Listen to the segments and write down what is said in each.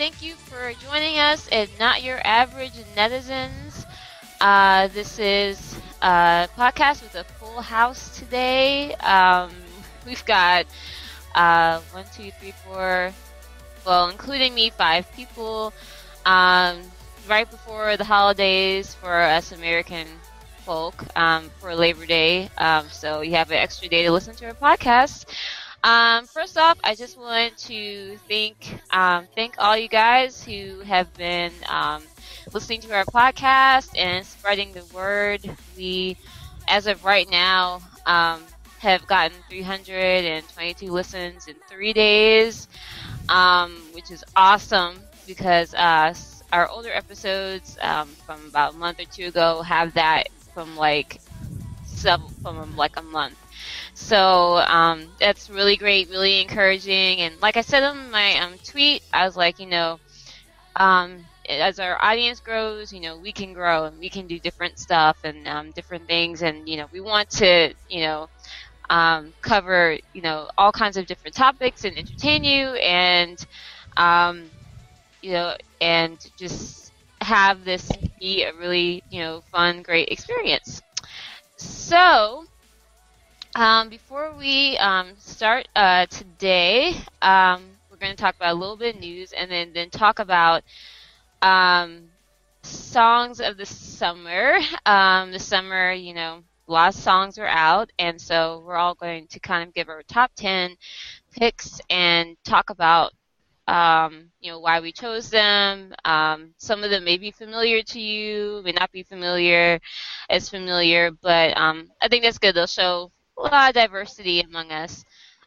thank you for joining us at Not Your Average Netizens. Uh, this is a podcast with a full house today. Um, we've got uh, one, two, three, four, well, including me, five people. Um, right before the holidays for us American folk um, for Labor Day, um, so you have an extra day to listen to our podcast. First off, I just want to thank um, thank all you guys who have been um, listening to our podcast and spreading the word. We, as of right now, um, have gotten 322 listens in three days, um, which is awesome because uh, our older episodes um, from about a month or two ago have that from like sub from like a month. So um, that's really great, really encouraging. And like I said in my um, tweet, I was like, you know, um, as our audience grows, you know, we can grow and we can do different stuff and um, different things. And you know, we want to, you know, um, cover, you know, all kinds of different topics and entertain you and, um, you know, and just have this be a really, you know, fun, great experience. So, um, before we um, start uh, today, um, we're going to talk about a little bit of news and then, then talk about um, songs of the summer. Um, the summer, you know, a lot of songs are out, and so we're all going to kind of give our top 10 picks and talk about um, you know why we chose them. Some of them may be familiar to you, may not be familiar, as familiar, but I think that's good. They'll show a lot of diversity among us.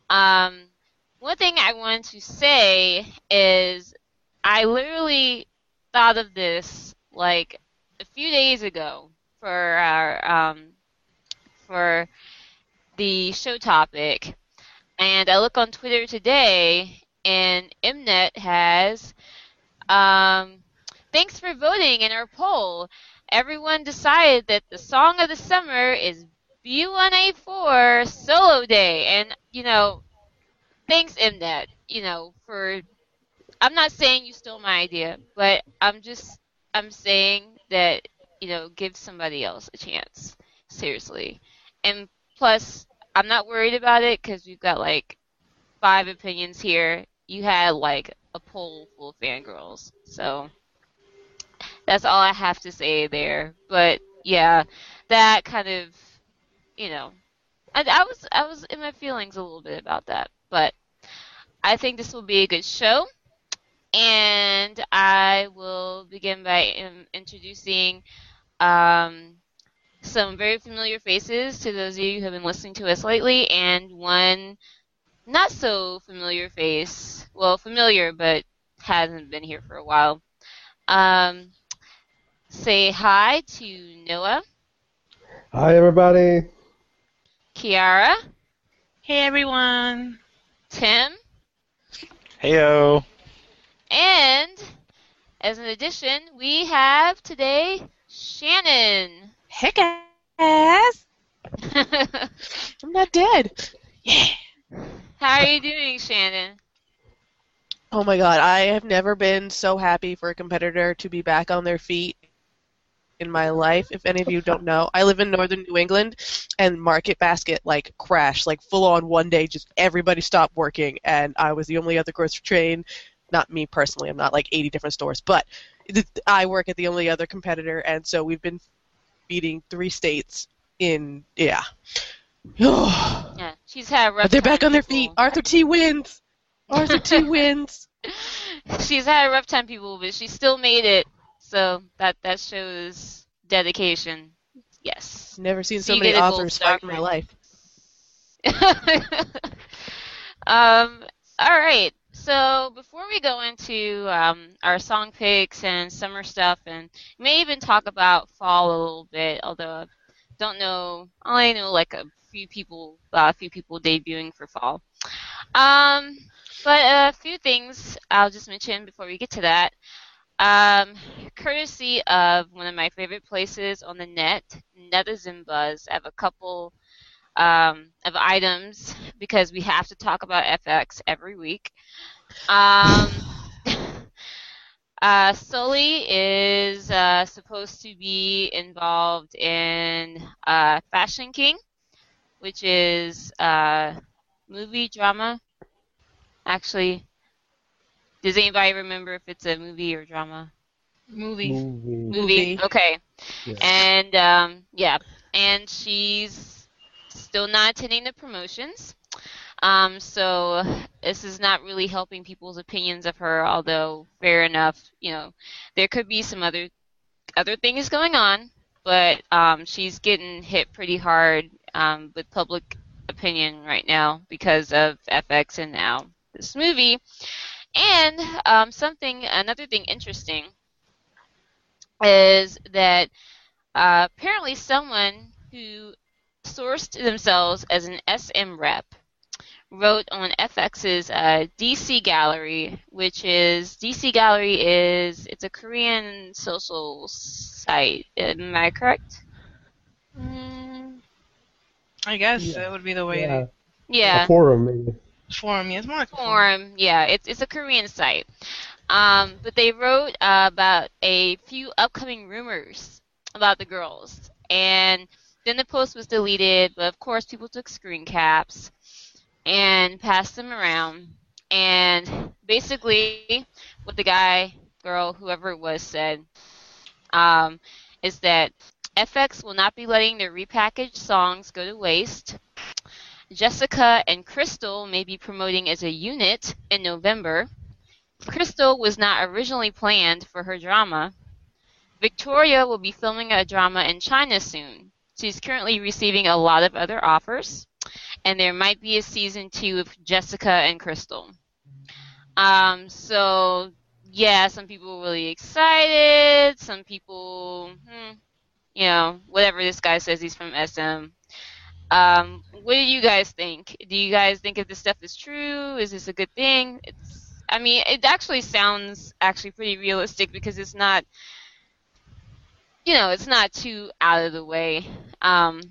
Um, one thing I wanted to say is I literally thought of this like a few days ago for our um, for the show topic, and I look on Twitter today, and Mnet has um, thanks for voting in our poll. Everyone decided that the song of the summer is B1A4 Solo Day. And, you know, thanks, Mnet, you know, for. I'm not saying you stole my idea, but I'm just. I'm saying that, you know, give somebody else a chance. Seriously. And plus, I'm not worried about it because we've got like five opinions here. You had like a poll full of fangirls. So that's all I have to say there. But yeah, that kind of you know, I, I was I was in my feelings a little bit about that, but I think this will be a good show, and I will begin by in, introducing um, some very familiar faces to those of you who have been listening to us lately, and one not so familiar face. Well, familiar, but hasn't been here for a while. Um, say hi to Noah. Hi, everybody. Kiara. Hey everyone. Tim. Heyo. And as an addition, we have today Shannon. Hey guys. I'm not dead. Yeah. How are you doing, Shannon? Oh my god, I have never been so happy for a competitor to be back on their feet in my life. If any of you don't know, I live in northern New England, and Market Basket like crashed, like full on one day. Just everybody stopped working, and I was the only other grocery chain. Not me personally. I'm not like 80 different stores, but I work at the only other competitor, and so we've been feeding three states in yeah. yeah, she's had. But they're back on their people. feet. Arthur T wins. Arthur T wins. she's had a rough time, people, but she still made it. So that that shows dedication. Yes. Never seen So so many get a gold authors fight in my life. um. All right. So before we go into um, our song picks and summer stuff, and may even talk about fall a little bit, although I don't know. I know like a few people, uh, a few people debuting for fall. Um, but a few things I'll just mention before we get to that. Um, courtesy of one of my favorite places on the net, Netizen Buzz. I have a couple um, of items because we have to talk about FX every week. Um, Uh, Sulli is uh, supposed to be involved in uh, Fashion King, which is uh, movie drama. Actually, does anybody remember if it's a movie or drama? Movie. Movie. Movie. Movie. Okay. Yeah. And um, yeah, and she's still not attending the promotions. Um, so this is not really helping people's opinions of her. Although fair enough, you know, there could be some other other things going on, but um, she's getting hit pretty hard um, with public opinion right now because of FX and now this movie. And um, something, another thing interesting is that uh, apparently someone who sourced themselves as an SM rep wrote on FX's uh, DC Gallery, which is DC Gallery is it's a Korean social site. Am I correct? Mm, I guess Yeah. that would be the way Yeah. to Yeah. A forum, maybe. Like forum. forum. Yeah, it's it's a Korean site. Um, but they wrote uh, about a few upcoming rumors about the girls, and then the post was deleted. But of course, people took screen caps and passed them around. And basically, what the guy, girl, whoever it was, said um, is that FX will not be letting their repackaged songs go to waste. Jessica and Krystal may be promoting as a unit in November. Krystal was not originally planned for her drama. Victoria will be filming a drama in China soon. She's currently receiving a lot of other offers, and there might be a season two of Jessica and Krystal. Um, so yeah, some people were really excited. Some people, hmm, you know, whatever this guy says, he's from SM. Um, what do you guys think? Do you guys think if this stuff is true? Is this a good thing? It's, I mean, it actually sounds actually pretty realistic because it's not, you know, it's not too out of the way. Um,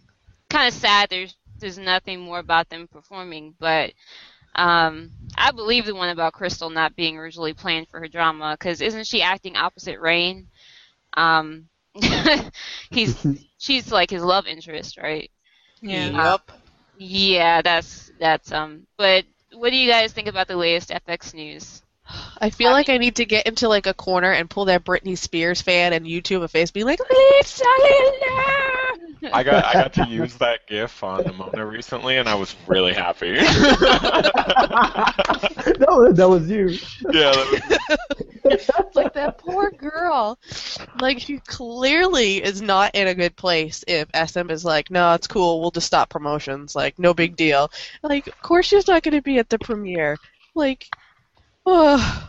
kind of sad. There's there's nothing more about them performing, but um, I believe the one about Krystal not being originally planned for her drama because isn't she acting opposite Rain? Um, he's she's like his love interest, right? Yeah. Yep. Yeah, that's that's um. But what do you guys think about the latest FX news? I feel like I need to get into like a corner and pull that Britney Spears fan and YouTube a face, being like, "Leave Selena!" I got I got to use that GIF on Nimona recently, and I was really happy. yeah, that, was, that was you. that It's like that poor girl. Like she clearly is not in a good place. If SM is like, "No, it's cool. We'll just stop promotions. Like, no big deal." Like, of course she's not going to be at the premiere. Like, ugh.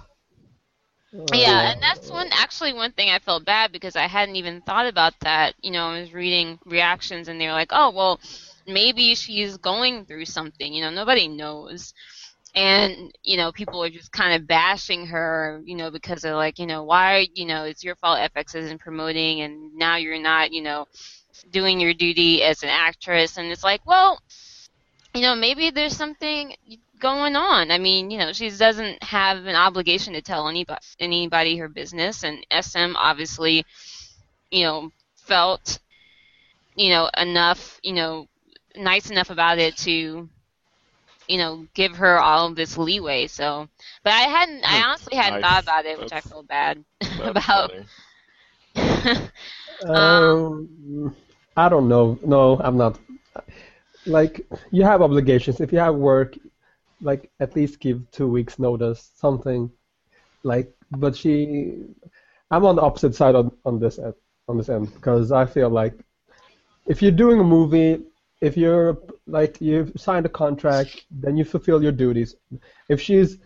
Yeah, and that's one actually one thing I felt bad because I hadn't even thought about that. You know, I was reading reactions and they were like, "Oh, well, maybe she's going through something." You know, nobody knows. And you know, people are just kind of bashing her, you know, because they're like, you know, why, you know, it's your fault FX isn't promoting, and now you're not, you know, doing your duty as an actress. And it's like, well, you know, maybe there's something going on. I mean, you know, she doesn't have an obligation to tell anybody anybody her business, and SM obviously, you know, felt, you know, enough, you know, nice enough about it to, you know, give her all of this leeway. So, but I hadn't, I honestly hadn't nice. thought about it, which That's- I feel bad about. funny. Um, I don't know. No, I'm not. Like, you have obligations. If you have work, like, at least give two weeks' notice, something. Like, but she, I'm on the opposite side on, on this end, on this end, because I feel like if you're doing a movie, if you're like you've signed a contract, then you fulfill your duties. If she's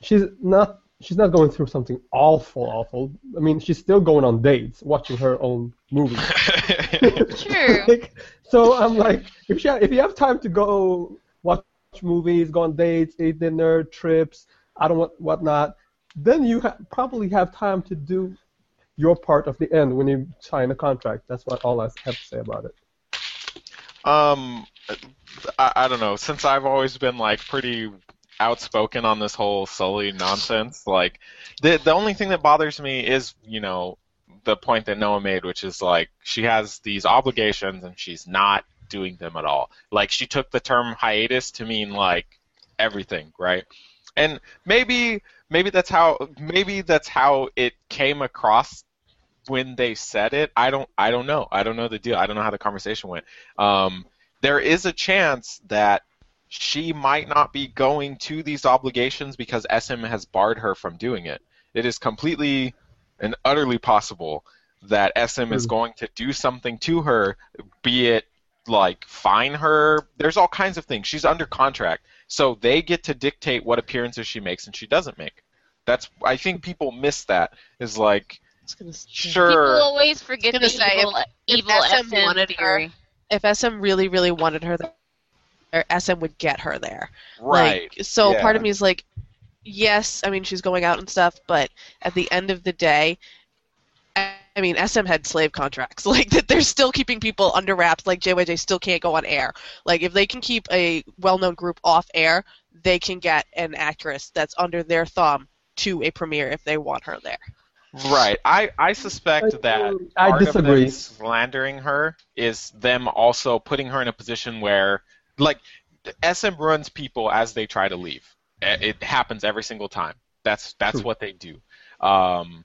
she's not she's not going through something awful, awful. I mean, she's still going on dates, watching her own movie. True. Like, so I'm like, if she, if you have time to go watch movies, go on dates, eat dinner, trips, I don't want whatnot, then you ha- probably have time to do your part of the end when you sign a contract. That's what all I have to say about it. Um, I, I don't know. Since I've always been like pretty outspoken on this whole Sulli nonsense. Like the the only thing that bothers me is you know the point that Noah made, which is like she has these obligations and she's not doing them at all. Like she took the term hiatus to mean like everything, right? And maybe maybe that's how maybe that's how it came across when they said it. I don't I don't know. I don't know the deal. I don't know how the conversation went. Um, there is a chance that she might not be going to these obligations because SM has barred her from doing it. It is completely and utterly possible that SM is Hmm. going to do something to her, be it like fine her. There's all kinds of things. She's under contract, so they get to dictate what appearances she makes and she doesn't make. That's I think people miss that. Is like I was gonna say, People sure, always forget I the gonna say, evil, if evil SM SM wanted her- if SM really, really wanted her there, SM would get her there. right? Like, so yeah. part of me is like, yes, I mean she's going out and stuff, but at the end of the day, I I mean SM had slave contracts. Like that, they're still keeping people under wraps. Like JYJ still can't go on air. Like if they can keep a well-known group off air, they can get an actress that's under their thumb to a premiere if they want her there. Right. I, I suspect I- that I part of them slandering her is them also putting her in a position where, like, SM runs people as they try to leave. It happens every single time. That's that's True. what they do. Um,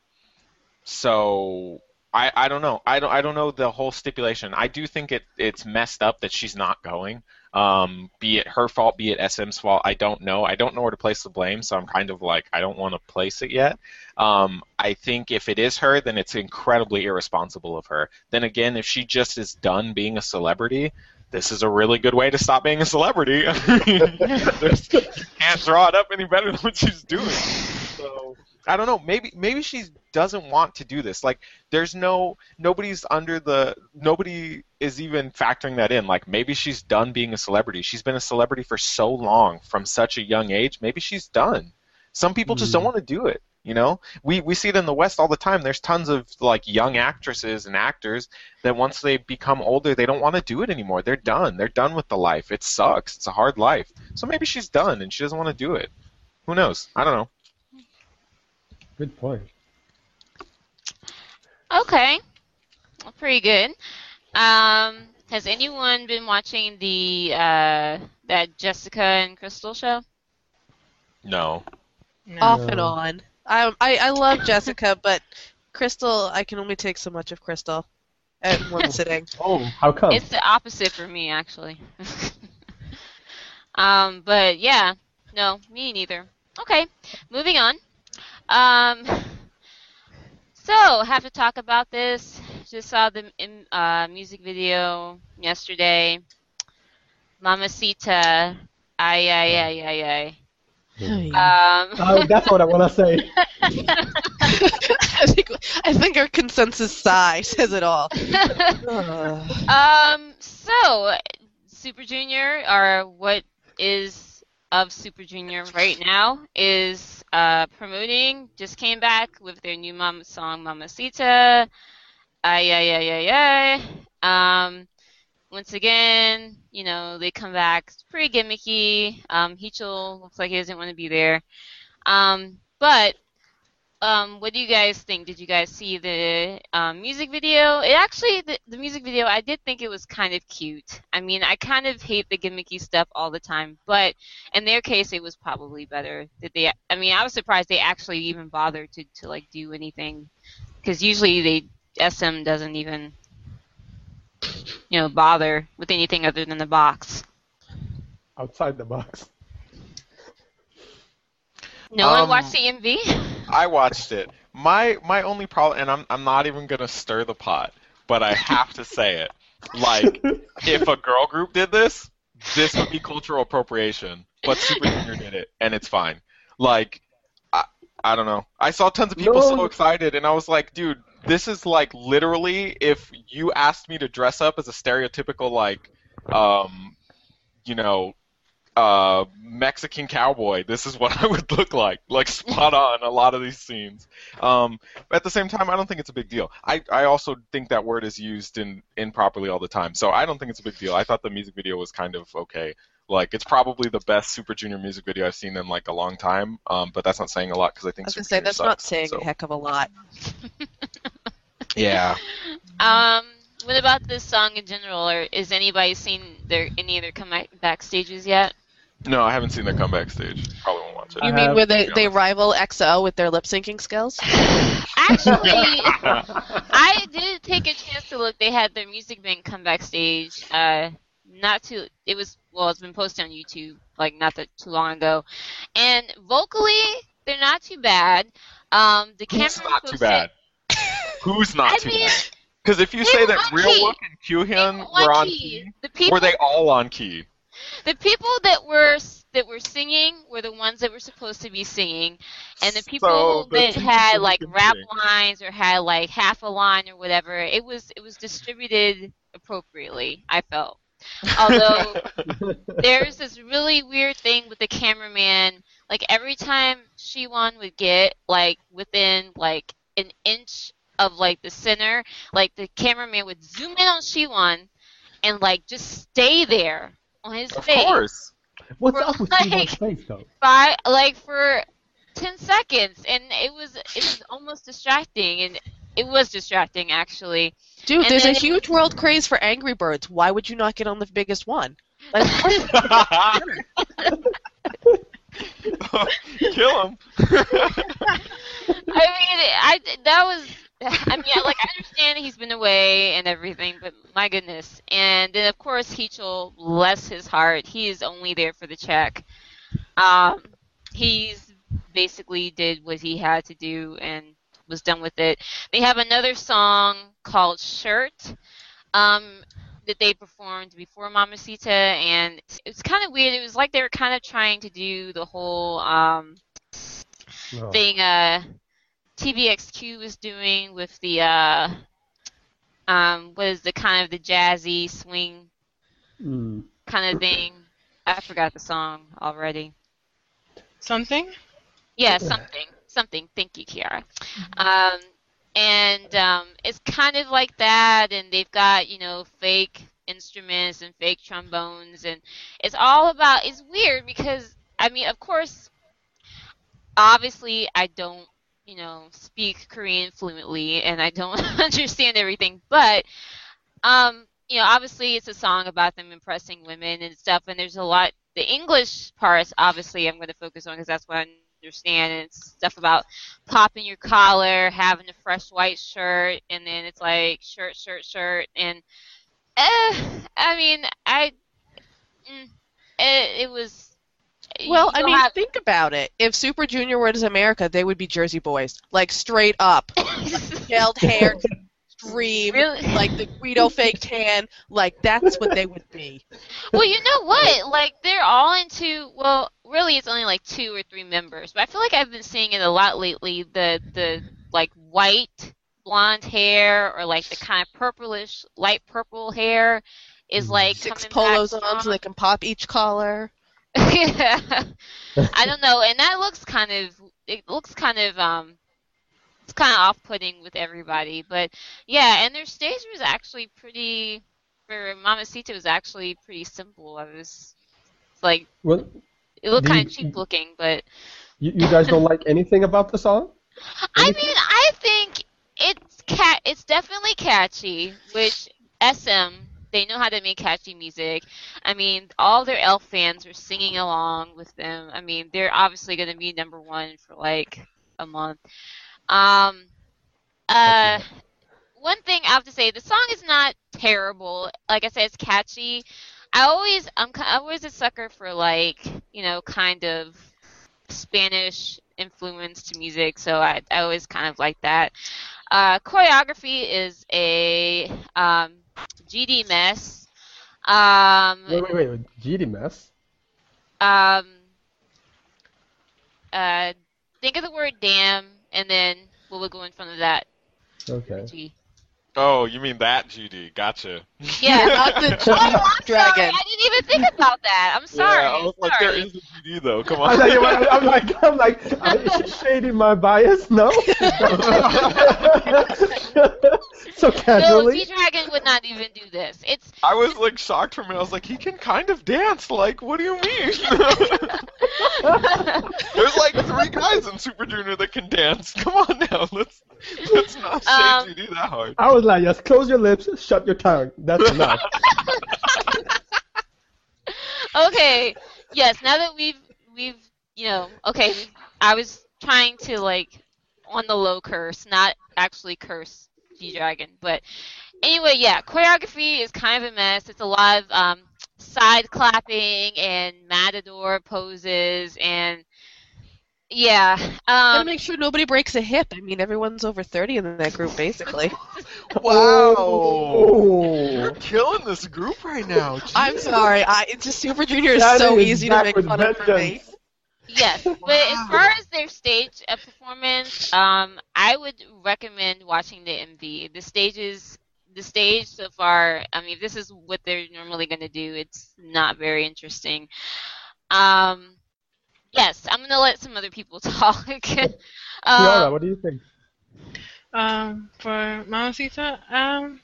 so I, I don't know. I don't I don't know the whole stipulation. I do think it it's messed up that she's not going. Um, be it her fault, be it SM's fault. I don't know. I don't know where to place the blame, so I'm kind of like I don't want to place it yet. Um, I think if it is her, then it's incredibly irresponsible of her. Then again, if she just is done being a celebrity, this is a really good way to stop being a celebrity. Can't draw it up any better than what she's doing. So I don't know. Maybe maybe she doesn't want to do this. Like there's no nobody's under the nobody is even factoring that in. Like maybe she's done being a celebrity. She's been a celebrity for so long from such a young age. Maybe she's done. Some people just don't Mm. want to do it. You know, we we see it in the West all the time. There's tons of like young actresses and actors that once they become older, they don't want to do it anymore. They're done. They're done with the life. It sucks. It's a hard life. So maybe she's done and she doesn't want to do it. Who knows? I don't know. Good point. Okay, well, pretty good. Um, has anyone been watching the uh, that Jessica and Krystal show? No. No. Off and on. I, I I love Jessica, but Krystal, I can only take so much of Krystal at one sitting. Oh, how come? It's the opposite for me, actually. um, but yeah, no, me neither. Okay, moving on. Um, so have to talk about this. Just saw the uh, music video yesterday. Mamacita, ay ay ay ay ay. Um, Oh, that's what I want to say. I think I think our consensus sigh says it all. Um, so Super Junior, or what is of Super Junior right now, is uh, promoting. Just came back with their new mama song, Mamacita. Ay ay ay ay ay. Um, once again, you know they come back. It's pretty gimmicky. Um, Heechul looks like he doesn't want to be there. Um, but um, what do you guys think? Did you guys see the um, music video? It actually, the, the music video, I did think it was kind of cute. I mean, I kind of hate the gimmicky stuff all the time, but in their case, it was probably better. That they, I mean, I was surprised they actually even bothered to, to like do anything, because usually they SM doesn't even, you know, bother with anything other than the box. Outside the box. No one Um, watched CMV. I watched it. My my only problem, and I'm I'm not even gonna stir the pot, but I have to say it. Like, if a girl group did this, this would be cultural appropriation. But Super Junior did it, and it's fine. Like, I I don't know. I saw tons of people No. so excited, and I was like, dude, this is like literally if you asked me to dress up as a stereotypical like, um, you know, uh, Mexican cowboy. This is what I would look like, like spot on a lot of these scenes. Um, but at the same time, I don't think it's a big deal. I, I also think that word is used in improperly all the time, so I don't think it's a big deal. I thought the music video was kind of okay. Like it's probably the best Super Junior music video I've seen in like a long time. Um, but that's not saying a lot because I I think was Super gonna say Junior that's sucks, not saying so- a heck of a lot. Yeah. Um, what about this song in general? Or is anybody seen their any of their comeback stages yet? No, I haven't seen the comeback stage. Probably won't watch it. You I mean have- where they, they rival EXO with their lip syncing skills? Actually, I did take a chance to look. They had their music bank come backstage. Uh, not too. It was well. It's been posted on YouTube like not that too long ago, and vocally they're not too bad. Um, the Who's camera not too bad? Who's not I too mean, bad? Because if you say that Real key. Look and They Kyuhyun were were on on key. key, The people, were they all on key? The people that were that were singing were the ones that were supposed to be singing, and the people So, that had like rap lines or had like half a line or whatever, it was it was distributed appropriately. I felt. Although there's this really weird thing with the cameraman. Like every time Siwon would get like within like an inch of like the center, like the cameraman would zoom in on Siwon and like just stay there on his Of face. course. What's We're up with like- Steven's face though? Fi like for ten seconds, and it was it was almost distracting, and it was distracting actually. Dude, And there's a then- huge world craze for Angry Birds. Why would you not get on the biggest one? Like, Kill him. I mean, I that was. I mean, like I understand he's been away and everything, but my goodness. And then of course Heechul, bless his heart, he is only there for the check. Um, he's basically did what he had to do and was done with it. They have another song called Shirt. Um, that they performed before Mamacita, and it was kind of weird. It was like they were kind of trying to do the whole um, No. thing uh TVXQ was doing with the uh um what is the kind of the jazzy swing Mm. kind of thing. I forgot the song already. Something? Yeah, something. Something. Thank you, Kiara. Um and um it's kind of like that and they've got, you know, fake instruments and fake trombones and it's all about it's weird because I mean, of course obviously I don't, you know, speak Korean fluently and I don't understand everything, but um, you know, obviously it's a song about them impressing women and stuff and there's a lot the English parts obviously I'm going to focus on because that's what I understand and it's stuff about popping your collar, having a fresh white shirt and then it's like shirt shirt shirt and eh, I mean, I mm, it, it was well, I mean, have- think about it. If Super Junior were was America, they would be Jersey boys, like straight up, gelled hair, extreme, Really? like the Guido fake tan. Like that's what they would be. well, you know what? Like they're all into. Well, really, it's only like two or three members, but I feel like I've been seeing it a lot lately. The the like white blonde hair or like the kind of purplish light purple hair is mm-hmm. like Six polos on so they can pop each collar. I don't know, and that looks kind of it looks kind of um it's kind of off-putting with everybody, but yeah, and their stage was actually pretty for Mamacita was actually pretty simple. I was like Well, it looked kind of cheap looking, but you, you guys don't like anything about the song? I mean, I think it's cat it's definitely catchy, which SM they know how to make catchy music. I mean, all their ELF fans are singing along with them. I mean, they're obviously going to be number one for like a month. Um, uh, one thing I have to say, the song is not terrible. Like I said, it's catchy. I always, I'm, I'm always a sucker for like, you know, kind of Spanish influence to music, so I, I always kind of like that. Uh, choreography is a um, GD mess. Um, Wait, wait, wait. wait. GD mess? um, uh, think of the word damn, and then would go in front of that? Okay. G. Oh, you mean that GD? Gotcha. Yeah. Not the Oh, I'm sorry. dragon. I didn't even think about that. I'm sorry. Yeah, I was like, there sorry. is a GD though. Come I on. know, you're right. I'm like, I'm like, is she shading my bias? No. so No, casually. G Dragon would not even do this. It's I was like shocked for a minute. I was like, he can kind of dance. Like, what do you mean? There's like three guys in Super Junior that can dance. Come on now, let's let's not shade Um, GD that hard. I was like, just close your lips, shut your tongue. That's enough. okay. Yes. Now that we've we've you know okay, I was trying to like on the low curse, not actually curse G Dragon, but anyway, yeah, choreography is kind of a mess. It's a lot of um, side clapping and matador poses and yeah. Gotta Um, make sure nobody breaks a hip. I mean, everyone's over 30 in that group, basically. Wow, Oh. You're killing this group right now. I'm sorry. I, it's just Super Junior is That so is easy to back make with fun of for me. vengeance. Yes, but as far as their stage uh, performance, um, I would recommend watching the MV. The stages, the stage so far. I mean, if this is what they're normally going to do. It's not very interesting. Um, yes, I'm going to let some other people talk. Kiara, um, what do you think? Um, for Mamacita, um,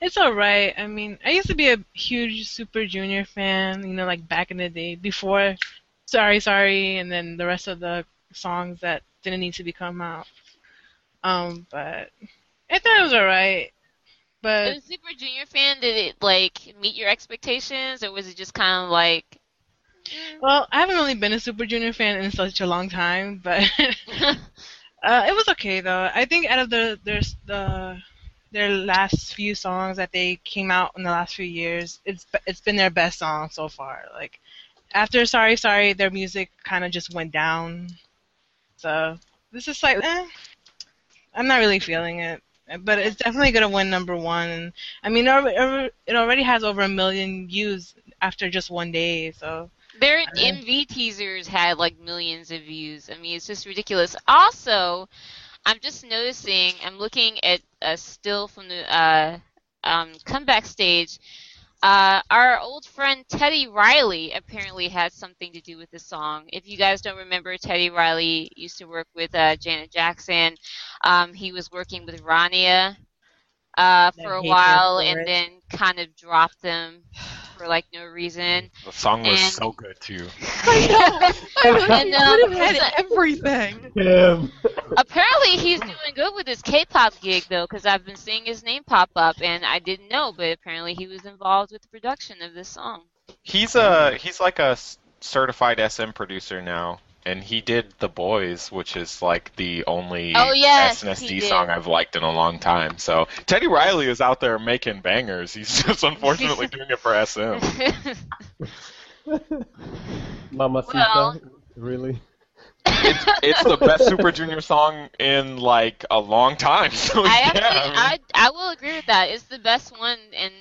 it's alright. I mean, I used to be a huge Super Junior fan, you know, like back in the day, before Sorry Sorry, and then the rest of the songs that didn't need to be come out. Um, but I thought it was alright. But as a Super Junior fan, did it like meet your expectations, or was it just kind of like? Well, I haven't really been a Super Junior fan in such a long time, but Uh, it was okay though. I think out of the their the their last few songs that they came out in the last few years, it's it's been their best song so far. Like after Sorry Sorry, their music kind of just went down. So this is like, eh, I'm not really feeling it. But it's definitely gonna win number one. And I mean, it already has over a million views after just one day. So Their MV teasers had like millions of views. I mean, it's just ridiculous. Also, I'm just noticing. I'm looking at a still from the uh, um, comeback stage. Uh, our old friend Teddy Riley apparently had something to do with the song. If you guys don't remember, Teddy Riley used to work with uh, Janet Jackson. Um, he was working with Rania uh, for a while, for and it. then kind of dropped them for like no reason. The song was And- so good too. I know. I know. And, um, would have had everything. Him. Apparently, he's doing good with his K-pop gig though, because I've been seeing his name pop up, and I didn't know, but apparently he was involved with the production of this song. He's a he's like a certified SM producer now, and he did The Boys, which is like the only Oh, yes, SNSD song I've liked in a long time. So Teddy Riley is out there making bangers. He's just unfortunately doing it for SM. Mamacita, Well- really? It's it's the best Super Junior song in like a long time. So I yeah, actually, I mean- I, I will agree with that. It's the best one, and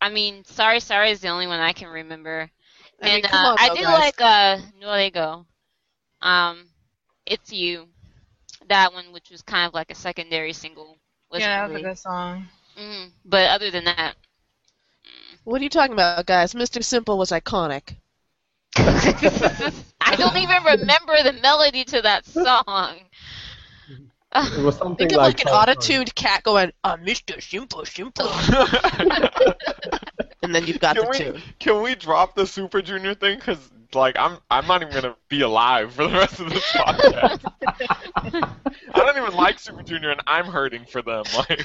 I mean, Sorry Sorry is the only one I can remember. I mean, and come uh, on, I though, did guys. like uh, Neorago. Um, It's You, that one, which was kind of like a secondary single. Wasn't yeah, that was a good song. Mhm. But other than that, What are you talking about, guys? Mr. Simple was iconic. I don't even remember the melody to that song. It was something Think of like like an auto-tuned cat going, uh, Mr. Simple, Simple. and then you've got Can the we tune. can we drop the Super Junior thing? Because like I'm I'm not even gonna be alive for the rest of this podcast. I don't even like Super Junior, and I'm hurting for them. Like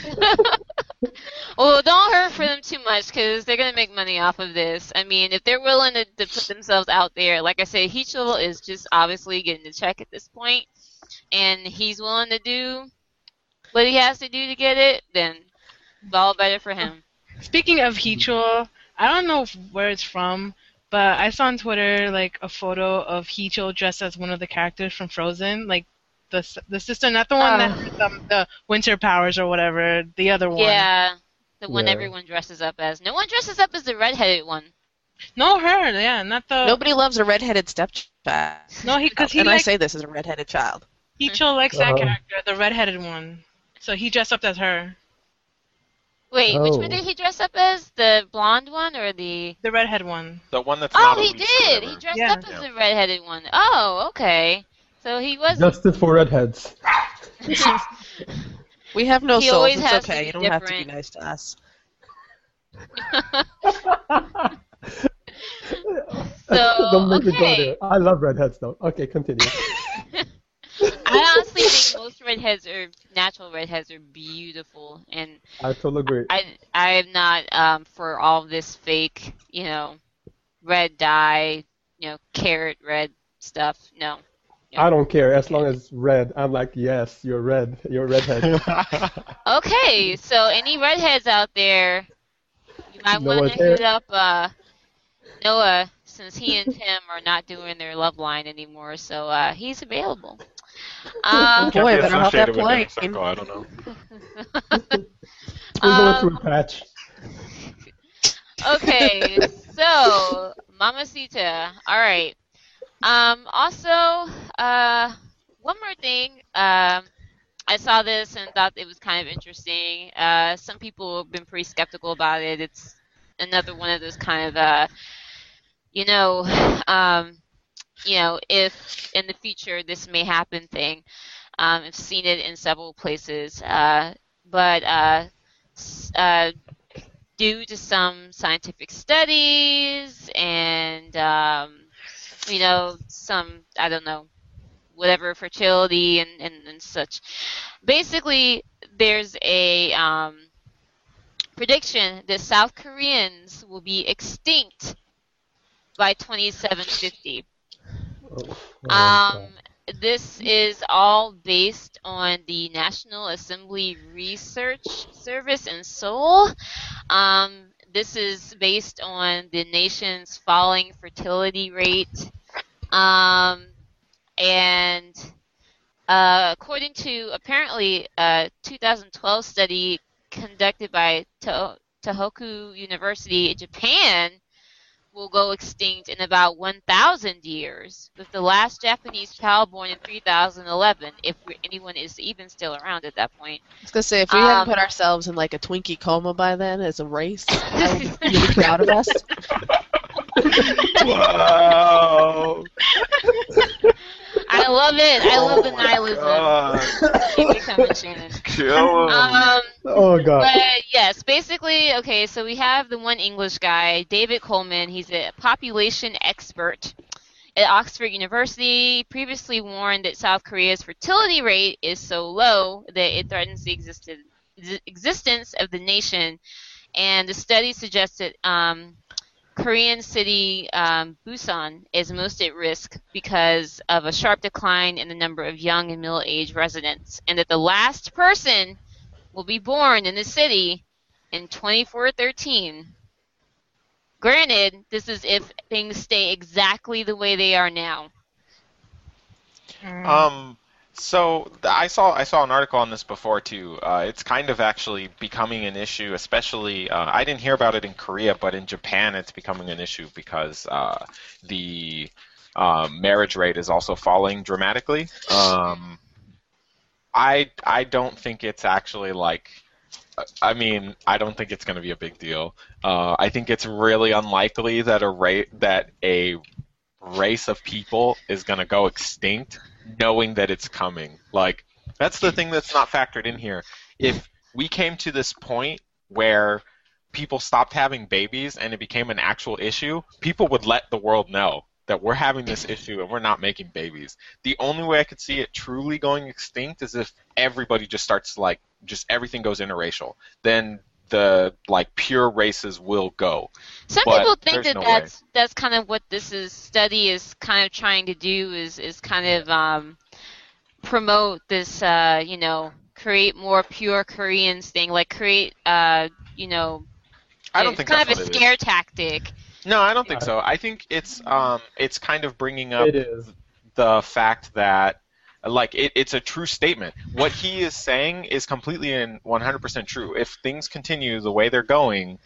well, don't hurt for them too much because they're gonna make money off of this. I mean, if they're willing to, to put themselves out there, like I said, Heechul is just obviously getting the check at this point, and he's willing to do what he has to do to get it. Then all better for him. Speaking of Heechul, I don't know where it's from, but I saw on Twitter like a photo of Heechul dressed as one of the characters from Frozen, like the the sister, not the one that Oh. has um, the winter powers or whatever, the other one. Yeah, the one Yeah. everyone dresses up as. No one dresses up as the redheaded one. No, her. Yeah, not the. Nobody loves a redheaded stepchild. No, he because he and I say this as a redheaded child. Heechul likes that Uh-huh. character, the redheaded one. So he dressed up as her. Wait, which Oh. one did he dress up as? The blonde one or the? The redhead one. The one that's Oh, not he did. or He dressed Yeah. up as the redheaded one. Oh, okay. So he was. Justice for redheads. We have no He souls. It's okay. You don't have to be nice to us. So, Don't make me go okay. I love redheads though. Okay, continue. I honestly think most redheads are natural redheads are beautiful, and I totally agree. I I am not um for all this fake, you know, red dye, you know, carrot red stuff. No. I don't care as long as it's red. I'm like, yes, you're red. You're a redhead. Okay, so any redheads out there, you might want to hit hair. up uh, Noah since he and Tim are not doing their love line anymore, so uh, he's available. Um, Boy, Can't be better hope that associated with plane. I don't know. We're going Um, through a patch. okay, so Mamacita. All right. Um, also, uh, one more thing. Um, I saw this and thought it was kind of interesting. Uh, some people have been pretty skeptical about it. It's another one of those kind of, uh, you know, um, you know, if in the future this may happen thing. Um, I've seen it in several places, uh, but uh, uh, due to some scientific studies and um, you know some I don't know whatever fertility and, and, and such. Basically, there's a um, prediction that South Koreans will be extinct by 2750. Oh, Um, this is all based on the National Assembly Research Service in Seoul. Um, this is based on the nation's falling fertility rate. Um, and uh, according to apparently a 2012 study conducted by to- Tohoku University in Japan, will go extinct in about 1,000 years, with the last Japanese child born in 3011, if we- anyone is even still around at that point. I was gonna say if we Um, hadn't put ourselves in like a Twinkie coma by then as a race, I would be proud of us. Whoa! I love it. I love the Oh my nihilism. God. Keep it coming, Shannon. Kill him. Um, oh god. But yes, basically, okay, so we have the one English guy, David Coleman. He's a population expert at Oxford University. Previously warned that South Korea's fertility rate is so low that it threatens the existed, the existence of the nation. And the study suggested um, Korean city um, Busan is most at risk because of a sharp decline in the number of young and middle-aged residents, and that the last person will be born in the city in 2413. Granted, this is if things stay exactly the way they are now. Um, so I saw I saw an article on this before too. Uh, it's kind of actually becoming an issue, especially uh, I didn't hear about it in Korea, but in Japan it's becoming an issue because uh, the uh, marriage rate is also falling dramatically. Um, I I don't think it's actually like. I mean, I don't think it's going to be a big deal. Uh, I think it's really unlikely that a rate that a race of people is going to go extinct knowing that it's coming. Like that's the thing that's not factored in here. If we came to this point where people stopped having babies and it became an actual issue, people would let the world know that we're having this issue and we're not making babies. The only way I could see it truly going extinct is if everybody just starts like just everything goes interracial. Then the like pure races will go. Some But people think that no that's that's kind of what this is study is kind of trying to do is is kind of um, promote this uh, you know create more pure Koreans thing like create uh, you know I don't it's think kind of a what it is. scare tactic. No, I don't think so. I think it's um it's kind of bringing up It is. the fact that like it, it's a true statement. What he is saying is completely and 100% true. If things continue the way they're going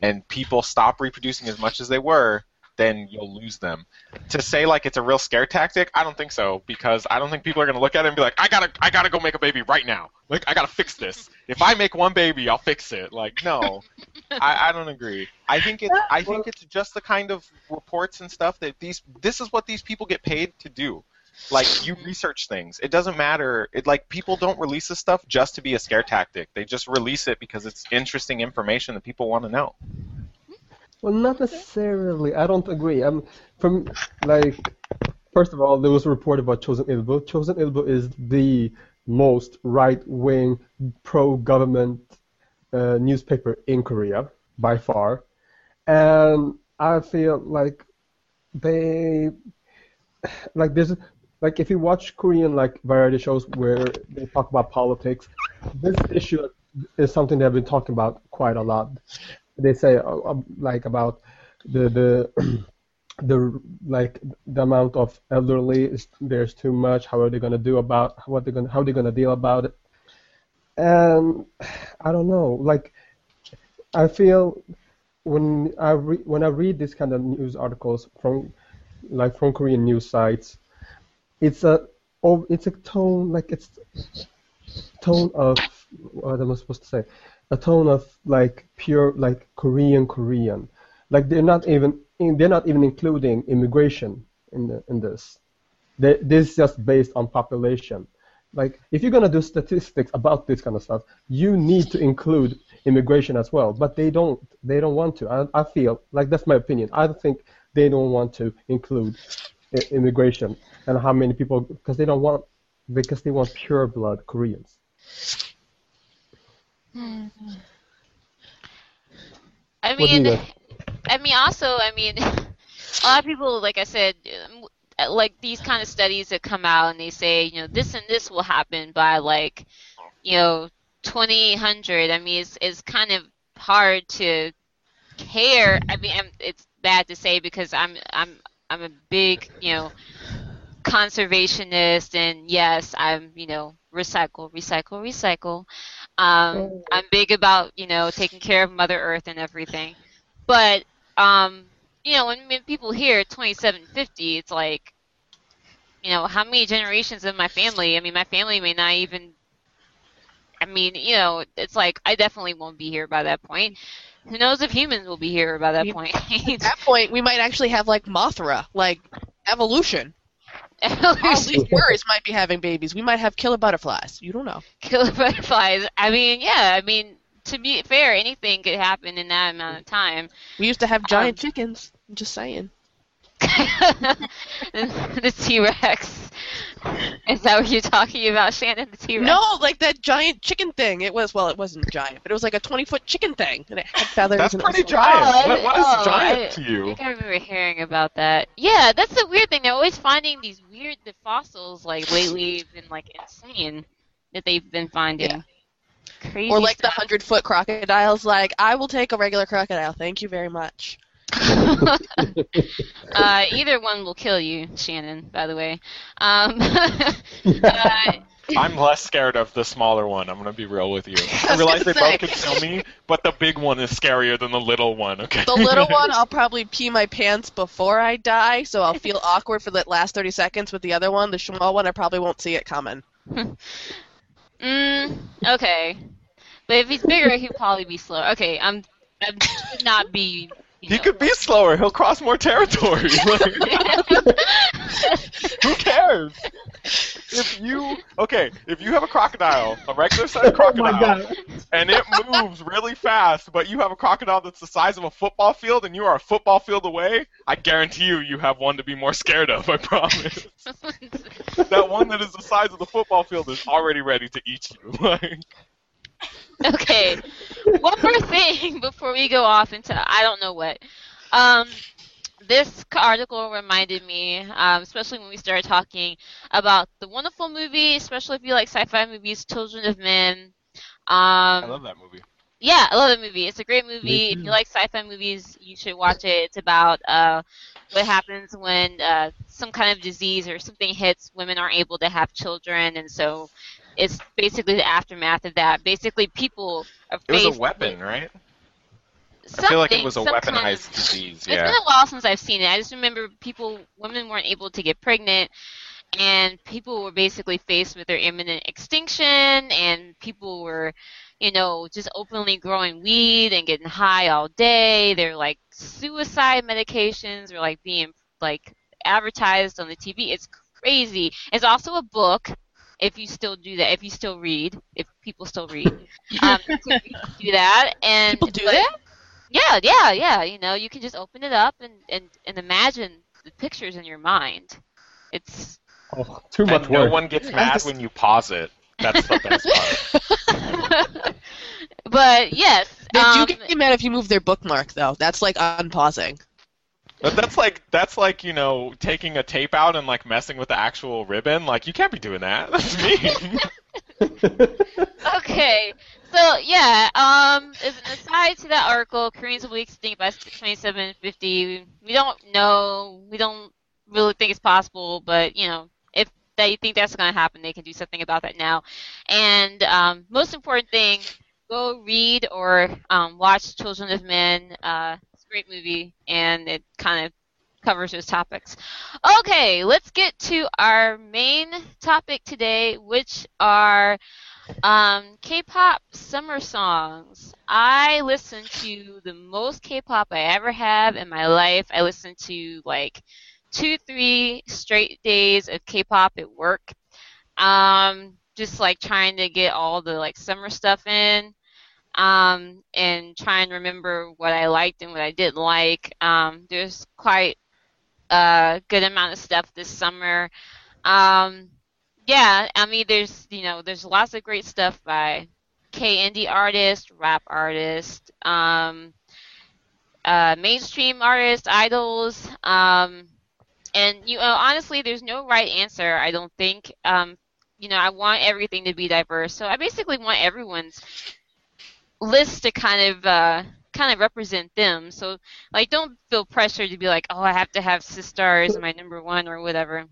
and people stop reproducing as much as they were, then you'll lose them. To say like it's a real scare tactic, I don't think so because I don't think people are gonna look at it and be like, I gotta I gotta go make a baby right now. Like I gotta fix this. If I make one baby, I'll fix it. Like no, I, I don't agree. I think it's I think it's just the kind of reports and stuff that these this is what these people get paid to do. Like you research things. It doesn't matter. It like people don't release this stuff just to be a scare tactic. They just release it because it's interesting information that people want to know. Well, not necessarily. I don't agree. I'm from like first of all, there was a report about Chosun Ilbo. Chosun Ilbo is the most right-wing, pro-government uh, newspaper in Korea by far, and I feel like they like there's like if you watch Korean like variety shows where they talk about politics, this issue is something they've been talking about quite a lot. They say uh, uh, like about the the the like the amount of elderly is there's too much. How are they gonna do about what they're gonna how they're gonna deal about it? And I don't know. Like I feel when I re- when I read this kind of news articles from like from Korean news sites, it's a oh, it's a tone like it's tone of what am I supposed to say? A tone of like pure like Korean Korean. Like they're not even they're not even including immigration in the, in this. They, this is just based on population. Like if you're gonna do statistics about this kind of stuff, you need to include immigration as well. But they don't. They don't want to. I, I feel like that's my opinion. I think they don't want to include immigration and how many people because they don't want because they want pure blood Koreans. Hmm. I mean, I mean, also, I mean, a lot of people, like I said, like these kind of studies that come out and they say, you know, this and this will happen by like, you know, 2800. I mean, it's it's kind of hard to care. I mean, it's bad to say because I'm I'm I'm a big, you know, conservationist, and yes, I'm, you know, recycle, recycle, recycle. Um, oh. I'm big about, you know, taking care of Mother Earth and everything. But, um, you know, when, when people hear 2750, it's like, you know, how many generations of my family? I mean, my family may not even. I mean, you know, it's like I definitely won't be here by that point. Who knows if humans will be here by that we, point? at that point, we might actually have like Mothra, like evolution. All these birds might be having babies. We might have killer butterflies. You don't know. Killer butterflies. I mean, yeah. I mean, to be fair, anything could happen in that amount of time. We used to have giant um, chickens. I'm just saying. the T Rex. Is that what you're talking about, Shannon? The T Rex? No, like that giant chicken thing. It was well, it wasn't giant, but it was like a 20 foot chicken thing, and it had feathers. That's and pretty giant. Oh, what, what is oh, giant I, to you? I think I remember hearing about that. Yeah, that's the weird thing. They're always finding these weird the fossils. Like lately, have been like insane that they've been finding. Yeah. Crazy or like stuff. the hundred foot crocodiles. Like, I will take a regular crocodile. Thank you very much. uh, either one will kill you, Shannon. By the way. Um, uh, I'm less scared of the smaller one. I'm gonna be real with you. I, I realize they say. both could kill me, but the big one is scarier than the little one. Okay. The little one, I'll probably pee my pants before I die, so I'll feel awkward for that last 30 seconds. With the other one, the small one, I probably won't see it coming. mm, okay. But if he's bigger, he'll probably be slower. Okay, I'm. I should not be he know. could be slower. He'll cross more territory. who cares? If you okay, if you have a crocodile, a regular sized oh crocodile, oh and it moves really fast, but you have a crocodile that's the size of a football field, and you are a football field away, I guarantee you, you have one to be more scared of. I promise. that one that is the size of the football field is already ready to eat you. Okay. One more thing before we go off into I don't know what. Um, this article reminded me, um, especially when we started talking about the wonderful movie, especially if you like sci-fi movies, Children of Men. Um, I love that movie. Yeah, I love that movie. It's a great movie. If you like sci-fi movies, you should watch it. It's about uh, what happens when uh, some kind of disease or something hits women aren't able to have children, and so it's basically the aftermath of that. Basically, people are. It was a weapon, right? I feel like it was a weaponized of- disease. It's Yeah. been a while since I've seen it. I just remember people, women weren't able to get pregnant, and people were basically faced with their imminent extinction, and people were, you know, just openly growing weed and getting high all day. They're like suicide medications were like being like advertised on the TV. It's crazy. It's also a book. If you still do that, if you still read, if people still read, um, you can do that. And People do but- that? yeah, yeah, yeah. You know, you can just open it up and, and, and imagine the pictures in your mind. It's Oh, too much And no one gets mad when you pause it. That's the best part. but yes. They um, do get mad if you move their bookmark, though. That's like unpausing. But that's like that's like you know taking a tape out and like messing with the actual ribbon. Like you can't be doing that. That's mean. okay. So yeah, um, as an aside to that article, Koreans will extinct by 2750. We don't know. We don't really think it's possible, but you know, if they think that's going to happen, they can do something about that now. And um, most important thing, go read or um, watch Children of Men. Uh, great movie, and it kind of covers those topics. Okay, let's get to our main topic today, which are um, K-pop summer songs. I listen to the most K-pop I ever have in my life. I listen to like two, three straight days of K-pop at work. Um, just like trying to get all the like summer stuff in. Um, and try and remember what I liked and what I didn't like. Um, there's quite a good amount of stuff this summer. Um, yeah, I mean, there's you know, there's lots of great stuff by K indie artists, rap artists, um, uh, mainstream artists, idols, um, and you know, honestly, there's no right answer. I don't think. Um, you know, I want everything to be diverse, so I basically want everyone's list to kind of uh, kind of represent them. So, like, don't feel pressure to be like, oh, I have to have Sistar as my number one or whatever.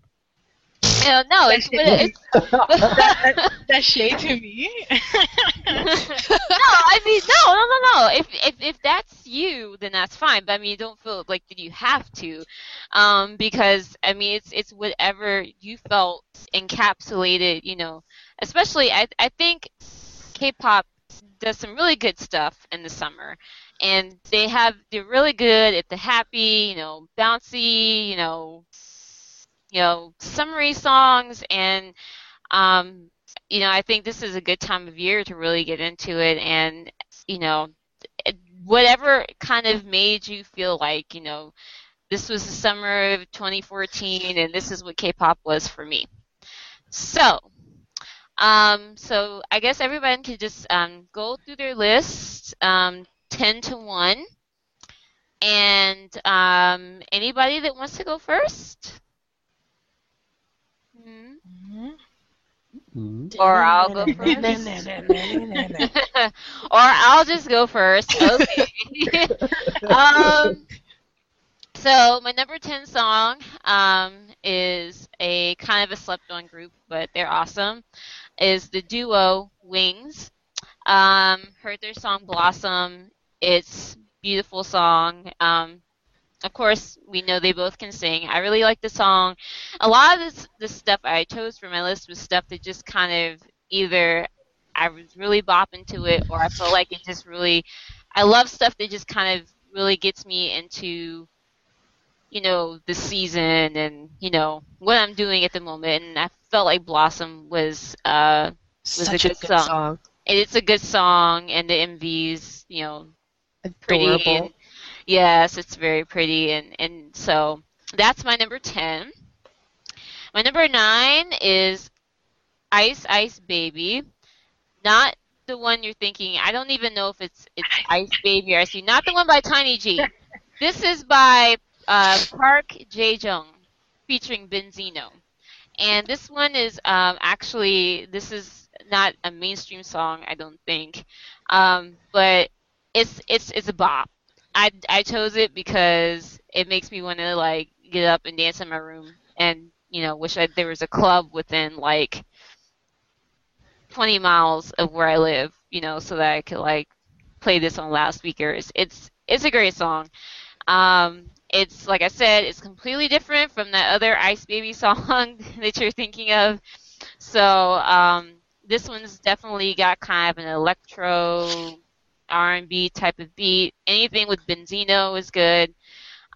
You know, no, it's, it's That shade to me. no, I mean, no, no, no, no. If if if that's you, then that's fine. But I mean, don't feel like that you have to, um, because I mean, it's it's whatever you felt encapsulated. You know, especially I I think K-pop does some really good stuff in the summer, and they have they're really good at the happy, you know, bouncy, you know, you know, summery songs. And um, you know, I think this is a good time of year to really get into it, and you know, whatever kind of made you feel like, you know, this was the summer of 2014, and this is what K-pop was for me. So, um, so I guess everyone can just um, go through their list, um, 10 to 1, and um, anybody that wants to go first. Hmm? Or I'll go first. or I'll just go first. Okay. um, so my number ten song um, is a kind of a slept-on group, but they're awesome. Is the duo Wings? Um, heard their song Blossom. It's beautiful song. Um, of course, we know they both can sing. I really like the song. A lot of this, this stuff I chose for my list was stuff that just kind of either I was really bopping to it, or I feel like it just really. I love stuff that just kind of really gets me into, you know, the season and you know what I'm doing at the moment. And I felt like Blossom was uh, Was Such a good good song. song. it's a good song, and the MVs, you know, pretty. And, yes, it's very pretty, and and so that's my number ten. My number nine is Ice Ice Baby, not the one you're thinking. I don't even know if it's it's Ice Baby or Ice Baby, not the one by Tiny G. This is by uh, Park Jae-jung, featuring Beenzino, and this one is um, actually this is not a mainstream song, I don't think, um, but it's it's it's a bop. I I chose it because it makes me want to like get up and dance in my room, and you know, wish I, there was a club within like 20 miles of where I live, you know, so that I could like play this on loudspeakers. It's it's a great song. Um, it's like I said, it's completely different from that other Ice Baby song that you're thinking of. So um, this one's definitely got kind of an electro R&B type of beat. Anything with Beenzino is good.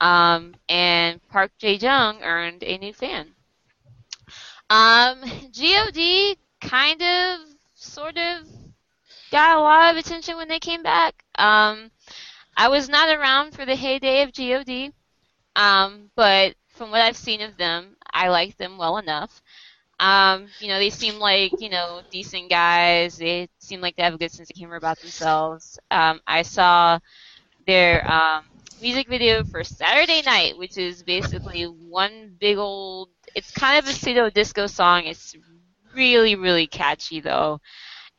Um, and Park Jae Jung earned a new fan. Um, God kind of, sort of, got a lot of attention when they came back. Um, I was not around for the heyday of God, um, but from what I've seen of them, I like them well enough. Um, you know, they seem like, you know, decent guys. They seem like they have a good sense of humor about themselves. Um, I saw their um, music video for Saturday Night, which is basically one big old. It's kind of a pseudo disco song. It's really, really catchy though,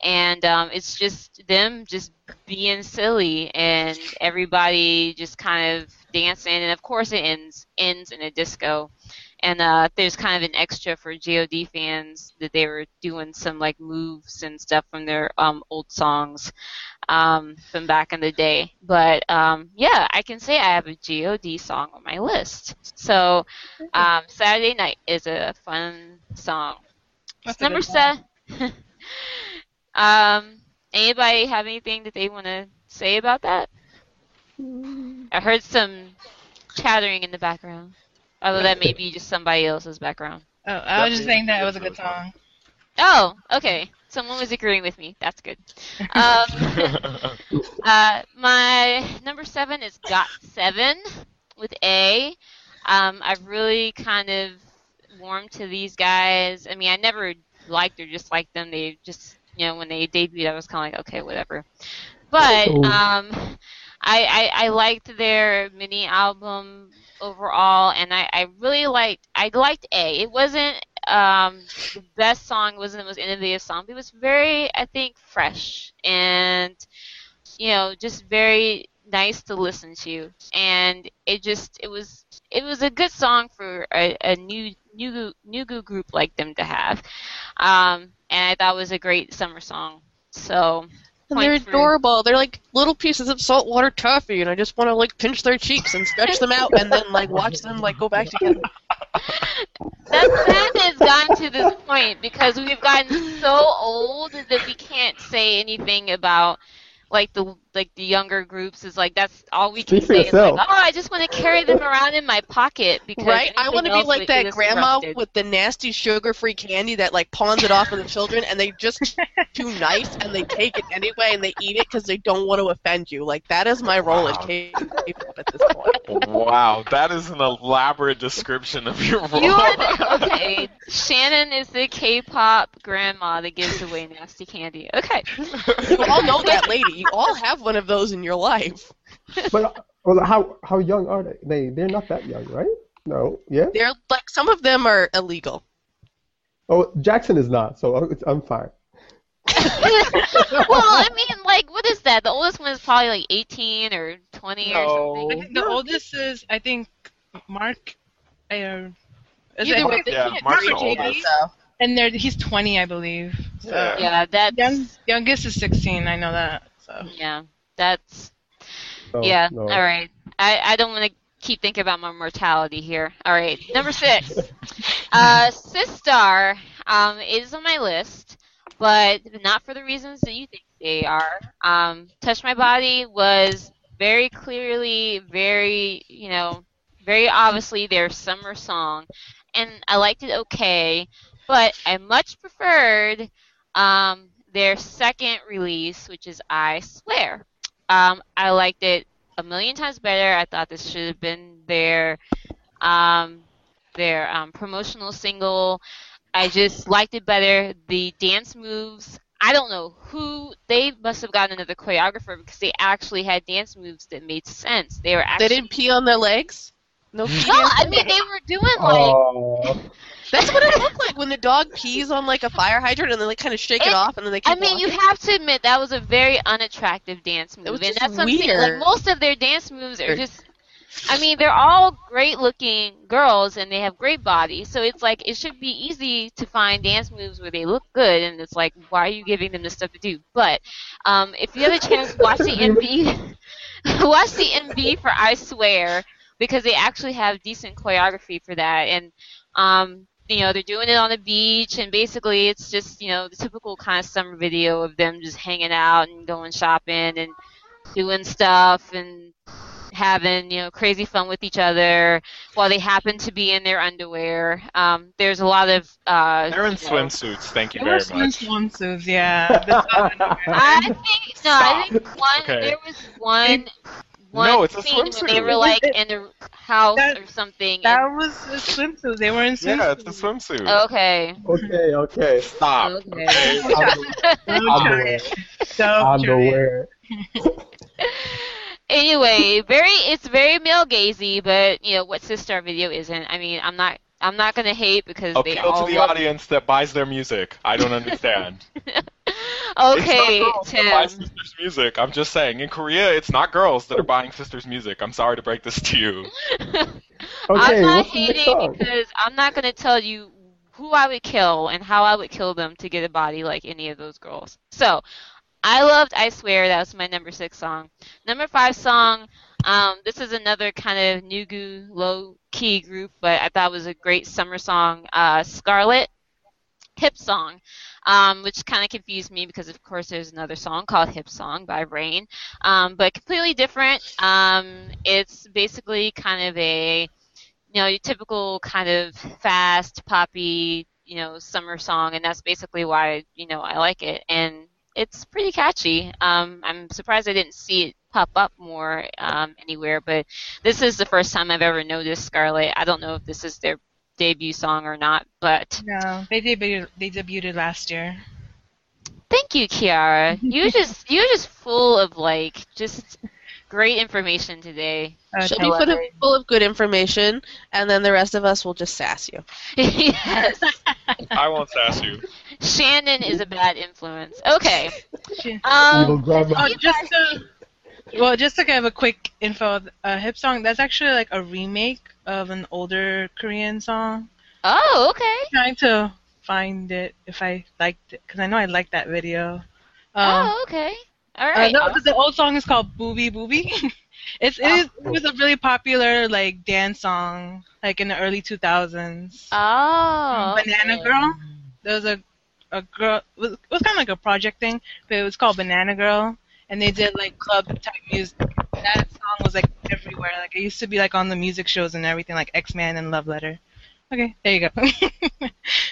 and um, it's just them just being silly and everybody just kind of dancing, and of course it ends ends in a disco. And uh, there's kind of an extra for God fans that they were doing some like moves and stuff from their um, old songs um, from back in the day. But um, yeah, I can say I have a God song on my list. So um, Saturday Night is a fun song. That's Number seven. um, anybody have anything that they want to say about that? I heard some chattering in the background. Although that may be just somebody else's background. Oh, I was just saying that it was a good song. Oh, okay. Someone was agreeing with me. That's good. Um, uh, my number seven is Got Seven with A. Um, I've really kind of warmed to these guys. I mean, I never liked or disliked them. They just, you know, when they debuted, I was kind of like, okay, whatever. But Ooh. um, I, I I liked their mini album overall, and I, I really liked I liked A. It wasn't um, the best song, wasn't the most innovative song, but it was very I think fresh and you know just very nice to listen to, and it just it was it was a good song for a, a new new new group like them to have, um, and I thought it was a great summer song. So. And they're adorable. They're like little pieces of saltwater toffee, and I just want to like pinch their cheeks and stretch them out, and then like watch them like go back together. That that has gotten to this point because we've gotten so old that we can't say anything about like the like the younger groups is like that's all we can Speak for say is like oh I just want to carry them around in my pocket because Right? I want to be like that grandma interrupted. with the nasty sugar-free candy that like pawns it off on the children, and they just too nice, and they take it anyway, and they eat it because they don't want to offend you. Like that is my role Wow. at K-pop at this point. wow, that is an elaborate description of your role. You are the, okay. Shannon is the K-pop grandma that gives away nasty candy. Okay. You all know that lady. You all have one of those in your life. But well, how how young are they? They they're not that young, right? No. Yeah. They're like some of them are illegal. Oh, Jackson is not, so it's, I'm fine. well, I mean, like, what is that? The oldest one is probably like 18 or 20 No. or I something. think the oldest is I think Mark. Uh, is Either it- way, Yeah, Mark Mark's or the oldest. So And they're, he's 20, I believe. So. Yeah. Yeah, that's Young, youngest is 16. I know that. So. yeah, that's So, yeah. no. All right, I I don't want to keep thinking about my mortality here. All right, number six, uh, Sistar um, is on my list, but not for the reasons that you think they are. Um, Touch My Body was very clearly, very you know, very obviously their summer song, and I liked it okay, but I much preferred um, their second release, which is I Swear. Um, I liked it a million times better. I thought this should have been their um, their um, promotional single. I just liked it better. The dance moves. I don't know who they must have gotten another choreographer because they actually had dance moves that made sense. They were actually, they didn't pee on their legs. No pee. no, I mean they were doing like Oh, That's what it looked like when the dog pees on like a fire hydrant and then they kind of shake it, It- off and then they keep I mean, you have to admit that was a very unattractive dance move, was and that's I'm. Like most of their dance moves are just I mean, they're all great looking girls and they have great bodies. So it's like it should be easy to find dance moves where they look good. And it's like, why are you giving them this stuff to do? But um, if you have a chance, watch the MV. watch the MV for I Swear because they actually have decent choreography for that. And um, you know, they're doing it on the beach, and basically it's just, you know, the typical kind of summer video of them just hanging out and going shopping and doing stuff and having, you know, crazy fun with each other while they happen to be in their underwear. Um, there's a lot of. Uh, They're in you know- swimsuits. Thank you very were swim- much. swimsuits, yeah. I think no, I think one Okay. there was one one No, it's a scene when they were like in a house That- or something. That and- was a swimsuit. They were in swimsuits. Yeah, it's a swimsuit. okay. Okay, okay. Stop. Okay. okay? Don't try Underwear. it. Don't try it. Underwear. anyway, very it's very male gazy, but you know what Sistar video isn't. I mean, I'm not I'm not gonna hate because they Appeal all to the love- audience that buys their music. I don't understand. Okay, it's not girls that buy Tim. Sistar's music. I'm just saying. In Korea, it's not girls that are buying Sistar's music. I'm sorry to break this to you. Okay, I'm not what's the next hating because I'm not gonna tell you who I would kill and how I would kill them to get a body like any of those girls. So, I loved I Swear. That was my number six song. Number five song. Um, this is another kind of Nugu low key group, but I thought was a great summer song. Uh, Scarlet, hip song. Um, which kind of confused me because, of course, there's another song called Hip Song by Rain, um, but completely different. Um, it's basically kind of a you know, typical kind of fast, poppy, you know, summer song, and that's basically why, you know, I like it. And it's pretty catchy. Um, I'm surprised I didn't see it pop up more um, anywhere, but this is the first time I've ever noticed Scarlet. I don't know if this is their debut song or not, but No, they debuted. They debuted last year. thank you, Kiara. You just you're just full of like just great information today. Uh, She'll be full of, full of good information, and then the rest of us will just sass you. yes. I won't sass you. Shannon is a bad influence. Okay. Um, grandma. Oh, just to, well, just to give a quick info, uh, hip song. That's actually like a remake of an older Korean song. oh, okay. trying to find it if I liked it because I know I liked that video. Um, oh, okay. All right. uh, right. no, the old song is called "Booby Booby." it's it, is, it was a really popular like dance song like in the early 2000s. oh. Banana okay. Girl. There was a a girl. It was, it was kind of like a project thing, but it was called Banana Girl, and they did like club type music. That song was like everywhere. Like it used to be like on the music shows and everything, like X Man and Love Letter. Okay, there you go.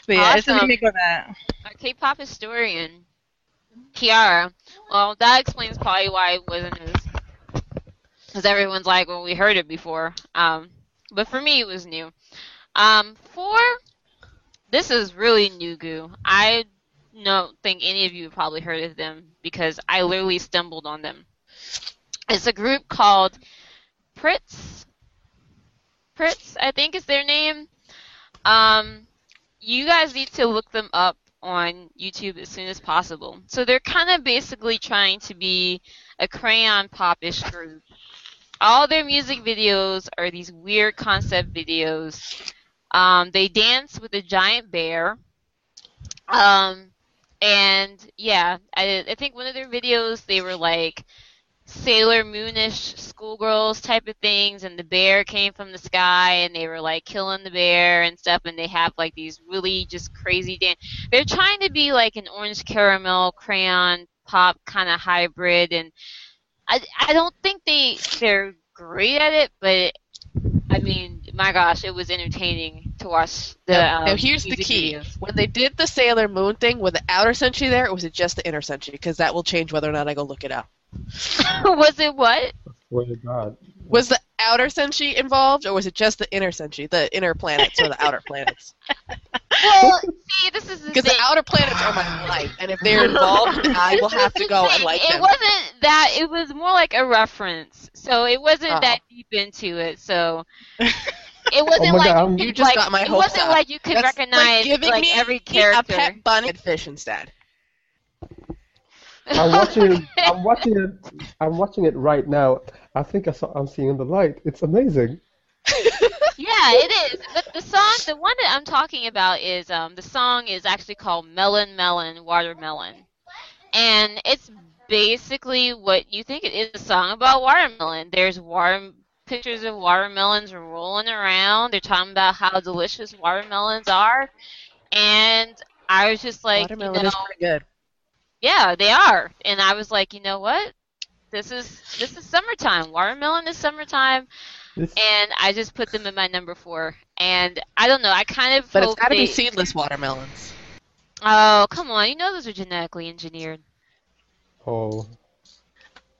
but yeah, it's a Awesome. remake of that. Our K-pop historian, Kiara. Well, that explains probably why it wasn't as. Because everyone's like, well, we heard it before. Um, but for me, it was new. Um, four. This is really nugu. I don't think any of you have probably heard of them because I literally stumbled on them. It's a group called Pritz. Pritz, I think is their name. Um, you guys need to look them up on YouTube as soon as possible. So they're kind of basically trying to be a crayon popish group. All their music videos are these weird concept videos. Um, they dance with a giant bear. Um, and yeah, I, I think one of their videos they were like Sailor Moonish schoolgirls type of things, and the bear came from the sky, and they were like killing the bear and stuff, and they have like these really just crazy dance. They're trying to be like an orange caramel crayon pop kind of hybrid, and I I don't think they they're great at it, but I mean, my gosh, it was entertaining to watch the. Now- um, now here's the key. videos. When they did the Sailor Moon thing, was the outer senshi there, or was it just the inner senshi? Because that will change whether or not I go look it up. was it what? Swear to God. Was the outer senshi involved, or was it just the inner senshi, the inner planets or the outer planets? Well, see, this is Because thing. the outer planets are my life, and if they're involved, I will have to the go and like it them. It wasn't that. It was more like a reference. So it wasn't Oh. that deep into it. So it oh wasn't Oh like God, you, you just like, got my It hopes wasn't up. like you could That's recognize like giving like me every character. a character. pet bunny fish instead. I'm watching it. I'm watching it. I'm watching it right now. I think I saw. I'm seeing the light. It's amazing. yeah, it is. But the song, the one that I'm talking about is um the song is actually called Melon Melon Watermelon, and it's basically what you think it is a song about watermelon. There's water pictures of watermelons rolling around. They're talking about how delicious watermelons are, and I was just like, Watermelon you know, is pretty good. Yeah, they are. And I was like, you know what? This is this is summertime. Watermelon is summertime, This, and I just put them in my number four. And I don't know. I kind of But it's hope got to be seedless watermelons. Oh, come on! You know those are genetically engineered. oh,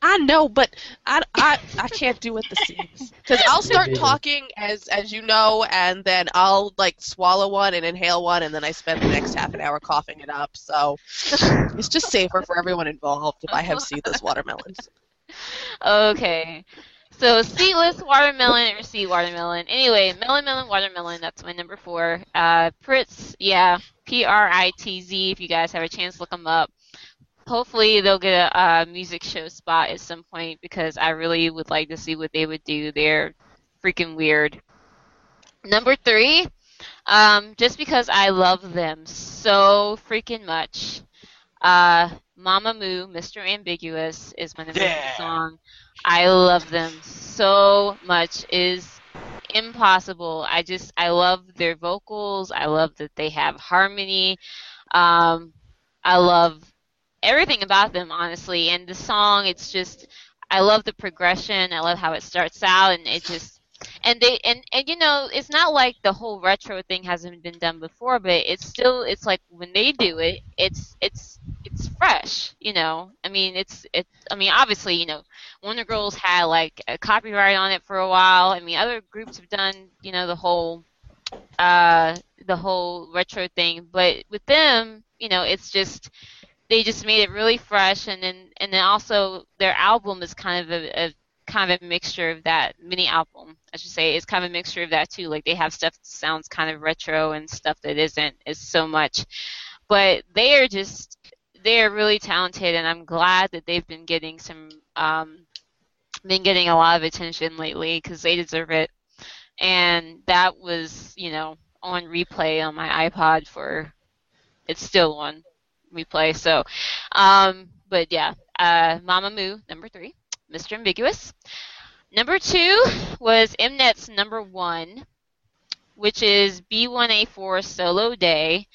I know, but I, I, I can't do with the seeds. Because I'll start talking as as you know, and then I'll like swallow one and inhale one, and then I spend the next half an hour coughing it up. So it's just safer for everyone involved if I have seedless watermelons. Okay. So seedless watermelon or seed watermelon. Anyway, melon melon watermelon. That's my number four. Uh, Pritz, yeah, P R I T Z. If you guys have a chance, look them up. Hopefully they'll get a uh, music show spot at some point because I really would like to see what they would do. They're freaking weird. Number three, um, just because I love them so freaking much. Uh, Mamamoo, Mr. Ambiguous is my number Yeah. song. I love them so much. It is impossible. I just I love their vocals. I love that they have harmony. Um, I love everything about them, honestly. And the song, it's just I love the progression. I love how it starts out, and it just and they and and you know it's not like the whole retro thing hasn't been done before, but it's still it's like when they do it, it's it's it's fresh. You know, I mean it's it's I mean obviously you know Wonder Girls had like a copyright on it for a while. I mean other groups have done you know the whole uh the whole retro thing, but with them you know it's just they just made it really fresh and then and then also their album is kind of a, a kind of a mixture of that mini album i should say. It's kind of a mixture of that too. Like they have stuff that sounds kind of retro and stuff that isn't is so much. But they are just they are really talented and i'm glad that they've been getting some um been getting a lot of attention lately because they deserve it. And that was you know on replay on my ipod for it's still on replay. So, um, but yeah, uh, Mamamoo, number three, Mr. Ambiguous. Number two was Mnet's number one, which is B1A4 Solo Day.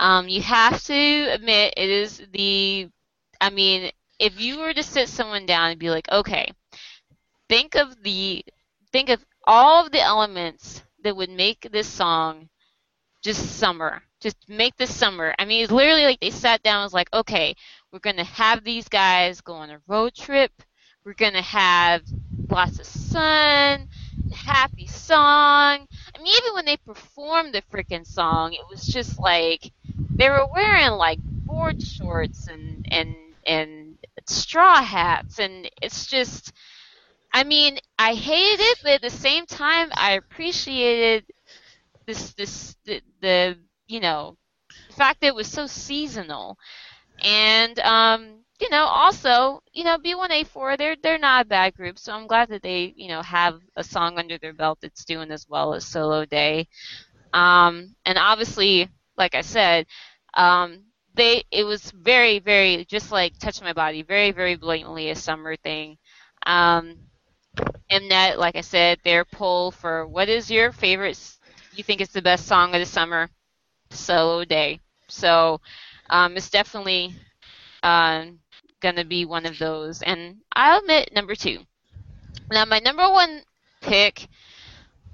Um, you have to admit it is the, I mean, if you were to sit someone down and be like, okay, think of the, think of all of the elements that would make this song just summer. Just make this summer. I mean, it's literally like they sat down and was like, okay, we're going to have these guys go on a road trip. We're going to have lots of sun, happy song. I mean, even when they performed the freaking song, it was just like they were wearing like board shorts and, and, and straw hats. And it's just, I mean, I hated it, but at the same time, I appreciated this this the, the you know the fact that it was so seasonal. And um you know also you know b1a4 they're they're not a bad group so i'm glad that they you know have a song under their belt that's doing as well as solo day. Um and obviously like i said um they it was very very just like touch my body very very blatantly a summer thing. Um Mnet, like I said, their poll for what is your favorite you think it's the best song of the summer solo day. So um, it's definitely um, gonna be one of those. And i'll admit number two. Now my number one pick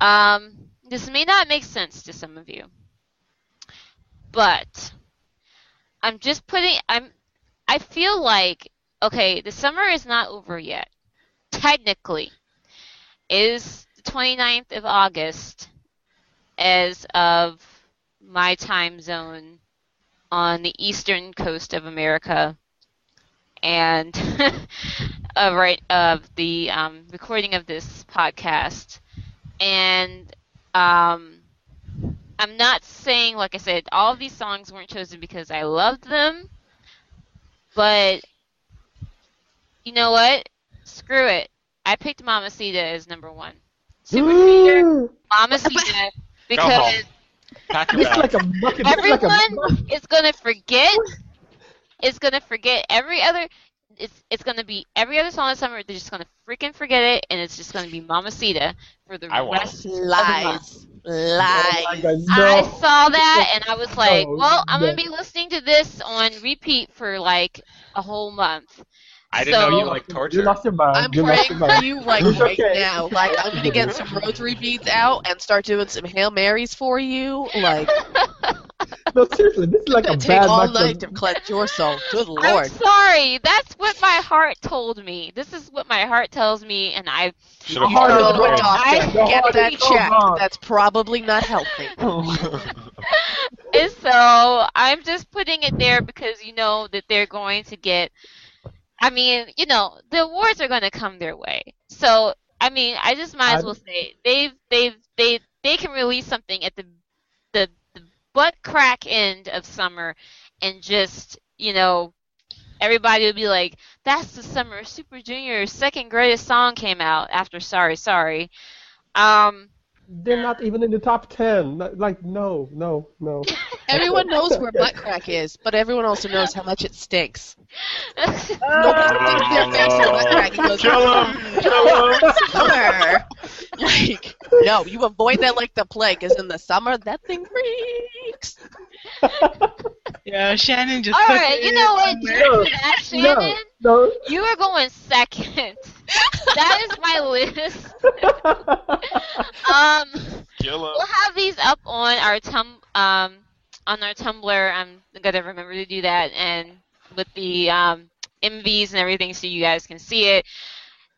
um, this may not make sense to some of you but i'm just putting i'm i feel like okay the summer is not over yet. Technically it is the 29th of august as of my time zone on the eastern coast of America, and of right of the um, recording of this podcast. And um, I'm not saying, like I said, all of these songs weren't chosen because I loved them, but you know what? Screw it. I picked Mamacita as number one. Super Junior, Mamacita, because Pack your It's like a bucket. It's like a everyone is gonna forget. It's gonna forget every other. It's it's gonna be every other song this summer. They're just gonna freaking forget it, and it's just gonna be Mamacita for the I won't. rest. of the month. Lies. Lies. Oh my God, I saw that and I was like, No, well, I'm no. gonna be listening to this on repeat for like a whole month. I didn't know you So- like You torture. lost your mind. I'm you praying your for you like It's right okay. now. Like I'm gonna get some rosary beads out and start doing some hail marys for you. Like No, seriously, this is like gonna a take bad all match night of- to cleanse your soul. Good lord. I'm lord. sorry. That's what my heart told me. This is what my heart tells me, and I. Should have You Heart is go to a wrong. doctor. I- Your Get heart that is so That's probably not healthy. Oh and so I'm just putting it there because you know that they're going to get. I mean, you know, the awards are going to come their way. So I mean, I just might as well say they've they've they they can release something at the the, the butt crack end of summer, and just you know. Everybody would be like, "That's the summer Super Junior's second greatest song came out after Sorry Sorry." Um, They're not even in the top ten. Like, no, no, no. Everyone knows where butt crack is, but everyone also knows how much it stinks. Nobody's Uh, thinking their face for butt crack and goes, Kill him! Kill him! summer. Like, no, you avoid that like the plague, because in the summer, that thing freaks. Yeah, Shannon just. all took right, it you know what? somewhere. No, That, No, Shannon, no. You are going second. that is my list. Um, Kill we'll have these up on our tum um on our Tumblr. I'm gonna remember to do that, and with the um MVs and everything, so you guys can see it.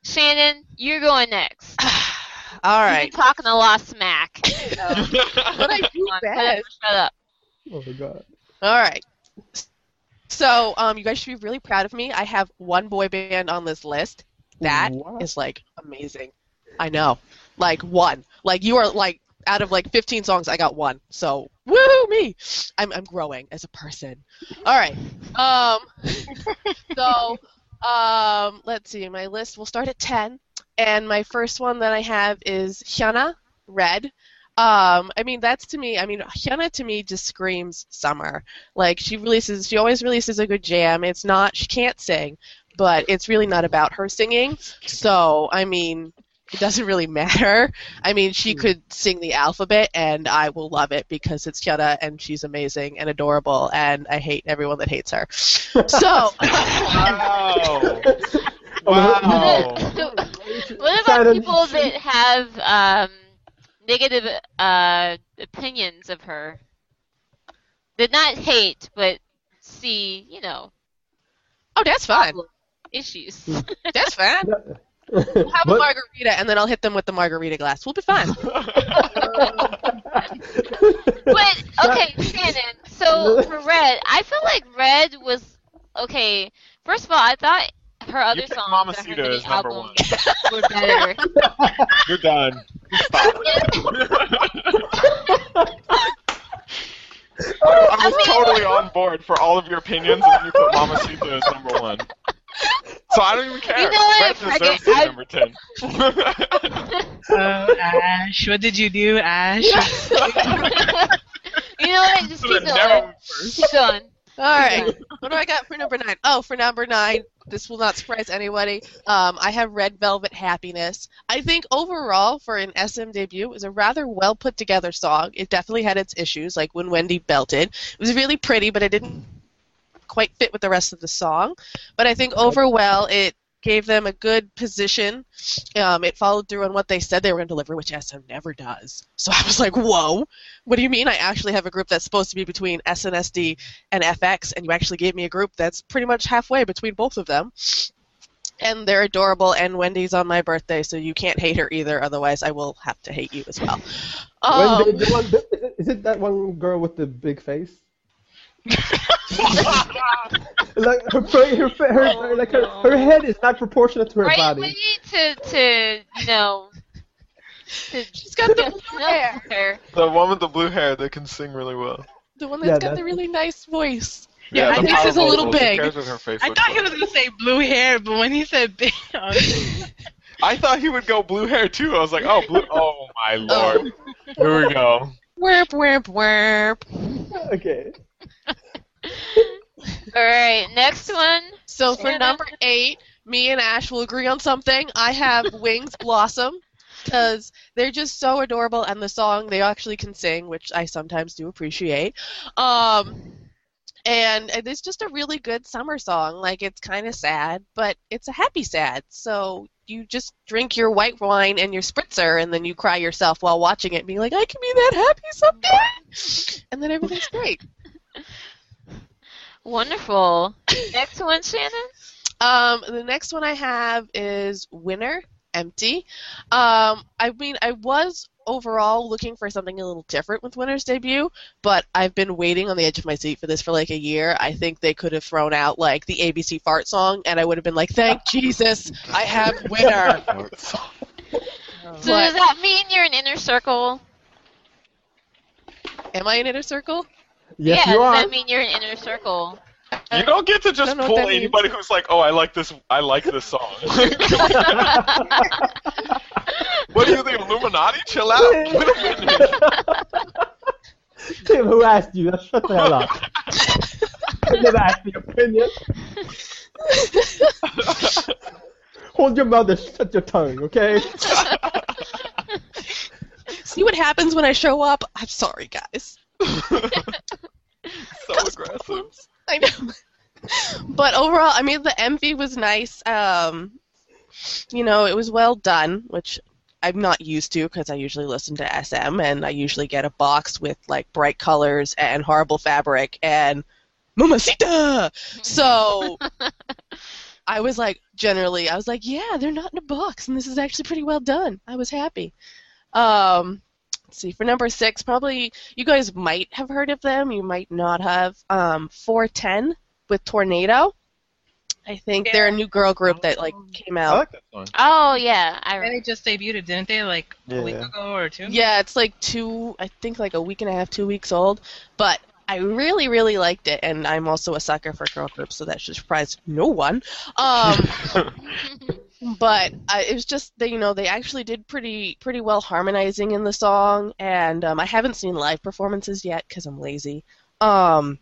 Shannon, you're going next. All You've right. been talking a lot of smack. So, But I do come on, best. Shut up. Oh my god. All right. So, um, you guys should be really proud of me. I have one boy band on this list. That is What? like amazing. I know. Like one. Like you are like out of like 15 songs, I got one. So woohoo me! I'm I'm growing as a person. All right. Um. so, um, let's see. My list We'll start at 10, and my first one that I have is Hyuna Red. Um, I mean, that's to me. I mean, Hyuna to me just screams summer. Like she releases, she always releases a good jam. It's not, she can't sing, but it's really not about her singing. So, I mean, it doesn't really matter. I mean, she could sing the alphabet, and I will love it because it's Hyuna, and she's amazing and adorable, and I hate everyone that hates her. So, Wow! Wow! what about people that have um, negative uh, opinions of her? Did not hate, but see, you know, oh, that's fine. issues. That's fine. Have a margarita, and then I'll hit them with the margarita glass. We'll be fine. but okay, Shannon. So for Red, I feel like Red was okay. First of all, I thought her other picked songs on her Mamacita mini as number album were better. You're done. Stop. I, I was mean- totally on board for all of your opinions, and then you put Mamacita as number one. So I don't even care. You know what? Red Forget- deserves to be I- number ten. Oh, Ashe, what did you do, Ashe? you know what? Just keep Should've never going. went first. Keep going. All right. What do I got for number nine? Oh, for number nine, this will not surprise anybody. Um, I have Red Velvet Happiness. I think overall, for an SM debut, it was a rather well put together song. It definitely had its issues, like when Wendy belted. It was really pretty, but it didn't quite fit with the rest of the song. But I think overall, it gave them a good position. Um, it followed through on what they said they were going to deliver, which SM never does. So I was like, whoa, what do you mean I actually have a group that's supposed to be between SNSD and FX, and you actually gave me a group that's pretty much halfway between both of them? And they're adorable, and Wendy's on my birthday, so you can't hate her either, otherwise I will have to hate you as well. Um, the, the one, is, it that one girl with the big face? like her, fa- her, her, oh, her like her, her head is not proportionate to her Right, body. we need to, to you know, to she's got the blue hair. hair. The one with the blue hair that can sing really well. The one that's Yeah, got that's- the really nice voice. Yeah, I think power this is a little big. her face I looks thought he was gonna say blue hair, but when he said big, I I thought he would go blue hair too. I was like, oh, blue. Oh my oh. lord. Here we go. Werp, werp, werp. Okay. All right, next one. So for Shannon? number eight, me and Ash will agree on something. I have Wings Blossom because they're just so adorable, and the song they actually can sing, which I sometimes do appreciate. Um, and it's just a really good summer song. Like it's kind of sad, but it's a happy sad. So you just drink your white wine and your spritzer, and then you cry yourself while watching it, being like, "I can be that happy someday," and then everything's great. Wonderful. Next one, Shannon. Um, the next one I have is Winner, Empty. Um, I mean, I was overall looking for something a little different with Winner's debut, but I've been waiting on the edge of my seat for this for like a year. I think they could have thrown out like the ABC fart song, and I would have been like, thank Jesus, I have Winner. So But- does that mean you're an inner circle? Am I an Inner Circle? Yes, yeah, you does are. that mean you're in inner circle? You don't get to just pull what that means. anybody who's like, oh, I like this. I like this song. what are you, the Illuminati? Chill out. Wait a minute. Tim, who asked you? Shut the hell up. I never asked your opinion. Hold your mouth and shut your tongue, okay? See what happens when I show up? I'm sorry, guys. so aggressive. I know. but overall, I mean, the MV was nice. Um, you know, it was well done, which I'm not used to because I usually listen to SM and I usually get a box with like bright colors and horrible fabric and mamacita. So I was like, generally, I was like, yeah, they're not in a box, and this is actually pretty well done. I was happy. Um, let's see, for number six, probably you guys might have heard of them, you might not have. Um, 4TEN with Tornado. I think they're a new girl group that like came out. I out. like that song. Oh yeah, I and remember. they just debuted it, didn't they? Like a week Yeah. ago or two. Yeah, it's like two, I think like a week and a half, two weeks old. But I really, really liked it, and I'm also a sucker for girl groups, so that should surprise no one. Um, but I, it was just they, you know, they actually did pretty, pretty well harmonizing in the song, and um, I haven't seen live performances yet because I'm lazy. Um,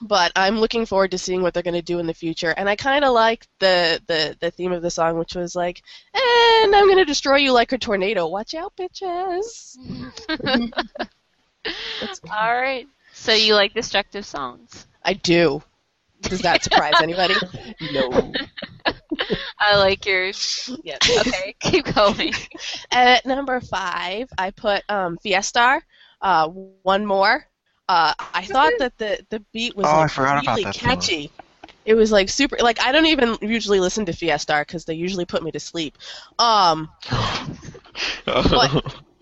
but I'm looking forward to seeing what they're going to do in the future, and I kind of like the, the the theme of the song, which was like, "And I'm going to destroy you like a tornado. Watch out, bitches." All right. So you like destructive songs? I do. Does that surprise anybody? No. I like yours. Yeah. Okay. Keep going. At number five, I put um, Fiestar. Uh, one more. Uh, I thought that the the beat was Oh, I like, forgot about really that song. catchy. It was like super. Like I don't even usually listen to Fiestar because they usually put me to sleep. Um, What?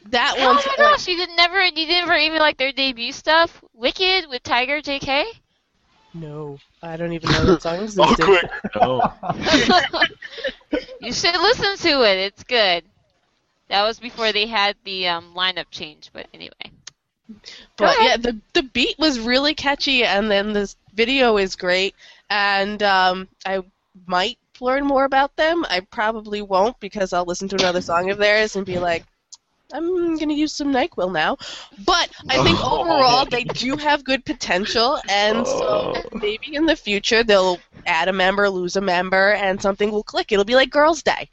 that one. Oh one's my like, gosh, you did never you never even like their debut stuff? Wicked with Tiger JK? No, I don't even know that song existed. oh, quick. No. you should listen to it. It's good. That was before they had the um, lineup change, but anyway. But yeah, the the beat was really catchy, and then this video is great. And um, I might learn more about them. I probably won't because I'll listen to another song of theirs and be like, I'm gonna use some Nyquil now. But I think Oh. overall they do have good potential, and so maybe in the future they'll add a member, lose a member, and something will click. It'll be like Girls' Day,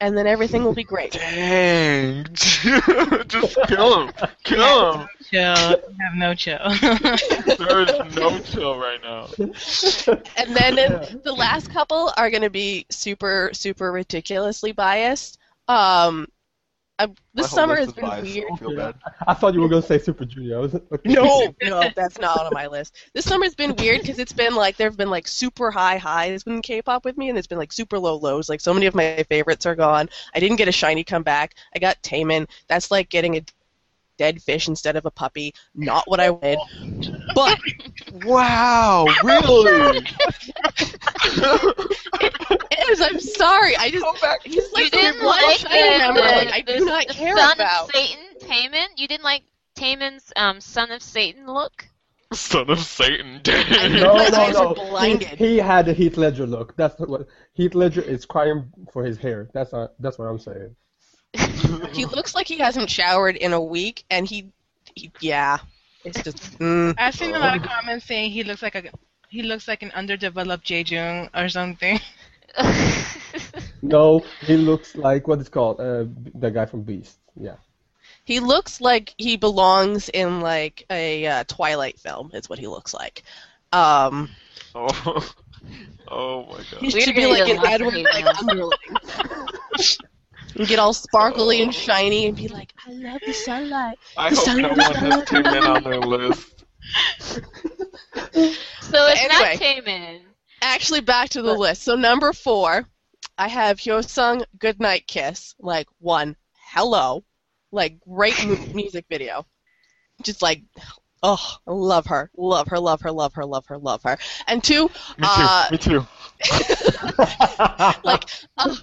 and then everything will be great. Dang. Just kill him. Kill him. Chill. Have no chill. There is no chill right now. And then in- the last couple are going to be super, super ridiculously biased. Um, I, My this whole summer has been biased, weird. I feel bad. I thought you were gonna say Super Junior. I was okay. No, no, that's not on my list. This summer's been weird because it's been like there have been like super high highs in K-pop with me, and it's been like super low lows. Like so many of my favorites are gone. I didn't get a shiny comeback. I got Taemin. That's like getting a dead fish instead of a puppy. Not what I wanted. But Wow, really? it is. I'm sorry. I just he's like you didn't like shiny the, the, Like I do not the care son about. of Satan, Taemin? You didn't like Taemin's um, son of Satan look? Son of Satan. No, no, no. He, he had a Heath Ledger look. That's what Heath Ledger is crying for his hair. That's not, that's what I'm saying. He looks like he hasn't showered in a week, and he, he yeah, it's just. Mm. I've seen a lot of comments saying he looks like a he looks like an underdeveloped Jejung or something. No, he looks like what is called uh, the guy from Beast. Yeah. He looks like he belongs in like a uh, Twilight film. Is what he looks like. Um, oh. oh my god. he We're should be like an Edward like underling. and get all sparkly and shiny and be like, I love the sunlight. I The hope sun no one has out. Taemin on their list. so it's Anyway. not Taemin. Actually, back to the list. So number four, I have Hyosung "Goodnight Kiss." Like one, hello, like great mu- music video. Just like, oh, I love her, love her, love her, love her, love her, love her. And two, Me too. uh, me too. like, oh.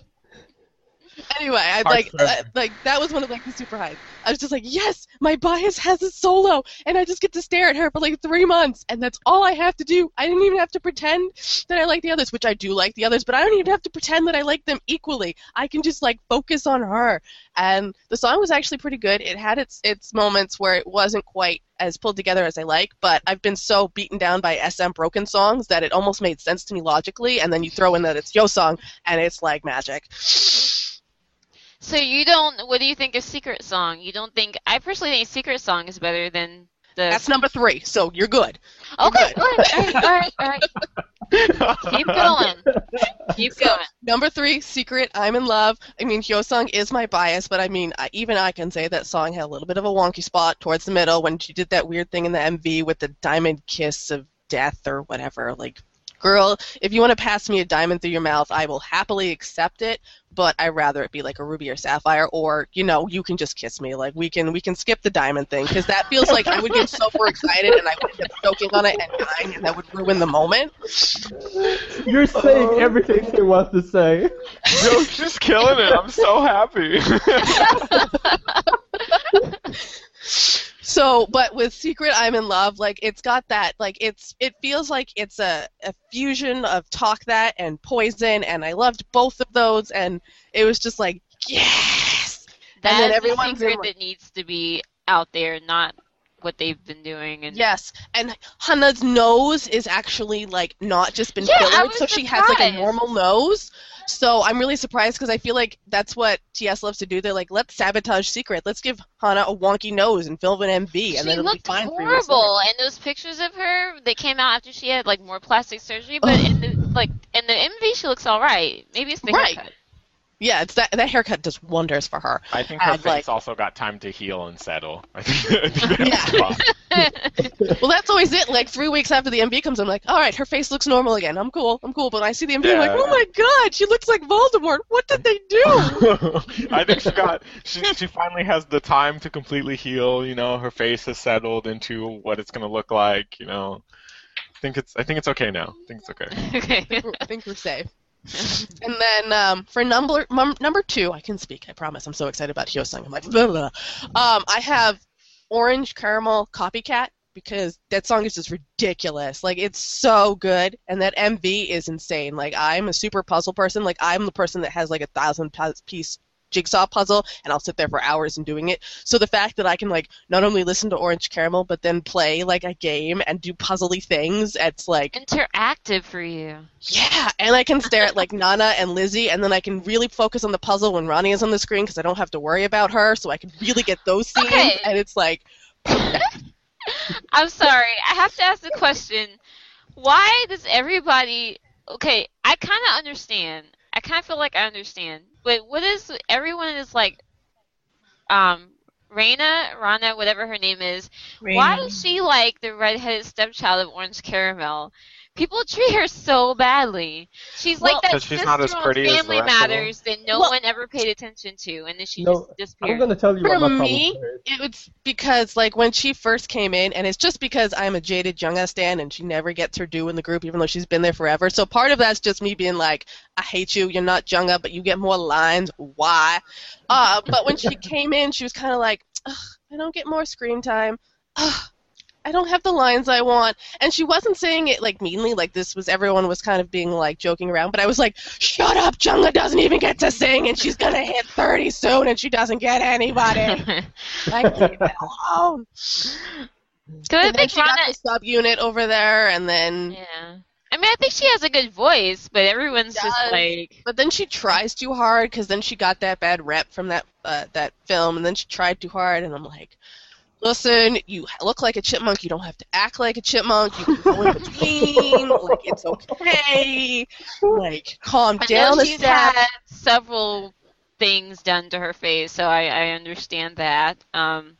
Anyway, I like, uh, like that was one of like the super highs. I was just like, yes, my bias has a solo, and I just get to stare at her for like three months, and that's all I have to do. I didn't even have to pretend that I like the others, which I do like the others, but I don't even have to pretend that I like them equally. I can just like focus on her, and the song was actually pretty good. It had its its moments where it wasn't quite as pulled together as I like, but I've been so beaten down by SM broken songs that it almost made sense to me logically, and then you throw in that it's Yo song, and it's like magic. So you don't. What do you think of Secret Song? You don't think? I personally think Secret Song is better than the. That's number three, so you're good. okay. good. All right. All right. All right. All right. Keep going. Keep going. Number three, Secret, I'm in Love. I mean, Hyosung is my bias, but I mean, I, even I can say that song had a little bit of a wonky spot towards the middle when she did that weird thing in the MV with the diamond kiss of death or whatever. Like, girl, if you want to pass me a diamond through your mouth, I will happily accept it, but I'd rather it be like a ruby or sapphire, or you know, you can just kiss me. Like, we can we can skip the diamond thing because that feels like I would get super excited and I would end up choking on it and dying, and that would ruin the moment. You're saying oh. everything she wants to say. Yo, she's killing it. I'm so happy. So, but with Secret, I'm in love. Like it's got that. Like it's it feels like it's a, a fusion of Talk That and Poison, and I loved both of those, and it was just like yes. That's then the everyone's in, secret like- that needs to be out there, not what they've been doing. And Yes, and Hana's nose is actually like not just been Yeah, was so she has like a normal nose. So I'm really surprised because I feel like that's what TS loves to do. They're like, let's sabotage Secret. Let's give Hana a wonky nose and film an MV, and she then it'll be looked fine. weeks later. horrible. And those pictures of her, they came out after she had like more plastic surgery. But in the like in the MV, she looks all right. Maybe it's the Right. haircut. Yeah, it's that that haircut does wonders for her. I think her I'd face like- also got time to heal and settle. I think, I think Yeah. Well, that's always it. Like three weeks after the MV comes, I'm like, all right, her face looks normal again. I'm cool. I'm cool. But when I see the MV, I'm like, oh my god, she looks like Voldemort. What did they do? I think she got she she finally has the time to completely heal. You know, her face has settled into what it's gonna look like. You know, I think it's I think it's okay now. I think it's okay. okay. I think we're safe. And then um, for number mum, number two, I can speak. I promise. I'm so excited about Hyosung. I'm like, blah, blah. Um, I have Orange Caramel Copycat because that song is just ridiculous. Like it's so good, and that MV is insane. Like I'm a super puzzle person. Like I'm the person that has like a thousand piece jigsaw puzzle, and I'll sit there for hours and doing it. So the fact that I can like not only listen to Orange Caramel, but then play like a game and do puzzly things, it's like Interactive for you. yeah, and I can stare at like Nana and Lizzie, and then I can really focus on the puzzle when Ronnie is on the screen because I don't have to worry about her, so I can really get those scenes. Okay. And it's like, I'm sorry. I have to ask the question. Why does everybody? Okay, I kind of understand. I kind of feel like I understand. But what is everyone is like? Um, Raina, Rana, whatever her name is. Why is she like the redheaded stepchild of Orange Caramel? People treat her so badly. She's Well- like that 'Cause she's sister not as on pretty as the Family rest. Matters that no Well- one ever paid attention to, and then she No, just I'm gonna tell you For what my me, problem is. it was because like when she first came in, and it's just because I'm a jaded Jungah stan, and she never gets her due in the group, even though she's been there forever. So part of that's just me being like, I hate you. You're not Jungah, but you get more lines. Why? Uh, but when she came in, she was kind of like, Ugh, I don't get more screen time. Ugh, I don't have the lines I want. And she wasn't saying it like meanly, like this was everyone was kind of being like joking around. But I was like, shut up, Jungah doesn't even get to sing, and she's gonna hit 30 soon, and she doesn't get anybody. like, leave it alone. Because I And then think she got Rana, the subunit over there, and then yeah. I mean, I think she has a good voice, but everyone's just Does. like, But then she tries too hard because then she got that bad rep from that uh, that film, and then she tried too hard, and I'm like, listen, you look like a chipmunk. You don't have to act like a chipmunk. You can go in between. like it's okay. Like calm I down know she's step. had several things done to her face, so I, I understand that. Um,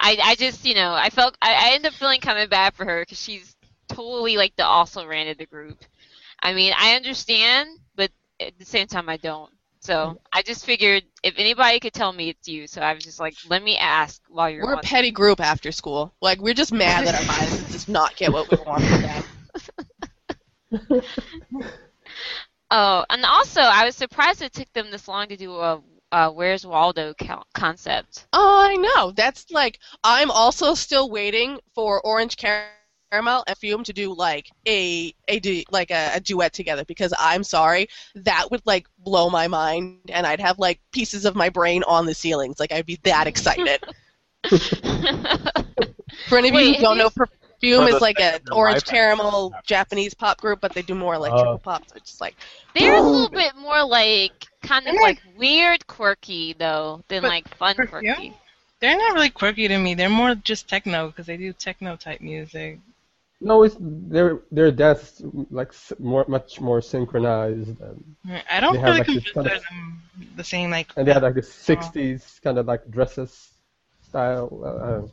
I, I just, you know, I felt I, I end up feeling kind of bad for her because she's totally like the also ran of the group. I mean, I understand, but at the same time, I don't. So I just figured if anybody could tell me, it's you. So I was just like, let me ask while you're We're a petty group after school. Like we're just mad that our minds does not get what we want from them. Oh, and also I was surprised it took them this long to do a uh, Where's Waldo co- concept. Oh, I know. That's like I'm also still waiting for Orange Caramel and Perfume to do like a a du- like a, a duet together because I'm sorry that would like blow my mind and I'd have like pieces of my brain on the ceilings like I'd be that excited. For any of you who don't know, have Perfume is like an orange caramel. Japanese pop group, but they do more like Oh. triple pop. So it's just like They're a little bit more like kind of like weird, quirky though than But like fun, for quirky. you? They're not really quirky to me. They're more just techno because they do techno type music. No, it's their their deaths like more much more synchronized, and, I don't They really like, consider kind of- them the same like. and they had like the '60s kind of like dresses style.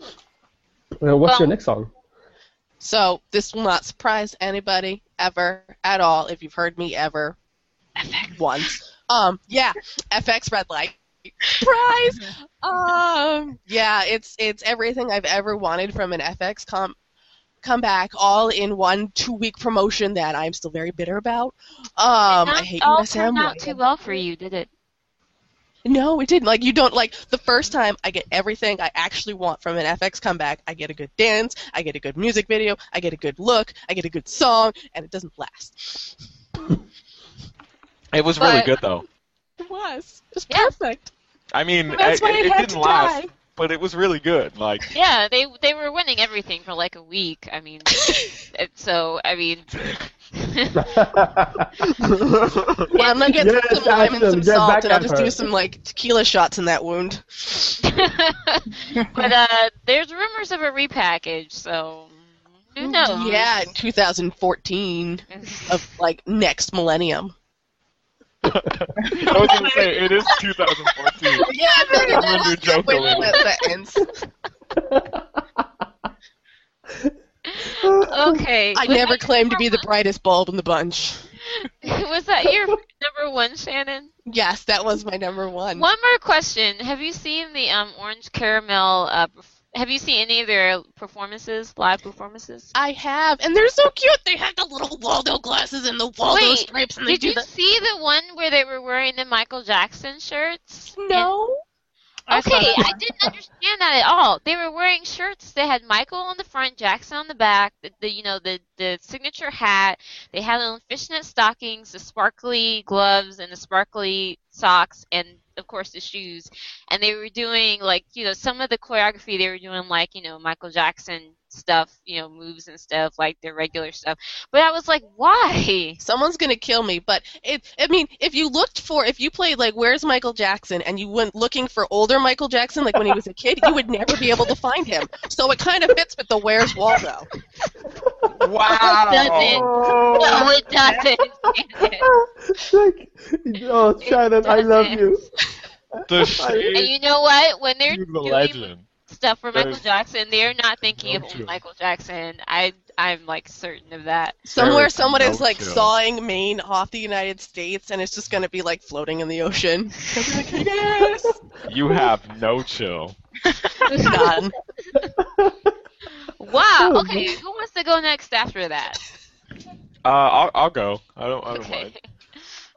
Uh, uh, what's your next song? so. This will not surprise anybody ever at all if you've heard me ever once. Um, yeah, FX Red Light. Surprise! um, yeah, it's it's everything I've ever wanted from an FX com back all in one two week promotion that I'm still very bitter about. Um, I not hate all USM. turned out too well for you, did it? No, it didn't. Like you don't like the first time I get everything I actually want from an FX comeback. I get a good dance, I get a good music video, I get a good look, I get a good song, and it doesn't last. It was really good though. It was. It was Yeah. perfect. I mean, That's it, why it, it it had didn't to last, die. But it was really good. Like, Yeah, they they were winning everything for like a week. I mean, so I mean, Well, I'm gonna get Yes, some lime and some get salt, and I'll just her. do some like tequila shots in that wound. but uh, there's rumors of a repackage, so who knows? Yeah, in 2014 of like next millennium. I was gonna say it is 2014. Yeah, that, I'm gonna do joke a little. okay. I was never that claimed to be the brightest bulb in the bunch. Was that your number one, Shannon? Yes, that was my number one. One more question: Have you seen the um Orange Caramel? Uh, perf- have you seen any of their performances, live performances? I have, and they're so cute. They have the little Waldo glasses and the Waldo Wait, stripes, and they Did do you the see the one where they were wearing the Michael Jackson shirts? no. I saw Okay, that. I didn't understand that at all. They were wearing shirts that had Michael on the front, Jackson on the back, the, the you know the the signature hat. They had on fishnet stockings, the sparkly gloves, and the sparkly socks, and of course the shoes. And they were doing like you know some of the choreography. They were doing like you know Michael Jackson stuff, you know moves and stuff like their regular stuff. But I was like, why? Someone's gonna kill me, but it. I mean, if you looked for, if you played like "Where's Michael Jackson" and you went looking for older Michael Jackson, like when he was a kid, you would never be able to find him. So it kind of fits with the "Where's Waldo." Wow. No, it doesn't. Damn it. like, oh, Shannon, I love you. The And you know what? When they're the doing legend. Stuff for Michael is- Jackson, they're not thinking of No old chill. Michael Jackson. I I'm like certain of that. Somewhere, is someone no is like chill. sawing Maine off the United States, and it's just gonna be like floating in the ocean. yes, You have no chill. none. Wow. Okay, who wants to go next after that? Uh, I'll, I'll go. I don't. I don't Okay. mind.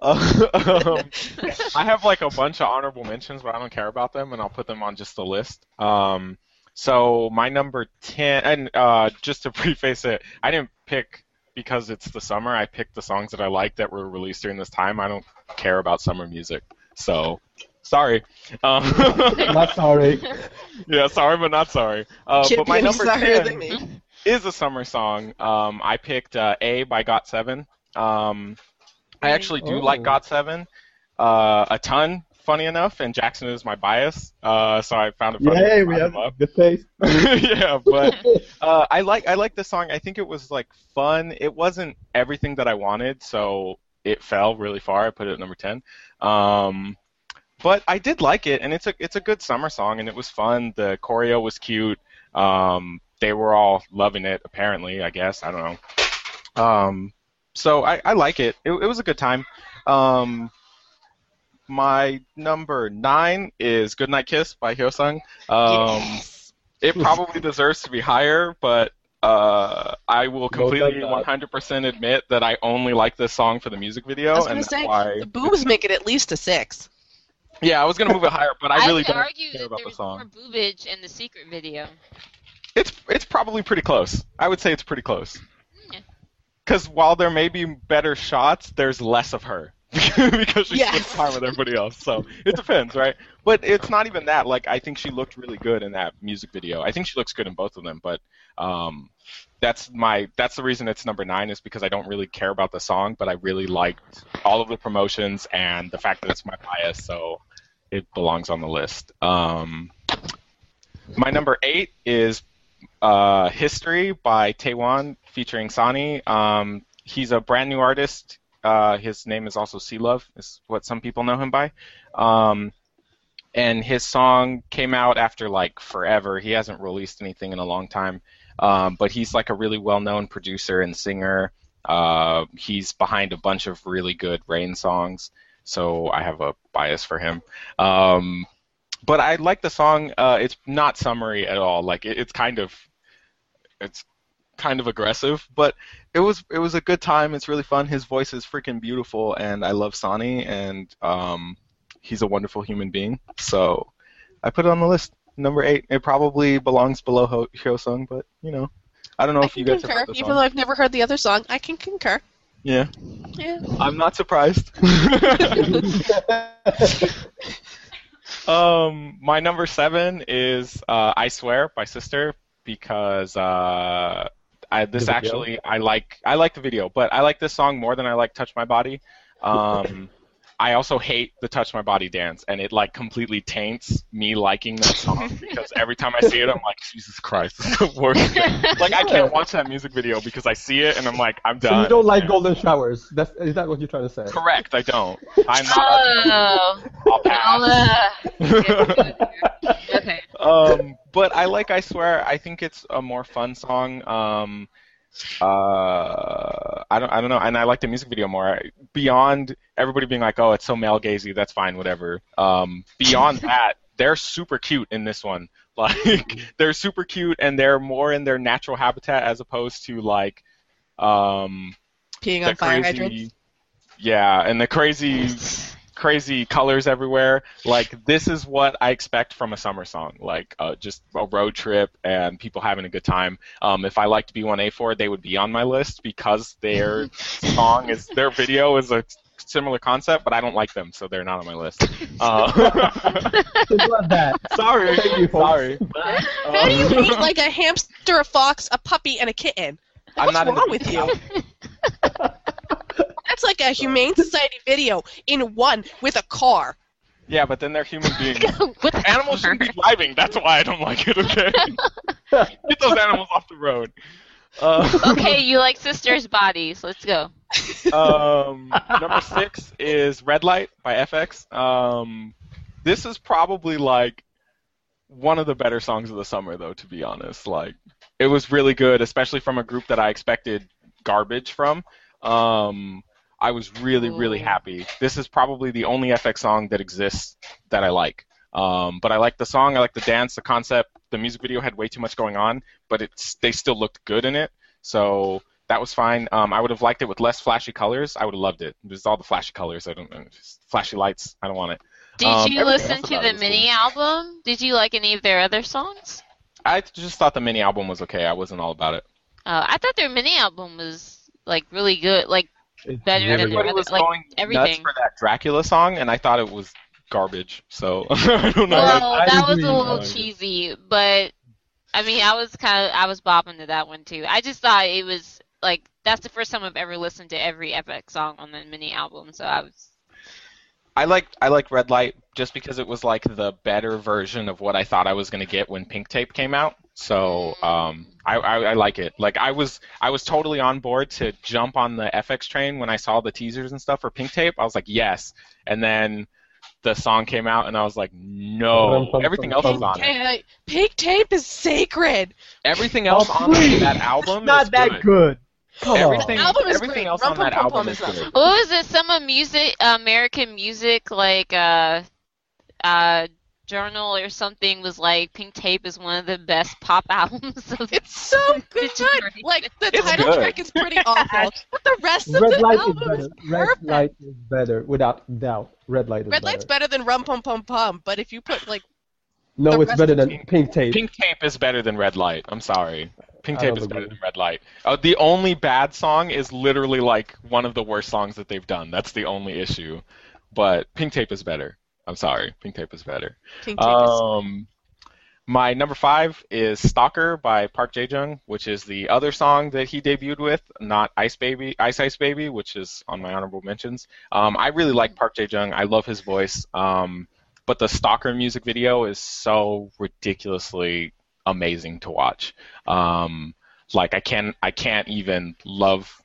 Um, I have like a bunch of honorable mentions, but I don't care about them, and I'll put them on just the list. Um, so my number ten, and uh, just to preface it, I didn't pick because it's the summer. I picked the songs that I like that were released during this time. I don't care about summer music, so sorry. Um, Not sorry. yeah, sorry, but not sorry. Uh, but my number 10 is a summer song. Um, I picked uh, A by Got Seven. Um, I actually do Oh. like Got Seven uh, a ton. Funny enough, and Jackson is my bias, uh, so I found it funny. Yay, we have good taste. yeah, but uh, I like I like the song. I think it was like fun. It wasn't everything that I wanted, so it fell really far. I put it at number ten. Um, but I did like it, and it's a it's a good summer song, and it was fun. The choreo was cute. Um, they were all loving it, apparently. I guess I don't know. Um, so I, I like it. it. It was a good time. Um, my number nine is "Goodnight Kiss" by Hyosung. Um, yes. it probably deserves to be higher, but uh, I will completely like 100% admit that I only like this song for the music video, I was and that's say why. the boobs make it at least a six. Yeah, I was gonna move it higher, but I really would don't argue care that about there the was more song. boobage in the secret video. It's it's probably pretty close. I would say it's pretty close. Because while there may be better shots, there's less of her because she Yes. spends time with everybody else. So it depends, right? But it's not even that. Like I think she looked really good in that music video. I think she looks good in both of them. But um, that's my that's the reason it's number nine is because I don't really care about the song, but I really liked all of the promotions and the fact that it's my bias, so it belongs on the list. Um, my number eight is uh, History by Taewan featuring Sani. Um, he's a brand new artist. Uh, his name is also C-Luv, is what some people know him by. Um, and his song came out after like forever. He hasn't released anything in a long time. Um, but he's like a really well-known producer and singer. Uh, he's behind a bunch of really good Rain songs, so I have a bias for him. Um, but I like the song. Uh, it's not summery at all. Like it, it's kind of, it's kind of aggressive, but it was it was a good time. It's really fun. His voice is freaking beautiful, and I love Sonny, and um, he's a wonderful human being. So I put it on the list, number eight. It probably belongs below Ho- Hyosung, but you know, I don't know I if you can guys have concur. heard the Even though I've never heard the other song, I can concur. Yeah, Yeah. I'm not surprised. um, my number seven is uh, "I Swear" by Sistar because uh, I, this actually I like I like the video, but I like this song more than I like "Touch My Body." Um, I also hate the "Touch My Body" dance, and it like completely taints me liking that song because every time I see it, I'm like, Jesus Christ, this is the worst. thing." Like I can't watch that music video because I see it and I'm like, I'm done. So you don't like Yeah. golden showers? That's is that what you're trying to say? Correct, I don't. I'm not. Oh. I'll pass. uh, okay. um, but I like I swear. I think it's a more fun song. Um, uh, I don't. I don't know. And I like the music video more. Beyond everybody being like, "Oh, it's so male gazy," that's fine, whatever. Um, beyond that, they're super cute in this one. Like they're super cute and they're more in their natural habitat as opposed to like um Peeing on fire crazy hydrants. yeah and the crazy crazy colors everywhere like this is what i expect from a summer song like uh, just a road trip and people having a good time um, if i liked b1a4 they would be on my list because their song is their video is a similar concept but i don't like them so they're not on my list uh, Simple as that. sorry Thank you, folks. sorry How do you hate like a hamster, a fox, a puppy, and a kitten? I'm not into wrong with you? That's like a humane society video in one with a car. yeah but then they're human beings With the Animals shouldn't be driving. That's why I don't like it. Okay, get those animals off the road. Uh, okay, you like Sistar's bodies. Let's go. um, number six is Red Light by FX. Um, this is probably like one of the better songs of the summer, though. To be honest, like it was really good, especially from a group that I expected garbage from. Um, I was really, really happy. This is probably the only FX song that exists that I like. Um, but I like the song, I like the dance, the concept. The music video had way too much going on, but it's they still looked good in it. So that was fine. Um, I would have liked it with less flashy colors. I would have loved it. Just all the flashy colors. I don't know. Flashy lights. I don't want it. Did Um, you listen to the mini cool. album? Did you like any of their other songs? I just thought the mini album was okay. I wasn't all about it. Uh, I thought their mini album was like really good, like Better really than Everybody other- was like, going nuts for that Dracula song, and I thought it was garbage. So I don't know. Well, I that was a little cheesy, but I mean, I was kind of I was bopping to that one too. I just thought it was like that's the first time I've ever listened to every Epic song on the mini album, so I was I liked I liked Red Light just because it was like the better version of what I thought I was gonna get when Pink Tape came out. So um, I, I, I like it. Like I was I was totally on board to jump on the FX train when I saw the teasers and stuff for Pink Tape. I was like yes, and then the song came out and I was like no. Everything else was on it. Pink tape is sacred. Everything else Oh, on that album is not is that good. good. Come Everything, on. Album is everything great. else Rum on that Pum Pum album Pum is is good. what was it? Some of music, American music, like uh, uh, Journal or something was like Pink Tape is one of the best pop albums. Of It's so good. generation. Like the It's title good. track is pretty awful, but the rest of Red the light is album better. is Red light is better, without doubt. Red light is Red better. light's better than Rum Pum Pum Pum, but if you put like No, it's better than Pink- Pink Tape. Pink Tape is better than Red Light. I'm sorry. Pink Tape don't is better agree. than Red Light. Uh, the only bad song is literally like one of the worst songs that they've done. That's the only issue. But Pink Tape is better. I'm sorry. Pink Tape is better. Pink tape is Um, my number five is Stalker by Park Jae-jung, which is the other song that he debuted with, not Ice Baby, Ice Ice Baby, which is on my honorable mentions. Um, I really like Park Jae-jung. I love his voice. Um, but the Stalker music video is so ridiculously amazing to watch. Um, like I can I can't even love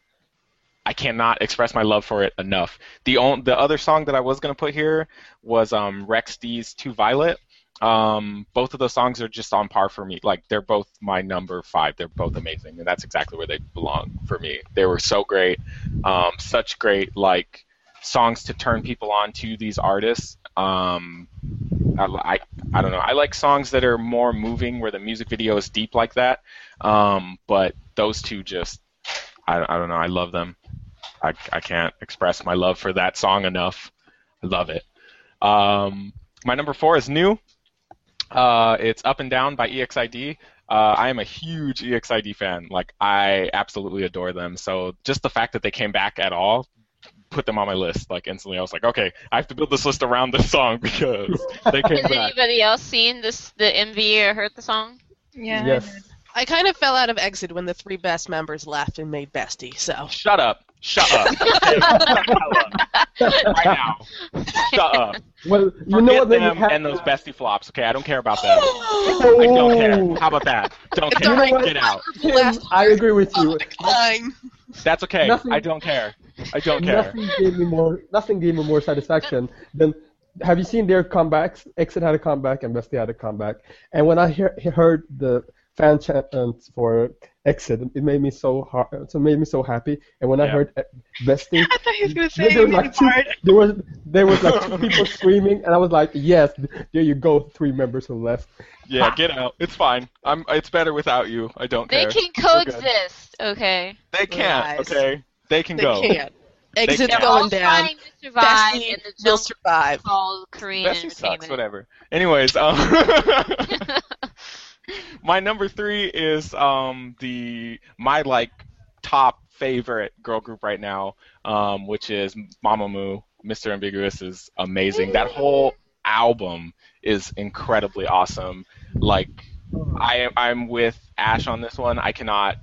I cannot express my love for it enough. The on, the other song that I was gonna put here was um, Rex D's "Too Violet." Um, both of those songs are just on par for me. Like they're both my number five. They're both amazing, and that's exactly where they belong for me. They were so great, um, such great like songs to turn people on to these artists. Um, I, I I don't know. I like songs that are more moving, where the music video is deep like that. Um, but those two just I, I don't know. I love them. I, I can't express my love for that song enough. I love it. Um, my number four is new. Uh, it's Up and Down by EXID. Uh, I am a huge EXID fan. Like I absolutely adore them. So just the fact that they came back at all put them on my list like instantly. I was like, okay, I have to build this list around this song because they came Has back. Has anybody else seen this the MV or heard the song? Yeah. I yes. Did. I kind of fell out of EXID when the three best members left and made Bestie. So Shut up. Shut up. Shut up. right now. Shut up. Well, you Forget know what? Them have and those bestie flops. Okay, I don't care about them. I don't oh. care. How about that? Don't It's care. alright. Get out. Tim, I agree with you. decline. That's okay. Nothing- I don't care. I don't care. Nothing gave me more. Nothing gave me more satisfaction than. Have you seen their comebacks? EXID had a comeback and Bestie had a comeback. And when I hear, heard the fan chants for EXID, it made me so hard. It made me so happy. And when I heard uh, Bestie, I thought he was gonna say there was like two, there was there was like two people screaming, and I was like, yes, there you go, three members who left. Yeah, get out. It's fine. I'm. It's better without you. I don't They care. They can coexist, okay? They can't. Lies. Okay. They can They go. can't. EXID's can't. They're going down. trying to survive Bestie in the will survive. called Korean Bestie sucks. Whatever. Anyways, um, my number three is um the my like top favorite girl group right now, um, which is Mamamoo. Mr. Ambiguous is amazing. That whole album is incredibly awesome. Like I I'm with Ash on this one. I cannot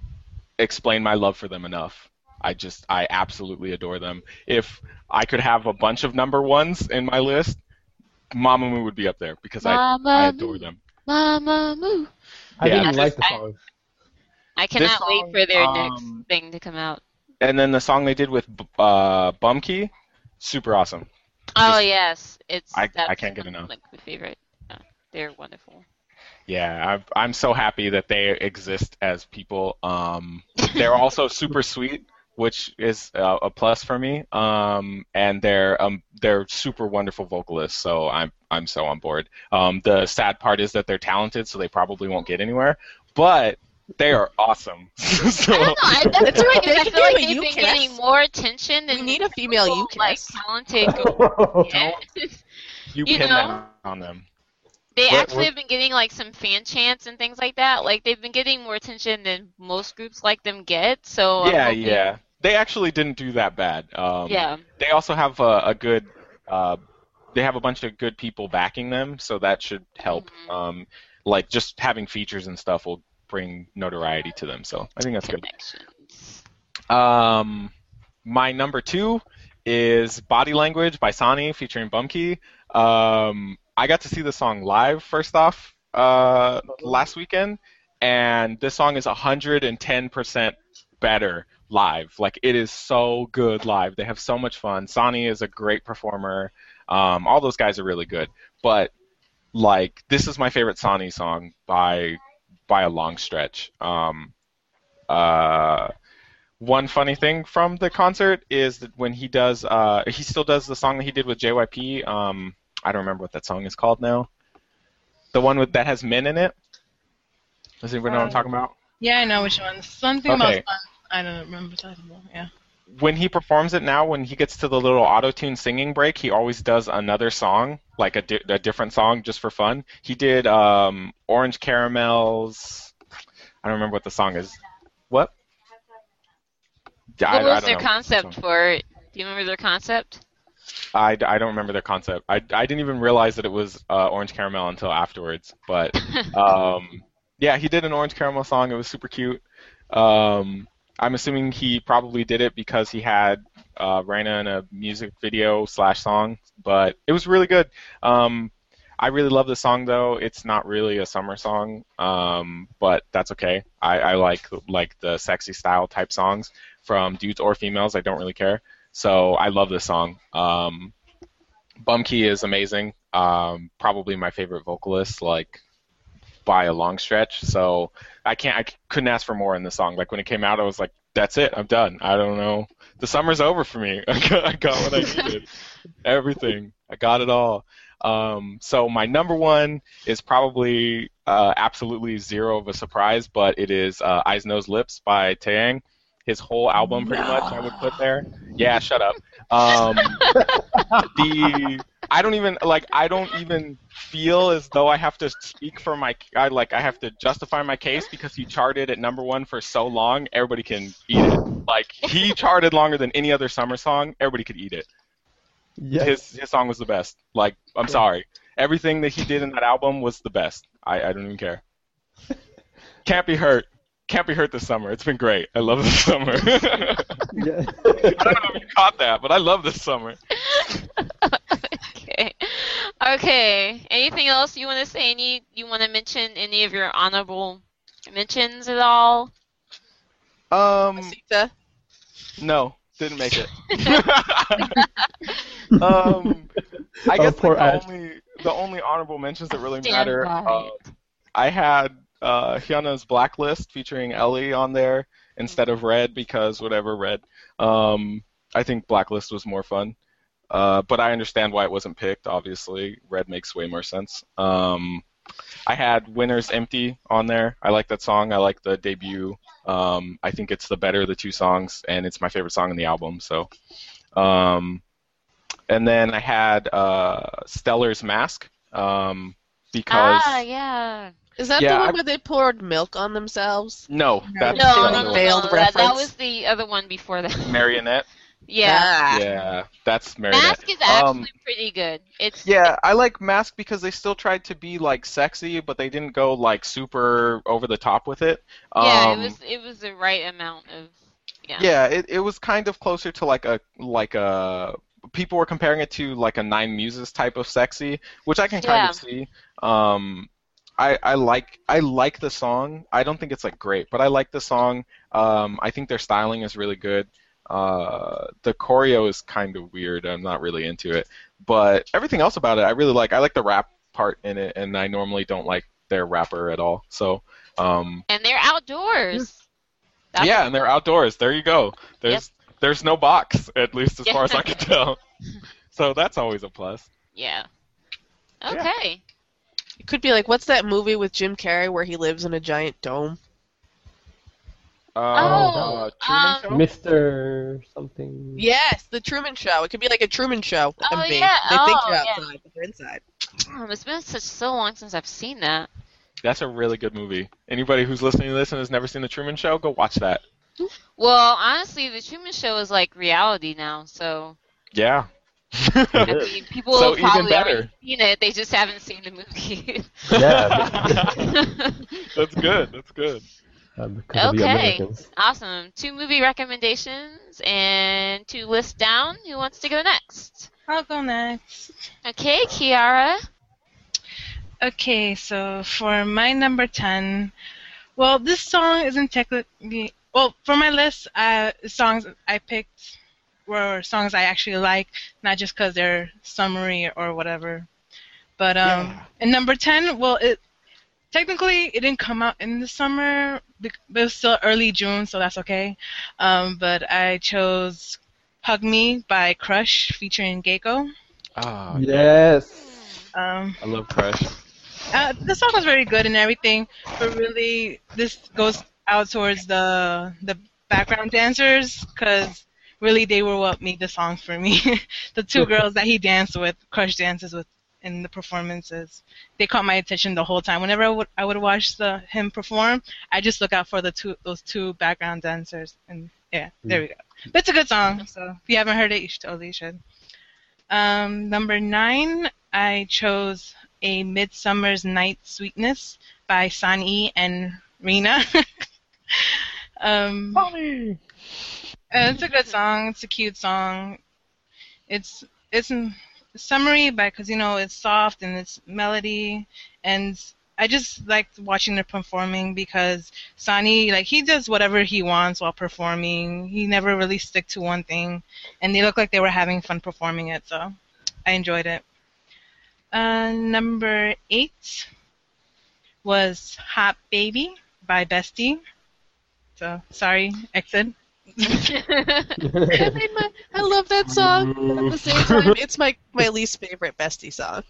explain my love for them enough. I just I absolutely adore them. If I could have a bunch of number ones in my list, Mamamoo would be up there because I, I adore them. Mama moo. I Yeah, didn't like the I- song. I cannot song, wait for their um, next thing to come out. And then the song they did with uh, Bumkey, super awesome. Oh just- yes, it's. I- I can't get enough. Like my favorite. Uh, they're wonderful. Yeah, I've, I'm so happy that they exist as people. Um, they're also super sweet, which is uh, a plus for me. Um, and they're um, they're super wonderful vocalists, so I'm I'm so on board. Um, the sad part is that they're talented, so they probably won't get anywhere, but they are awesome. so, I don't know. I, that's That's right, they I can feel like they've been getting more attention than We need a female typical, like UCAS. talented. you, You pin know? that on them. They What- actually what- have been getting like some fan chants and things like that. Like they've been getting more attention than most groups like them get. So yeah, hoping- yeah. They actually didn't do that bad. Um, yeah. They also have a, a good. Uh, they have a bunch of good people backing them, so that should help. Mhm. Um, like just having features and stuff will bring notoriety to them. So I think that's good. Um, my number two is Body Language by Sani featuring Bumkey. Um, I got to see the song live first off uh, last weekend, and this song is 110% better live. Like it is so good live. They have so much fun. Sani is a great performer. Um, all those guys are really good, but like this is my favorite Sani song by by a long stretch. Um, uh, one funny thing from the concert is that when he does, uh, he still does the song that he did with JYP. Um, I don't remember what that song is called now. The one with that has men in it. Does anyone know what I'm talking about? Yeah, I know which one. Something Okay. about fun. I don't remember talking about. Yeah. When he performs it now, when he gets to the little auto-tune singing break, he always does another song, like a, di- a different song, just for fun. He did um, Orange Caramels. I don't remember what the song is. What? I- What was their know. concept for it? Do you remember their concept? I, I don't remember their concept. I, I didn't even realize that it was uh, Orange Caramel until afterwards. But um, yeah, he did an Orange Caramel song. It was super cute. Um, I'm assuming he probably did it because he had uh, Raina in a music video slash song. But it was really good. Um, I really love the song though. It's not really a summer song, um, but that's okay. I, I like like the sexy style type songs from dudes or females. I don't really care. So I love this song. Um, Bumkey is amazing. Um, probably my favorite vocalist, like by a long stretch. So I can't, I couldn't ask for more in the song. Like when it came out, I was like, "That's it, I'm done. I don't know. The summer's over for me. I got, I got what I needed. Everything. I got it all." Um, so my number one is probably uh, absolutely zero of a surprise, but it is uh, Eyes, Nose, Lips by Taeyang. His whole album, pretty much, I would put there. Yeah, shut up. Um, the I don't even like I don't even feel as though I have to speak for my I like I have to justify my case because he charted at number one for so long. Everybody can eat it. Like he charted longer than any other summer song. Everybody could eat it. Yes. His his song was the best. Like I'm sorry, everything that he did in that album was the best. I I don't even care. Can't be hurt. Can't be hurt this summer. It's been great. I love this summer. I don't know if you caught that, but I love this summer. Okay. Okay. Anything else you want to say? Any you want to mention any of your honorable mentions at all? Um, Masita. no, didn't make it. um, I Oh, guess poor like, the only the only honorable mentions that really Stand matter. Uh, I had uh, Hyuna's Blacklist featuring Ellie on there instead of Red because whatever Red. Um, I think Blacklist was more fun. Uh, but I understand why it wasn't picked. Obviously, Red makes way more sense. Um, I had Winner's Empty on there. I like that song. I like the debut. Um, I think it's the better of the two songs, and it's my favorite song in the album. So, um, and then I had uh, Stellar's Mask um, because Ah, yeah. Is that Yeah, the one I- where they poured milk on themselves? no, that's No, That's no, a no, no, veiled no. That, that was the other one before that. Marionette. Yeah. Ah. Yeah, that's Marionette. Mask is actually Um, pretty good. It's Yeah, I like Mask because they still tried to be like sexy, but they didn't go like super over the top with it. yeah, Um, it was it was the right amount of yeah. Yeah, it, it was kind of closer to like a like a people were comparing it to like a Nine Muses type of sexy, which I can kind Yeah. of see. Um, I I like I like the song. I don't think it's like great, but I like the song. Um, I think their styling is really good. Uh, the choreo is kind of weird. I'm not really into it, but everything else about it I really like. I like the rap part in it, and I normally don't like their rapper at all. So. Um, And they're outdoors. That's yeah, and they're outdoors. There you go. There's there's no box, at least as far as I can tell. So that's always a plus. Yeah. Yeah. Okay. It could be like, what's that movie with Jim Carrey where he lives in a giant dome? Uh, Oh, Truman um, Show? Mr. something. Yes, the Truman Show. It could be like a Truman Show. Oh, MV. yeah. They think Oh, you're yeah. outside, but they're inside. Damn, it's been such so long since I've seen that. That's a really good movie. Anybody who's listening to this and has never seen The Truman Show, go watch that. Well, honestly, the Truman Show is like reality now, so Yeah. I mean, people So have even probably better. already seen it. They just haven't seen the movie. Yeah. That's good. That's good. Uh, because of the Okay. Americans. awesome. Two movie recommendations and two lists down. Who wants to go next? I'll go next. Okay, Kiara. Okay, so for my number 10, well, this song isn't technically. Well, for my list, uh, songs I picked were songs I actually like, not just because they're summary or whatever. But um, Yeah. in number 10, well, it technically it didn't come out in the summer, but it was still early June, so that's okay. Um, but I chose Hug Me by Crush featuring Gaeko. Ah, Yes. Um, I love Crush. uh, the song was very good and everything, but really this goes out towards the the background dancers because really they were what made the song for me. the two girls that he danced with, Crush dances with in the performances, they caught my attention the whole time. Whenever I would I would watch the him perform, I just look out for the two those two background dancers and yeah, there we go. But it's a good song, so if you haven't heard it, you should totally should. Um, number nine, I chose a Midsummer's Night Sweetness by Sani and Raina. um, uh, it's a good song. It's a cute song. It's it's but because you know it's soft and it's melody, and I just liked watching her performing because Sani like he does whatever he wants while performing. He never really stick to one thing, and they look like they were having fun performing it. So I enjoyed it. Uh, number eight was Hot Baby by Bestie. So sorry, exit. I, my, I love that song. At the same time, it's my, my least favorite Bestie song.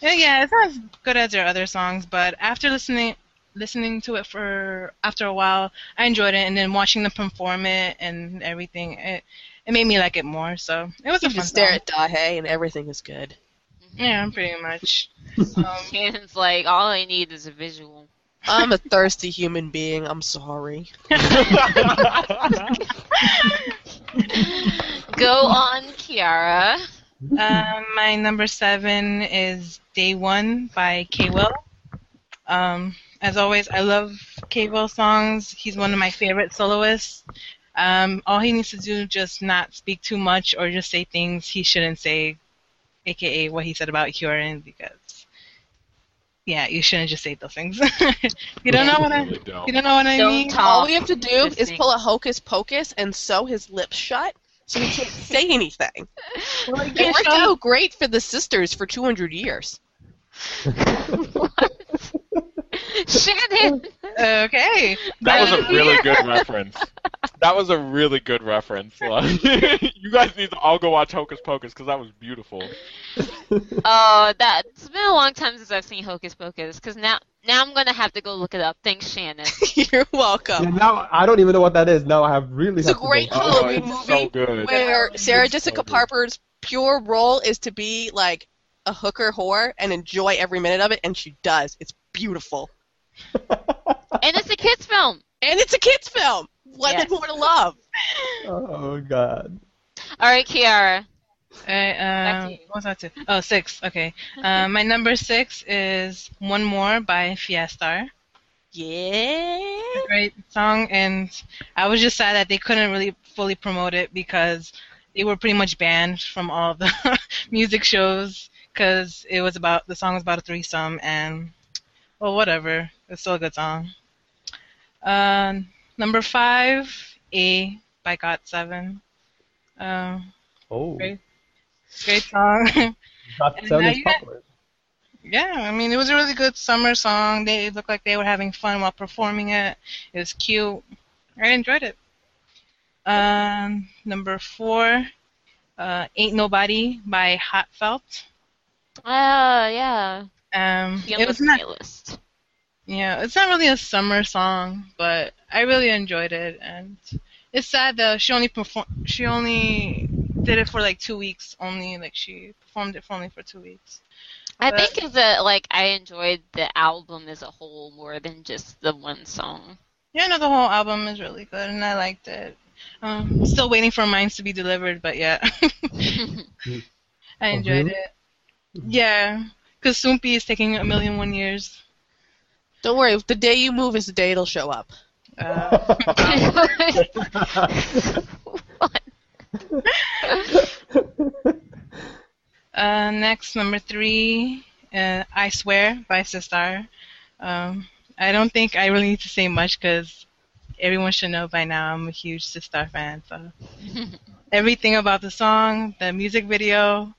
Yeah, yeah, it's not as good as their other songs, but after listening listening to it for after a while, I enjoyed it, and then watching them perform it and everything, it it made me like it more. So it was a You fun just stare song. at Dahye and everything is good. Yeah, pretty much. Um, Shannon's like, all I need is a visual. I'm a thirsty human being. I'm sorry. Go on, Kiara. um, my number seven is Day One by K Will. Um, as always, I love K Will songs. He's one of my favorite soloists. Um, all he needs to do is just not speak too much or just say things he shouldn't say, aka what he said about Kieran, because yeah, you shouldn't just say those things. you don't know what I Really don't. you don't know what I Don't mean. talk. All we have to do Just is think. pull a hocus pocus and sew his lips shut so he can't say anything. Well, you It can't worked show- out great for the sisters for 200 years. Shannon. Okay. That was a really good reference. That was a really good reference. You guys need to all go watch Hocus Pocus because that was beautiful. Oh, that it's been a long time since I've seen Hocus Pocus. Cause now, now I'm gonna have to go look it up. Thanks, Shannon. You're welcome. And now I don't even know what that is. Now I have really. It's a have to go great back. Oh, Halloween it's movie so good. where Sarah It's Jessica good. Parker's pure role is to be like a hooker whore and enjoy every minute of it, and she does. It's beautiful. and it's a kids film. And it's a kids film. What Yes. more to love? oh God. All right, Kiara. Alright, Back um, what was that to? Oh, six. Okay. Um, my number six is "One More" by Fiestar. Yeah. Great song, and I was just sad that they couldn't really fully promote it because they were pretty much banned from all the music shows because it was about the song was about a threesome, and well, whatever. It's still a good song. Um, number five, "A" by Got Seven. Um, Oh. Great. great song. That And sound now is popular. Yeah, I mean, it was a really good summer song. They looked like they were having fun while performing it. It was cute. I enjoyed it. Um, number four, uh, "Ain't Nobody" by HA:TFELT. Uh, yeah. Um, it the was not. playlist. Yeah, it's not really a summer song, but I really enjoyed it, and it's sad though. She only perform. She only did it for like two weeks. Only like she performed it for only for two weeks. I But- think is that like I enjoyed the album as a whole more than just the one song. Yeah, no, the whole album is really good, and I liked it. Um, still waiting for Minds to be delivered, but yeah, I enjoyed really? it. Yeah, because Soompi is taking a million one years. Don't worry, the day you move is the day it'll show up. Uh, What? uh, next, number three, uh, I Swear by Sistar. Um, I don't think I really need to say much because everyone should know by now I'm a huge Sistar fan. So everything about the song, the music video,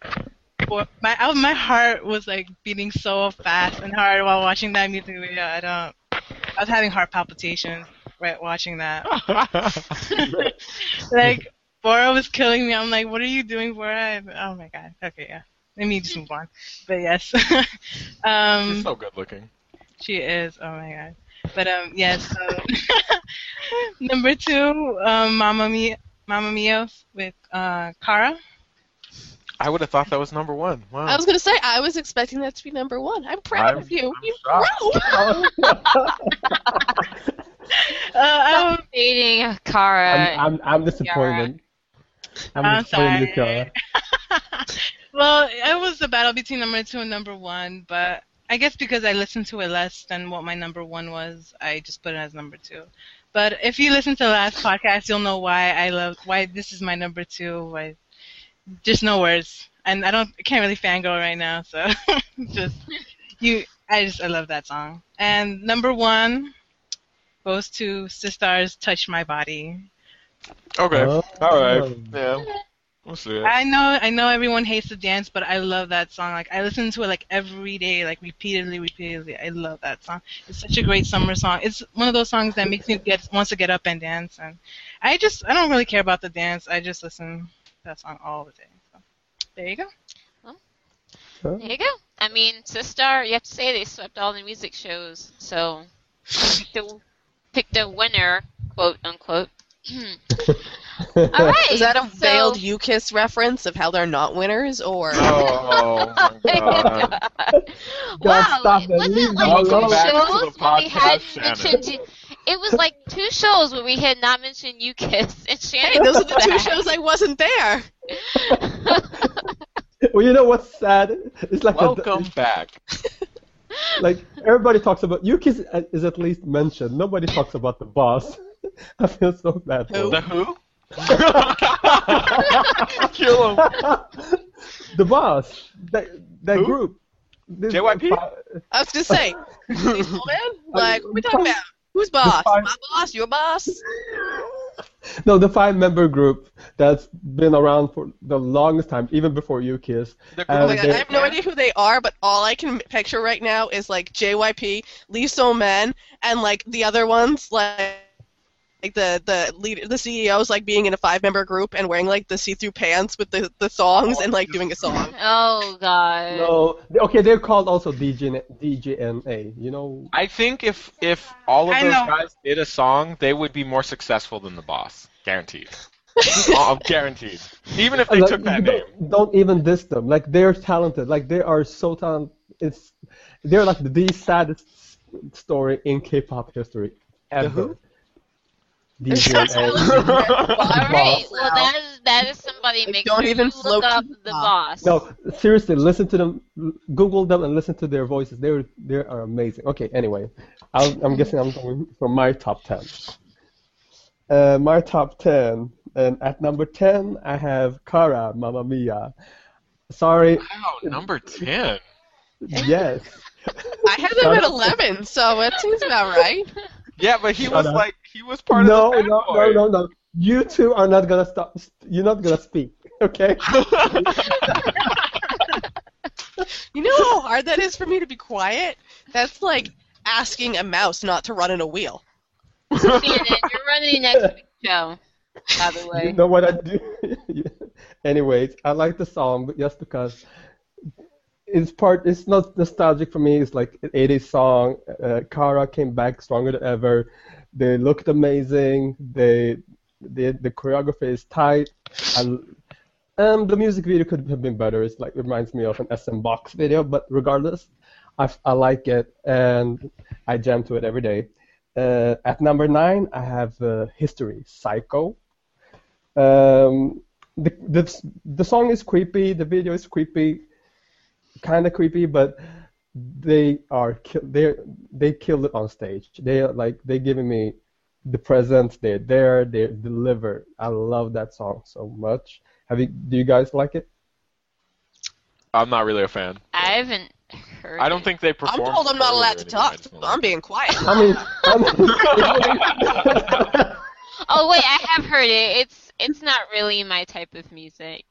or- my I- my heart was like beating so fast and hard while watching that music video. I don't. I was having heart palpitations right watching that. like Bora was killing me. I'm like, what are you doing, Bora? And- oh my god. Okay, yeah. Let me just move on. But yes, um, She's so good looking. she is. Oh my god. But um, yes. So number two, um, Mamma Mia, Mamma Mia with uh, Kara. I would have thought that was number one. Wow. I was gonna say I was expecting that to be number one. I'm proud I'm- of you. I'm you shocked. grow. Uh, I was- Dating Kara. I'm, I'm, I'm disappointed. I'm, I'm disappointed, sorry. Kara. well, it was a battle between number two and number one, but I guess because I listened to it less than what my number one was, I just put it as number two. But if you listen to the last podcast, you'll know why I love why this is my number two. Why, just no words, and I don't I can't really fangirl right now, so just you. I just I love that song. And number one goes to Sistar's "Touch My Body." Okay. Oh. All right. Yeah. We'll see. I know, I know everyone hates the dance, but I love that song. Like I listen to it like every day, like repeatedly, repeatedly. I love that song. It's such a great summer song. It's one of those songs that makes me get wants to get up and dance. And I just, I don't really care about the dance. I just listen to that song all the day. So there you go. There you go. I mean, Sistar, you have to say they swept all the music shows, so pick the, pick the winner, quote unquote. all right. Is that a so- veiled U Kiss reference of how they're not winners, or Oh my god. wow, stop it it. wasn't like two alone. Back to shows we had podcast, mentioned. It was like two shows where we had not mentioned U Kiss and Shannon. hey, those are the two shows I wasn't there. Well, you know what's sad? It's like a, Welcome back. like everybody talks about Yuki uh, is at least mentioned. Nobody talks about the boss. I feel so bad Who? The Who? Kill him. the boss. That that Who? group. This- JYP? I was just saying. say, Please, man. Like, what are we talking about? Who's boss? five- My boss? Your boss? No, the five-member group that's been around for the longest time, even before you The Uh, Oh my god, they- I have no idea who they are, but all I can picture right now is like JYP, Lee Soo Man, and like the other ones, like like the the lead, the CEOs, like being in a five member group and wearing like the see through pants with the the songs and like doing a song. Oh god. No, okay, they're called also DJ, DJNA. You know, I think if if all of I those know. guys did a song, they would be more successful than the boss. Guaranteed. I'm uh, um, guaranteed. Even if they like, took that don't, name. don't even diss them. Like they're talented. Like they are so talented. It's they're like the saddest story in K-pop history ever. Who? DJNA. All right. Well, that is that is somebody. They Make don't sure even you float look up the the boss. No, seriously, listen to them. Google them and listen to their voices. They're they are amazing. Okay, anyway, I'll, I'm guessing I'm going for my top ten. Uh, my top ten, and at number ten I have Kara, Mamma Mia. Sorry, Wow, number ten. yes. I had them at eleven, so it seems about right. Yeah, but he Shut was up. like he was part no, of the no, no, no, no. no. You two are not gonna stop. You're not gonna speak. Okay. You know how hard that is for me to be quiet? That's like asking a mouse not to run in a wheel. Shannon, you're running next week's show. By the way. You way. know what I do? Anyways, I like the song but just because it's part. It's not nostalgic for me. It's like an 80s song. Uh, Kara came back stronger than ever. They looked amazing. They, the the choreography is tight. I, um, the music video could have been better. It's like it reminds me of an SM Box video, but regardless, I, I like it and I jam to it every day. Uh, at number nine, I have uh, History, Psycho. Um, the, the the song is creepy. The video is creepy, kind of creepy, but they are they they killed it on stage. They are like they giving me the presence. They're there. They deliver. I love that song so much. Have you? Do you guys like it? I'm not really a fan. I haven't heard. I don't it. think they perform. I'm told I'm not allowed to talk. So I'm being quiet. I mean Oh wait, I have heard it. It's it's not really my type of music,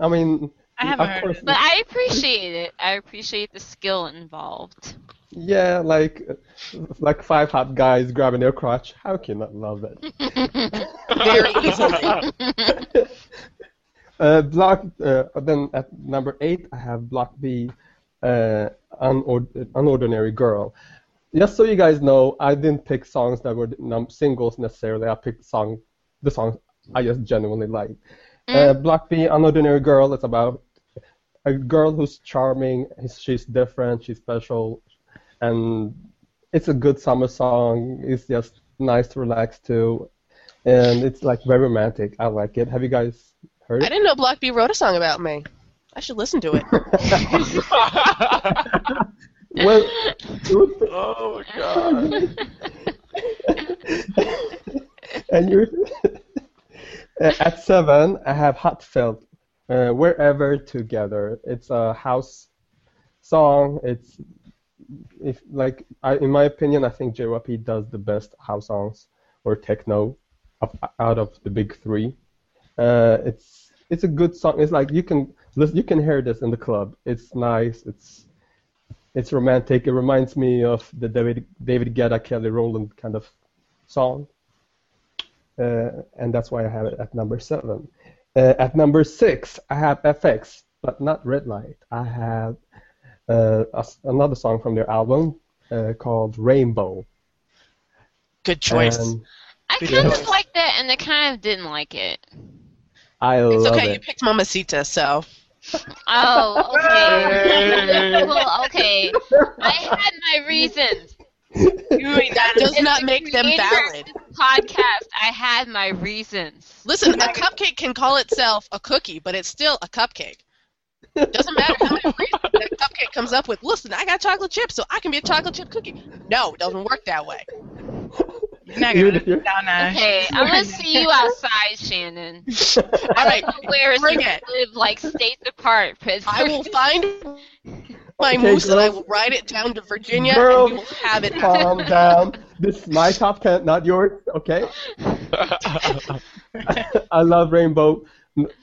I mean, I haven't of heard course, it. but I appreciate it. I appreciate the skill involved. yeah, like like five hot guys grabbing their crotch. How can you not love it? Very easily. Uh, block. Uh, then at number eight, I have Block B, uh, Unord- Unordinary Girl. Just so you guys know, I didn't pick songs that were num- singles necessarily. I picked song, the songs I just genuinely like. Uh, Block B, Unordinary Girl. It's about a girl who's charming. She's- She's different. She's special, and it's a good summer song. It's just nice to relax to, and it's like very romantic. I like it. Have you guys heard It? I didn't know Block B wrote a song about me. I should listen to it. well, it would- oh my god. and you're at seven. I have HA:TFELT, uh, wherever together. It's a house song. It's if like I, in my opinion, I think JYP does the best house songs or techno of, out of the big three. Uh, it's it's a good song. It's like you can listen, you can hear this in the club. It's nice. It's it's romantic. It reminds me of the David David Guetta Kelly Rowland kind of song, uh, and that's why I have it at number seven. Uh, at number six, I have f(x), but not Red Light. I have uh, a s another song from their album uh, called Rainbow. Good choice. And I kind Yes. of liked it, and I kind of didn't like it. I it's love okay, you picked Mamacita, so. Oh, okay. well, okay. I had my reasons. That does not make them valid. Podcast. I had my reasons. Listen, a cupcake can call itself a cookie, but it's still a cupcake. It Doesn't matter how many reasons that cupcake comes up with. Listen, I got chocolate chips, so I can be a chocolate chip cookie. No, it doesn't work that way. You're not Even gonna if you're- sit down now. Okay, I'm gonna see you outside, Shannon. All right, Where bring we it. live like states apart. Pittsburgh. I will find my Okay, moose and I will ride it down to Virginia, Girls. and we will have it. Calm down. This is my top ten, not yours. Okay. I love Rainbow.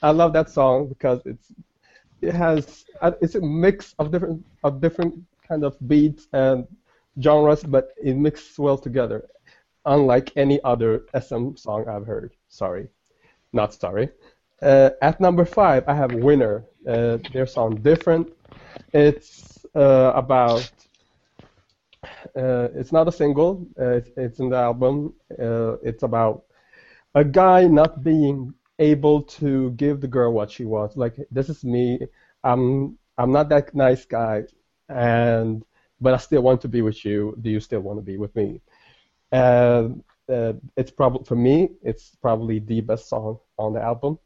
I love that song because it's it has uh, it's a mix of different of different kind of beats and genres, but it mixes well together, unlike any other SM song I've heard. Sorry, not sorry. Uh, at number five, I have Winner. Uh, their song different. It's uh, about uh, it's not a single. Uh, it's, it's in the album. Uh, it's about a guy not being able to give the girl what she wants. Like this is me. I'm I'm not that nice guy, and but I still want to be with you. Do you still want to be with me? And uh, it's probably for me. It's probably the best song on the album.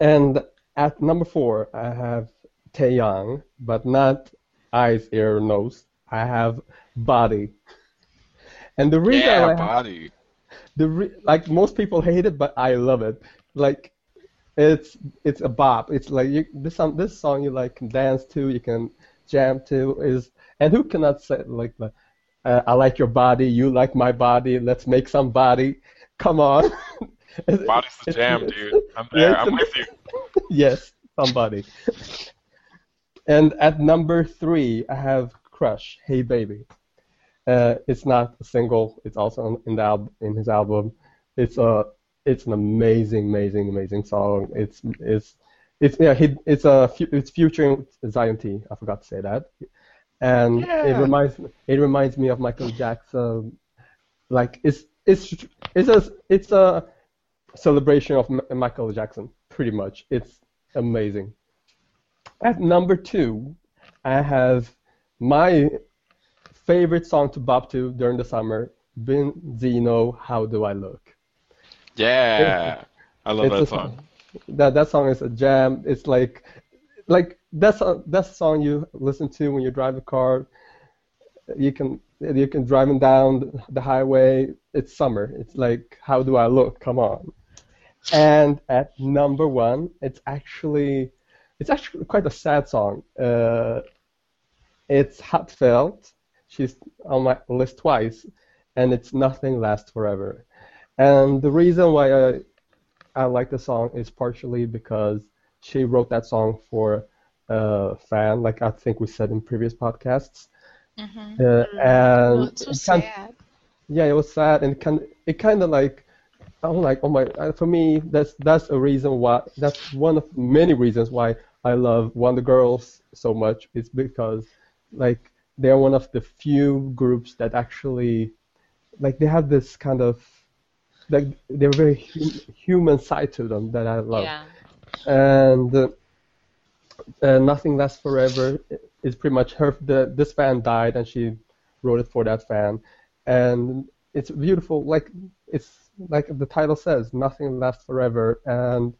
And at number four, I have Taeyang, but not eyes, ear, nose. I have body. And the reason yeah, I have body. the re- like most people hate it, but I love it. Like it's it's a bop. It's like you, this song this song you like can dance to, you can jam to. Is and who cannot say like the uh, I like your body, you like my body. Let's make some body. Come on. Body's the jam, dude. I'm there. yeah, I'm with you. yes, somebody. And at number three, I have Crush, Hey Baby. Uh, it's not a single. It's also in the al- in his album. It's a it's an amazing, amazing, amazing song. It's it's It's yeah, he, it's a it's featuring Zion T. I forgot to say that, and it Yeah. reminds it reminds me of Michael Jackson. Like it's it's it's a it's a celebration of M- Michael Jackson, pretty much. It's amazing. At number two, I have my favorite song to bop to during the summer, Beenzino, How Do I Look? Yeah, I love that a song. That that song is a jam. It's like like that's a that's a song you listen to when you drive a car. You can you can driving down the highway. It's summer. It's like how do I look? Come on. And at number one, it's actually it's actually quite a sad song. Uh, it's HA:TFELT. She's on my list twice, and it's Nothing Lasts Forever. And the reason why I I like the song is partially because she wrote that song for a fan, like I think we said in previous podcasts. Mm-hmm. Uh, Oh, and it's so it kind- sad. yeah, it was sad, and it kind it kind of like I'm like, oh my, uh, for me, that's that's a reason why that's one of many reasons why I love Wonder Girls so much. It's because like they're one of the few groups that actually like they have this kind of like they're very hum- human side to them that I love Yeah. and uh, uh, Nothing Lasts Forever is pretty much her. The, this fan died, and she wrote it for that fan, and it's beautiful. Like it's like the title says, Nothing Lasts Forever, and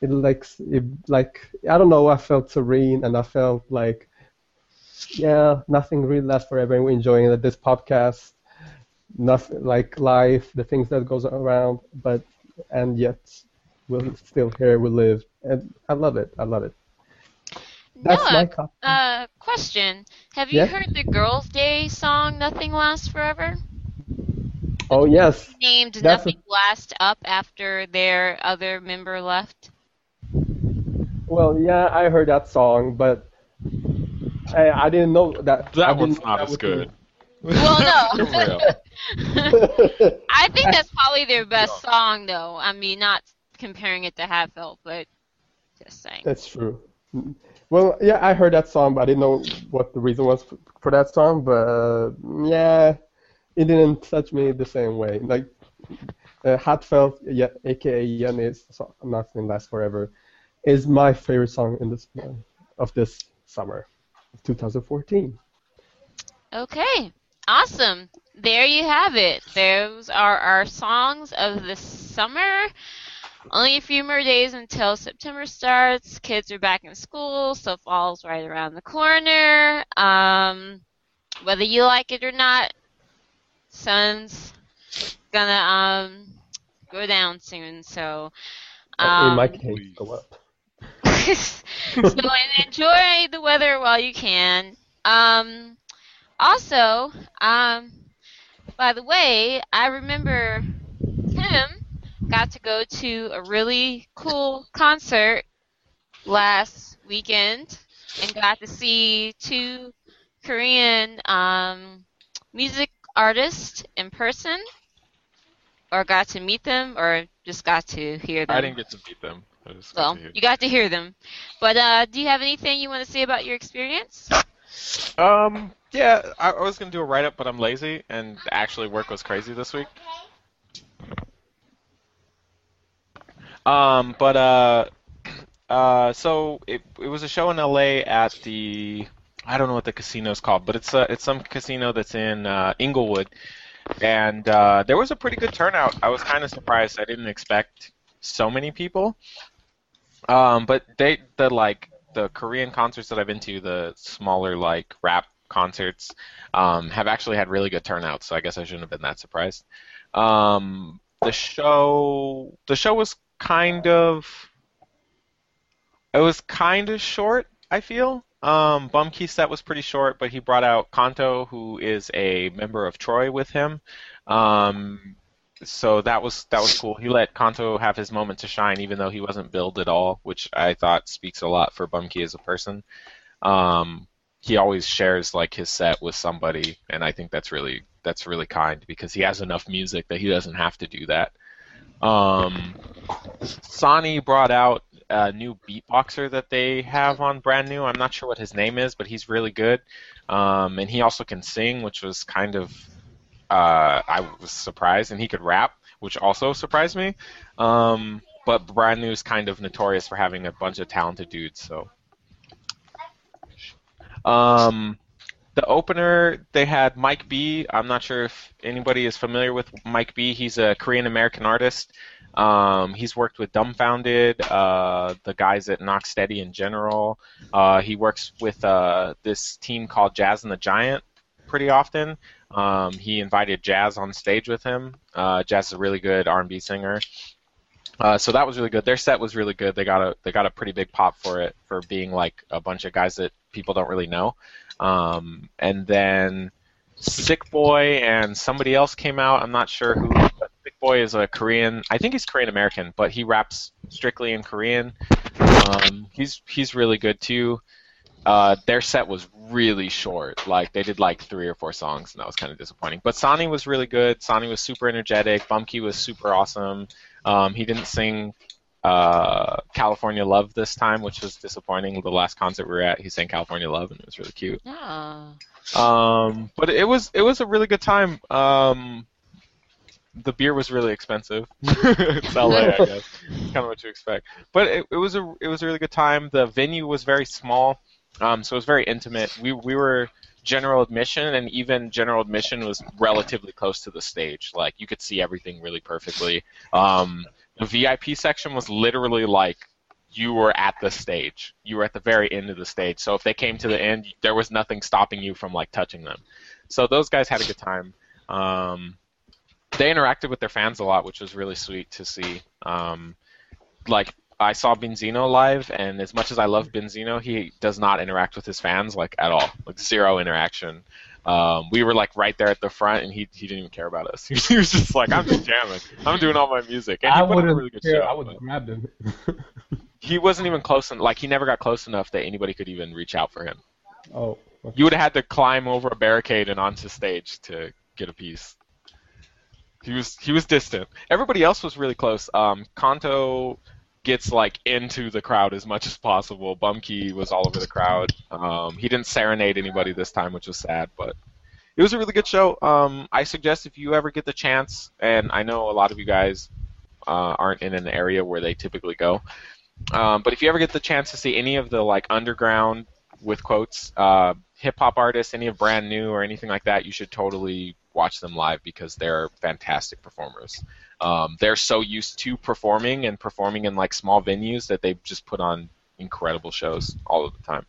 it like it, like I don't know. I felt serene, and I felt like yeah, nothing really lasts forever, and we're enjoying. This podcast, nothing like life, the things that goes around, but and yet we're still here, we live, and I love it. I love it. That's Noah, my copy. uh, question. Have you Yeah? heard the Girls' Day song "Nothing Lasts Forever"? oh yes, Named That's a- "Nothing Lasts Up" after their other member left. Well yeah, I heard that song, but I, I didn't know that. That didn't one's not that as would good. Well, no. I think that's probably their best song, though. I mean, not comparing it to HA:TFELT, but just saying. That's true. Well, yeah, I heard that song, but I didn't know what the reason was for, for that song. But uh, yeah, it didn't touch me the same way. Like uh, HA:TFELT, yeah, aka Yannis, so Nothing Lasts Forever, is my favorite song in this of this summer, 2014. Okay, awesome. There you have it. Those are our songs of the summer. Only a few more days until September starts. Kids are back in school, so fall's right around the corner. Um, whether you like it or not, sun's gonna um go down soon. So um, in my case, go up. so enjoy the weather while you can. Um, also, um, by the way, I remember Tim got to go to a really cool concert last weekend and got to see two Korean um, music artists in person, or got to meet them, or just got to hear them. I didn't get to meet them. I just got Well, you got to hear them. But uh, do you have anything you want to say about your experience? Um, yeah, I, I was gonna do a write up, but I'm lazy, and actually work was crazy this week. Um, but uh, uh, so it it was a show in LA at the I don't know what the casino's called, but it's uh, it's some casino that's in uh, Inglewood, and uh, there was a pretty good turnout. I was kind of surprised. I didn't expect so many people. Um, but they the like the Korean concerts that I've been to, the smaller like rap concerts, um, have actually had really good turnouts. So I guess I shouldn't have been that surprised. Um, the show the show was kind of it was kind of short. I feel. Um, Bumkey's set was pretty short, but he brought out Kanto, who is a member of Troy, with him. Um, so that was that was cool. He let Kanto have his moment to shine, even though he wasn't billed at all, which I thought speaks a lot for Bumkey as a person. Um, he always shares like his set with somebody, and I think that's really that's really kind because he has enough music that he doesn't have to do that. Um, Sonny brought out a new beatboxer that they have on brand new. I'm not sure what his name is, but he's really good. Um, and he also can sing, which was kind of uh, I was surprised, and he could rap, which also surprised me. Um, but brand new is kind of notorious for having a bunch of talented dudes, so. Um, the opener they had Mike B. I'm not sure if anybody is familiar with Mike B. He's a Korean American artist. Um, he's worked with Dumbfoundead, uh, the guys at Knock Steady in general. Uh, he works with uh, this team called Jazz and the Giant pretty often. Um, he invited Jazz on stage with him. Uh, Jazz is a really good R&B singer. Uh, so that was really good. Their set was really good. They got a they got a pretty big pop for it for being like a bunch of guys that people don't really know. Um, and then Sick Boy and somebody else came out. I'm not sure who. But Sick Boy is a Korean. I think he's Korean American, but he raps strictly in Korean. Um, he's he's really good too. Uh, their set was really short. Like they did like three or four songs, and that was kind of disappointing. But Sonny was really good. Sonny was super energetic. Bumkey was super awesome. Um, he didn't sing uh, California Love this time, which was disappointing. The last concert we were at, he sang California Love, and it was really cute. Oh. Um, but it was it was a really good time. Um, the beer was really expensive. it's LA, I guess. It's kind of what you expect. But it, it was a it was a really good time. The venue was very small, um, so it was very intimate. We we were general admission, and even general admission was relatively close to the stage. Like you could see everything really perfectly. Um, the VIP section was literally like you were at the stage. You were at the very end of the stage. So if they came to the end, there was nothing stopping you from like touching them. So those guys had a good time. Um, they interacted with their fans a lot, which was really sweet to see. Um, like I saw Beenzino live, and as much as I love Beenzino, he does not interact with his fans like at all, like zero interaction. Um, we were like right there at the front, and he he didn't even care about us. he was just like, "I'm just jamming. I'm doing all my music." And he I a wouldn't really good care. show, I would have grabbed him. He wasn't even close, en- like he never got close enough that anybody could even reach out for him. oh. okay. You would have had to climb over a barricade and onto stage to get a piece. He was he was distant. Everybody else was really close. Um, Kanto gets like into the crowd as much as possible. Bumkey was all over the crowd. Um, he didn't serenade anybody this time, which was sad, but it was a really good show. Um, I suggest if you ever get the chance, and I know a lot of you guys uh, aren't in an area where they typically go, um, but if you ever get the chance to see any of the like underground with quotes uh, hip hop artists, any of brand new or anything like that, you should totally watch them live because they're fantastic performers. Um, they're so used to performing and performing in like small venues that they just put on incredible shows all of the time.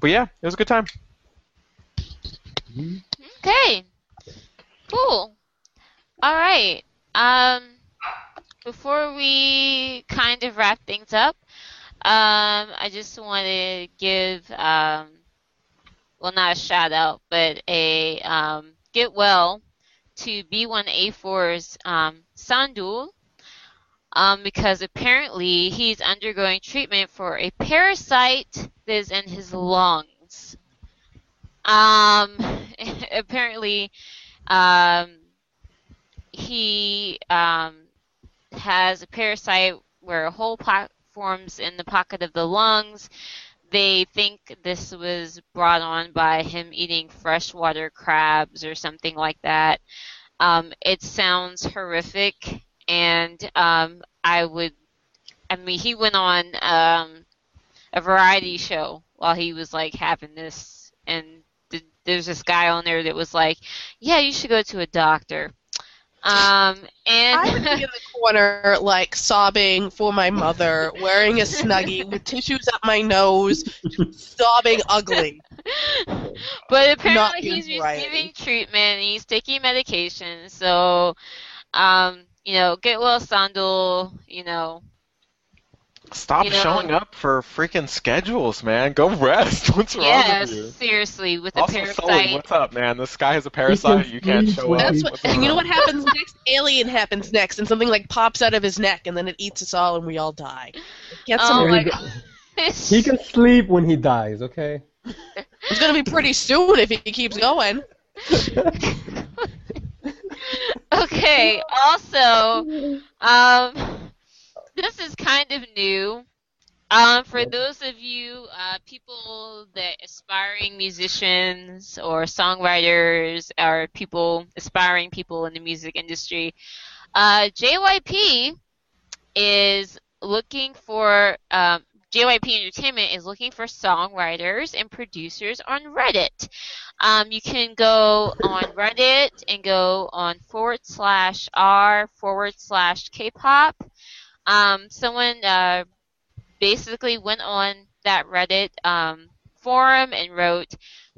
But yeah, it was a good time. Okay. Cool. All right. Um, before we kind of wrap things up, um, I just want to give, um, well, not a shout out, but a um, get well to B1A4's um, Sandeul, um, because apparently he's undergoing treatment for a parasite that is in his lungs. Um, apparently, um, he um, has a parasite where a hole po- forms in the pocket of the lungs. They think this was brought on by him eating freshwater crabs or something like that. Um, it sounds horrific, and um, I would. I mean, he went on um, a variety show while he was like having this, and th- there's this guy on there that was like, "Yeah, you should go to a doctor." Um, and I would be in the corner, like sobbing for my mother, wearing a snuggie with tissues up my nose, sobbing ugly. but apparently Not he's in variety. receiving treatment and he's taking medication. So, um, you know, get well, Sandeul. You know, Stop You know- showing up for freaking schedules, man. Go rest. What's wrong yes, with you? seriously, with the Also, parasite. Sully, what's up, man? This guy has a parasite. You can't show up. That's What's what, and you know what happens next? Alien happens next, and something like pops out of his neck, and then it eats us all, and we all die. Get some. Oh There my god. He can sleep when he dies, okay? It's gonna be pretty soon if he keeps going. okay. Also, um, this is kind of new. Um, for those of you uh, people that aspiring musicians or songwriters or people aspiring people in the music industry, uh, JYP is looking for um, JYP Entertainment is looking for songwriters and producers on Reddit. Um, you can go on Reddit and go on forward slash r forward slash K-pop. Um, someone uh, basically went on that Reddit um, forum and wrote,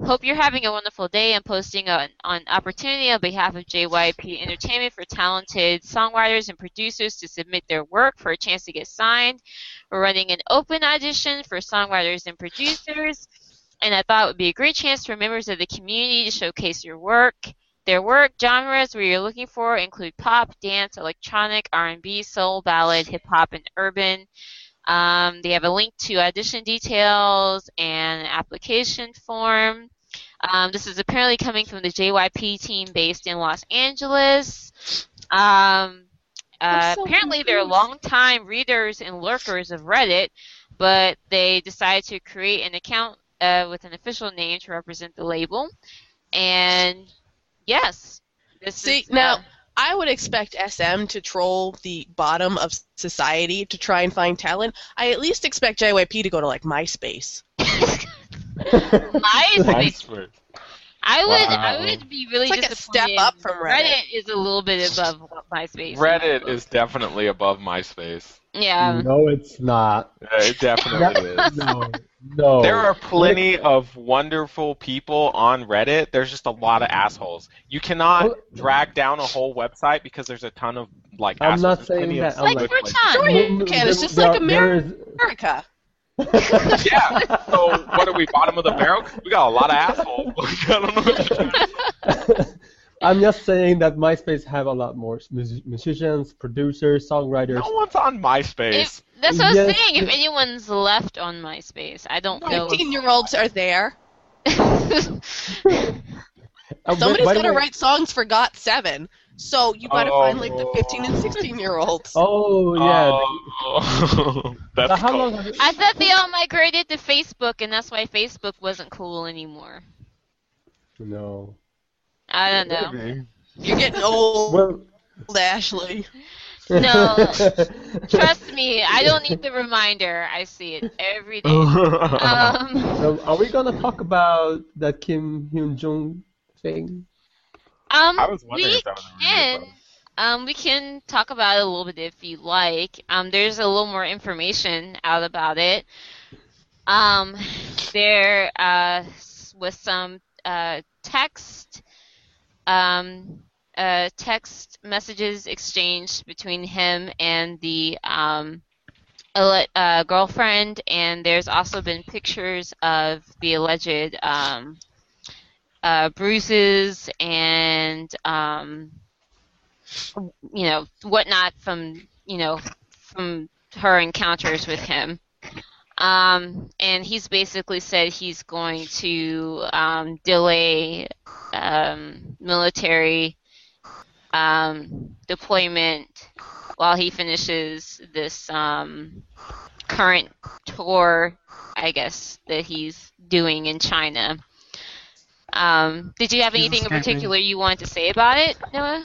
Hope you're having a wonderful day. I'm posting an, an opportunity on behalf of JYP Entertainment for talented songwriters and producers to submit their work for a chance to get signed. We're running an open audition for songwriters and producers, and I thought it would be a great chance for members of the community to showcase your work. Their work genres we are looking for include pop, dance, electronic, R&B, soul, ballad, hip hop, and urban. Um, they have a link to audition details and an application form. Um, this is apparently coming from the JYP team based in Los Angeles. Um, uh, so apparently, they're confused. longtime readers and lurkers of Reddit, but they decided to create an account uh, with an official name to represent the label. And yes, this See, is, now- uh, I would expect SM to troll the bottom of society to try and find talent. I at least expect JYP to go to like MySpace. MySpace MySpace. I would I would be really It's like a disappointed. step up from Reddit. is a little bit above MySpace. Reddit is definitely above MySpace. yeah. no, it's not. Yeah, it definitely is. No, no. There are plenty of wonderful people on Reddit. There's just a lot of assholes. You cannot drag down a whole website because there's a ton of like I'm assholes. not saying that. of I'm Like like- good Fortran. Sure you can. It's just like America. America. places. Yeah. So what are we? Bottom of the barrel? We got a lot of assholes. I don't know. What to do. I'm just saying that MySpace have a lot more mus- musicians, producers, songwriters. No one's on MySpace. If, that's what I was saying. If anyone's left on MySpace, I don't know. if- Fifteen-year-olds are there. Uh, by- Somebody's by the got to write songs for Got Seven. So you got to Oh. find like the 15 and 16 year olds. Oh yeah. Oh, Now, that's how cool. long you? I thought they all migrated to Facebook, and that's why Facebook wasn't cool anymore. No. I don't know. Maybe. You're getting old, Well. Ashley. No. Trust me, I don't need the reminder. I see it every day. Um, So are we gonna talk about that Kim Hyun Joong thing? Um, I was wondering we if that was a can. Um, we can talk about it a little bit if you like. Um, there's a little more information out about it. Um, there uh, was some uh, text, um, uh, text messages exchanged between him and the um, uh, girlfriend, and there's also been pictures of the alleged um, uh, bruises and um, you know whatnot from you know from her encounters with him. Um, and he's basically said he's going to um, delay um, military um, deployment while he finishes this um, current tour, I guess, that he's doing in China. Um, did you have anything in particular you wanted to say about it, Noah?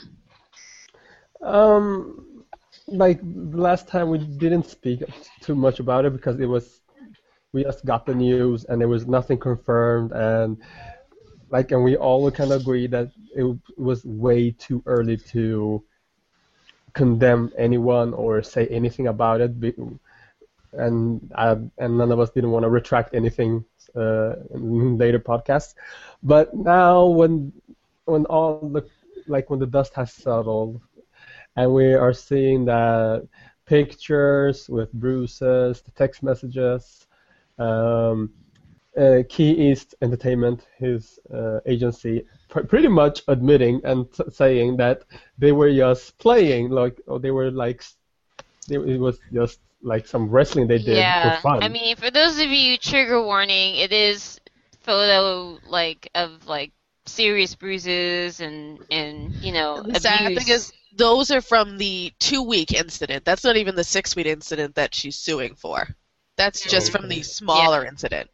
Um, like the last time we didn't speak too much about it because it was we just got the news and there was nothing confirmed and like and we all kind of agreed that it was way too early to condemn anyone or say anything about it and uh, and none of us didn't want to retract anything uh, later podcasts but now when when all the like when the dust has settled and we are seeing that pictures with bruises, the text messages. Um, uh, Key East Entertainment, his uh, agency, pr- pretty much admitting and t- saying that they were just playing, like or they were like, it was just like some wrestling they did yeah, for fun. I mean, for those of you, trigger warning, it is photo like of like serious bruises and and you know The sad thing is, those are from the two week incident. That's not even the six week incident that she's suing for. That's just from the smaller incident.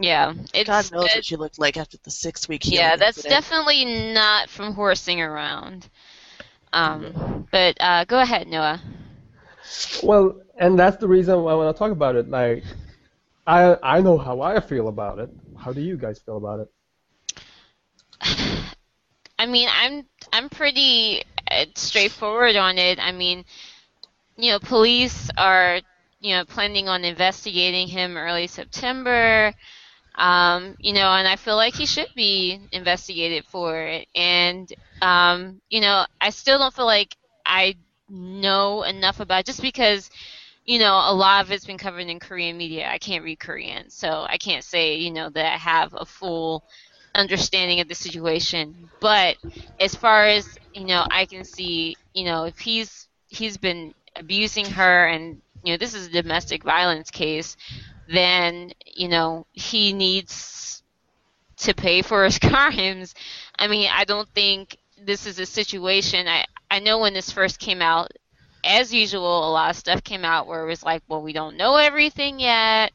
yeah, it's God knows it- what she looked like after the six week. yeah, that's incident. definitely not from horsing around. Um, but uh, go ahead, Noah. Well, and that's the reason why I want to talk about it. Like, I I know how I feel about it. How do you guys feel about it? I mean, I'm I'm pretty uh, straightforward on it. I mean, you know, police are you know planning on investigating him early September. Um, you know, and I feel like he should be investigated for it. And um, you know, I still don't feel like I know enough about just because you know a lot of it's been covered in Korean media. I can't read Korean, so I can't say you know that I have a full understanding of the situation. But as far as you know, I can see you know if he's he's been abusing her and you know this is a domestic violence case, then you know he needs to pay for his crimes. I mean, I don't think this is a situation. I I know when this first came out, as usual, a lot of stuff came out where it was like, well, we don't know everything yet,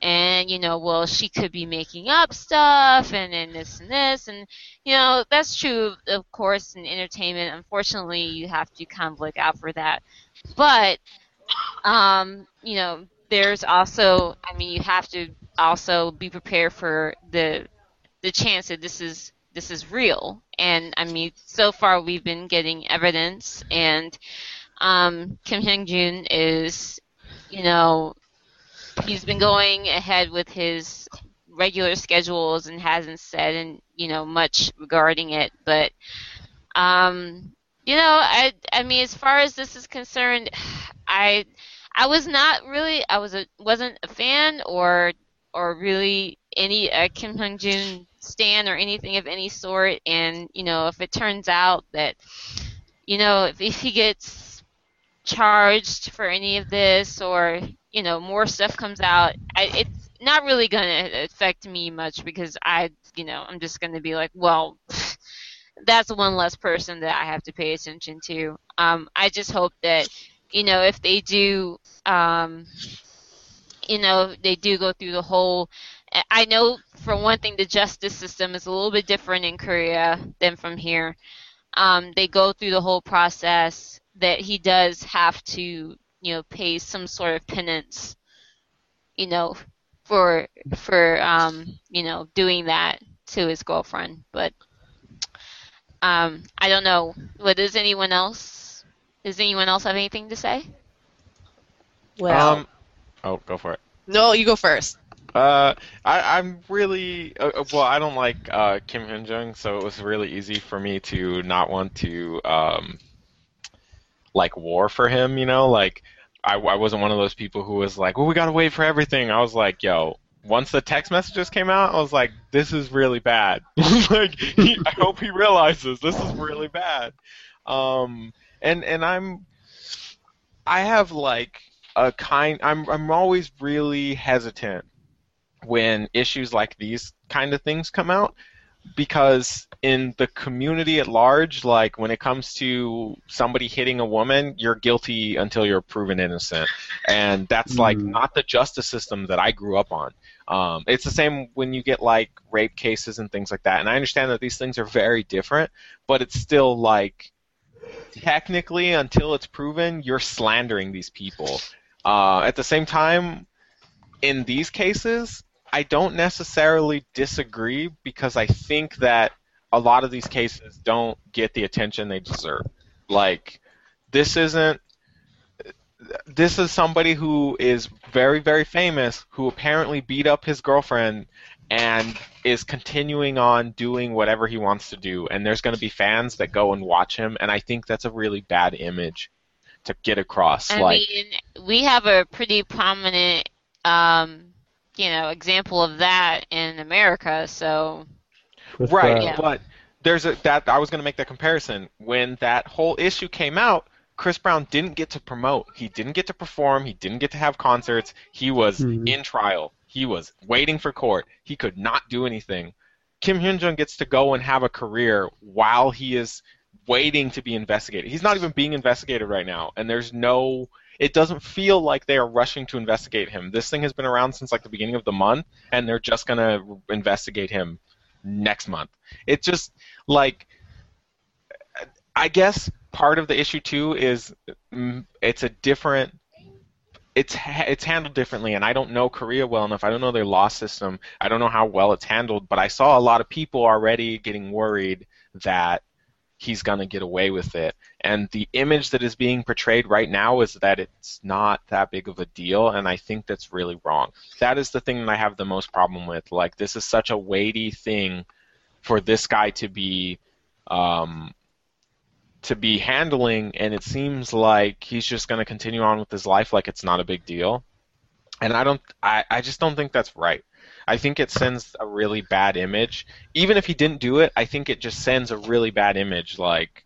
and you know, well, she could be making up stuff, and then this and this, and you know, that's true, of course, in entertainment. Unfortunately, you have to kind of look out for that, but um, you know, there's also, I mean, you have to also be prepared for the the chance that this is this is real. And I mean, so far we've been getting evidence, and um, Kim Hyun Joong is, you know, he's been going ahead with his regular schedules and hasn't said and you know much regarding it. But um, you know, I I mean, as far as this is concerned, I I was not really I was a wasn't a fan or or really any uh, Kim Hyun Joong stan or anything of any sort. And you know, if it turns out that you know if, if he gets charged for any of this or you know more stuff comes out, I, it's not really going to affect me much because I you know I'm just going to be like, well. That's one less person that I have to pay attention to. Um, I just hope that, you know, if they do, um, you know, they do go through the whole. I know, for one thing, the justice system is a little bit different in Korea than from here. Um, they go through the whole process that he does have to, you know, pay some sort of penance, you know, for for um, you know, doing that to his girlfriend. But um, I don't know. What does anyone else? Does anyone else have anything to say? Well, Um, oh, go for it. no, you go first. Uh, I, I'm really uh, uh, well. I don't like uh, Kim Hyun Joong, so it was really easy for me to not want to um, like war for him. You know, like I, I wasn't one of those people who was like, "Well, we gotta wait for everything." I was like, "Yo." Once the text messages came out, I was like, "This is really bad." like, he, I hope he realizes this is really bad. Um, and and I'm, I have like a kind. I'm I'm always really hesitant when issues like these kind of things come out because in the community at large like when it comes to somebody hitting a woman you're guilty until you're proven innocent. And that's like Mm. not the justice system that i grew up on. Um, it's the same when you get like rape cases and things like that. And i understand that these things are very different but it's still like technically until it's proven you're slandering these people. Uh, at the same time in these cases, I don't necessarily disagree because I think that a lot of these cases don't get the attention they deserve. Like, this isn't. This is somebody who is very, very famous who apparently beat up his girlfriend and is continuing on doing whatever he wants to do. And there's going to be fans that go and watch him, and I think that's a really bad image to get across. I like, mean, we have a pretty prominent, um, you know, example of that in America. So Chris Right, Yeah. but there's a that I was going to make that comparison. When that whole issue came out, Chris Brown didn't get to promote. He didn't get to perform. He didn't get to have concerts. He was Mhm. in trial. He was waiting for court. He could not do anything. Kim Hyun Joong gets to go and have a career while he is waiting to be investigated. He's not even being investigated right now, and there's no. It doesn't feel like they are rushing to investigate him. This thing has been around since like the beginning of the month, and they're just gonna investigate him next month. It just like. I guess part of the issue too is mm, it's a different it's it's handled differently, and I don't know Korea well enough. I don't know their law system. I don't know how well it's handled, but I saw a lot of people already getting worried that he's gonna get away with it. And the image that is being portrayed right now is that it's not that big of a deal, and I think that's really wrong. That is the thing that I have the most problem with. Like this is such a weighty thing for this guy to be um, to be handling, and it seems like he's just going to continue on with his life like it's not a big deal. And I don't, I, I just don't think that's right. I think it sends a really bad image. Even if he didn't do it, I think it just sends a really bad image. Like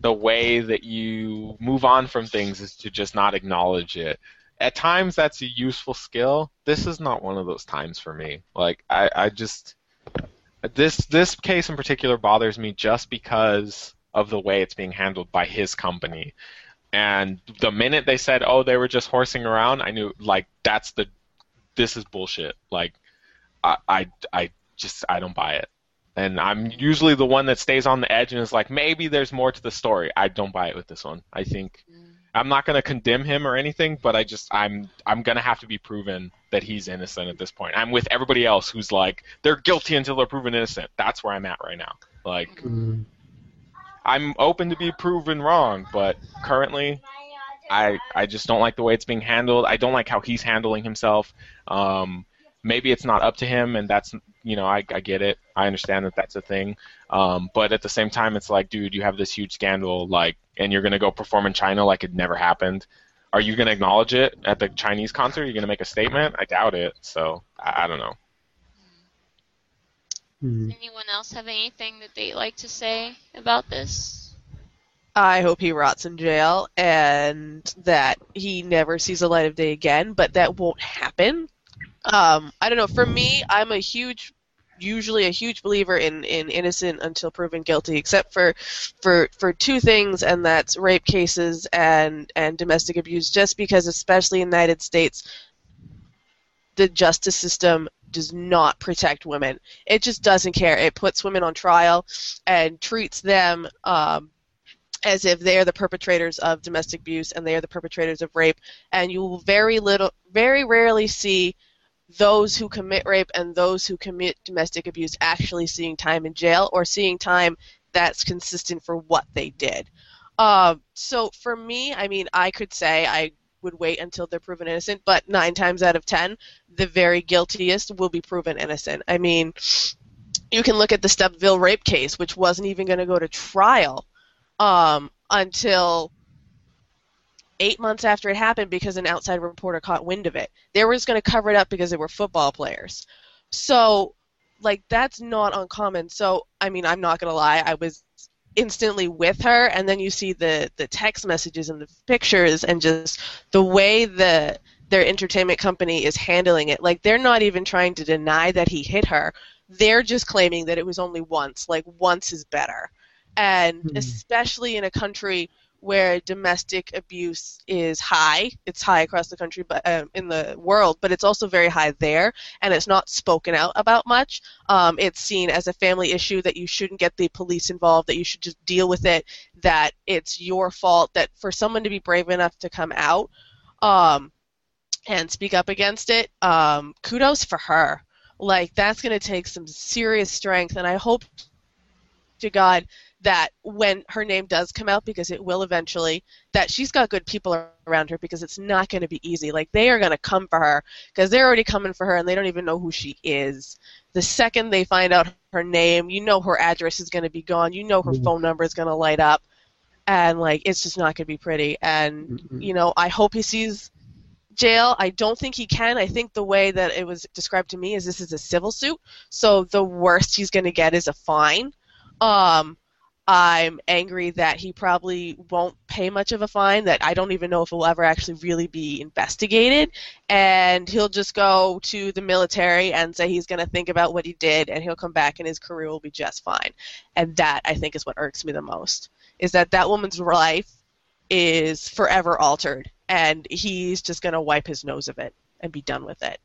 the way that you move on from things is to just not acknowledge it. At times, that's a useful skill. This is not one of those times for me. Like I, I just this this case in particular bothers me just because of the way it's being handled by his company. And the minute they said, "Oh, they were just horsing around," I knew like that's the this is bullshit. Like I I, I just I don't buy it. And I'm usually the one that stays on the edge and is like, maybe there's more to the story. I don't buy it with this one. I think I'm not going to condemn him or anything, but I just I'm I'm going to have to be proven that he's innocent at this point. I'm with everybody else who's like they're guilty until they're proven innocent. That's where I'm at right now. Like Mm. I'm open to be proven wrong, but currently, I I just don't like the way it's being handled. I don't like how he's handling himself. Um, maybe it's not up to him, and that's you know I, I get it. I understand that that's a thing. Um, but at the same time, it's like, dude, you have this huge scandal, like, and you're gonna go perform in China like it never happened. Are you gonna acknowledge it at the Chinese concert? You're you gonna make a statement? I doubt it. So I, I don't know. Mm. Anyone else have anything that they'd like to say about this? I hope he rots in jail and that he never sees the light of day again, but that won't happen. Um, I don't know. For me, I'm a huge, usually a huge believer in, in innocent until proven guilty, except for, for for two things, and that's rape cases and and domestic abuse. Just because, especially in the United States, the justice system does not protect women. It just doesn't care. It puts women on trial and treats them um, as if they are the perpetrators of domestic abuse and they are the perpetrators of rape. And you will very little, very rarely see those who commit rape and those who commit domestic abuse actually seeing time in jail or seeing time that's consistent for what they did. Um, so for me, I mean, I could say I would wait until they're proven innocent, but nine times out of ten, the very guiltiest will be proven innocent. I mean, you can look at the Steubenville rape case, which wasn't even going to go to trial um, until eight months after it happened because an outside reporter caught wind of it. They were just going to cover it up because they were football players. So, like, that's not uncommon. So, I mean, I'm not going to lie, I was instantly with her and then you see the the text messages and the pictures and just the way the their entertainment company is handling it like they're not even trying to deny that he hit her they're just claiming that it was only once like once is better and Hmm. especially in a country where domestic abuse is high. It's high across the country but um, in the world but it's also very high there and it's not spoken out about much. Um, it's seen as a family issue that you shouldn't get the police involved that you should just deal with it that it's your fault that for someone to be brave enough to come out um, and speak up against it um, kudos for her. Like that's going to take some serious strength and i hope to god that when her name does come out because it will eventually that she's got good people around her because it's not going to be easy. Like they are going to come for her because they're already coming for her and they don't even know who she is. The second they find out her name you know her address is going to be gone. You know her Mhm. phone number is going to light up. And like it's just not going to be pretty. And Mm-mm. you know i hope he sees jail. I don't think he can. I think the way that it was described to me is this is a civil suit. So the worst he's going to get is a fine. Um I'm angry that he probably won't pay much of a fine, that I don't even know if it will ever actually really be investigated. And he'll just go to the military and say he's going to think about what he did and he'll come back and his career will be just fine. And that, I think, is what irks me the most. Is that that woman's life is forever altered and he's just going to wipe his nose of it and be done with it.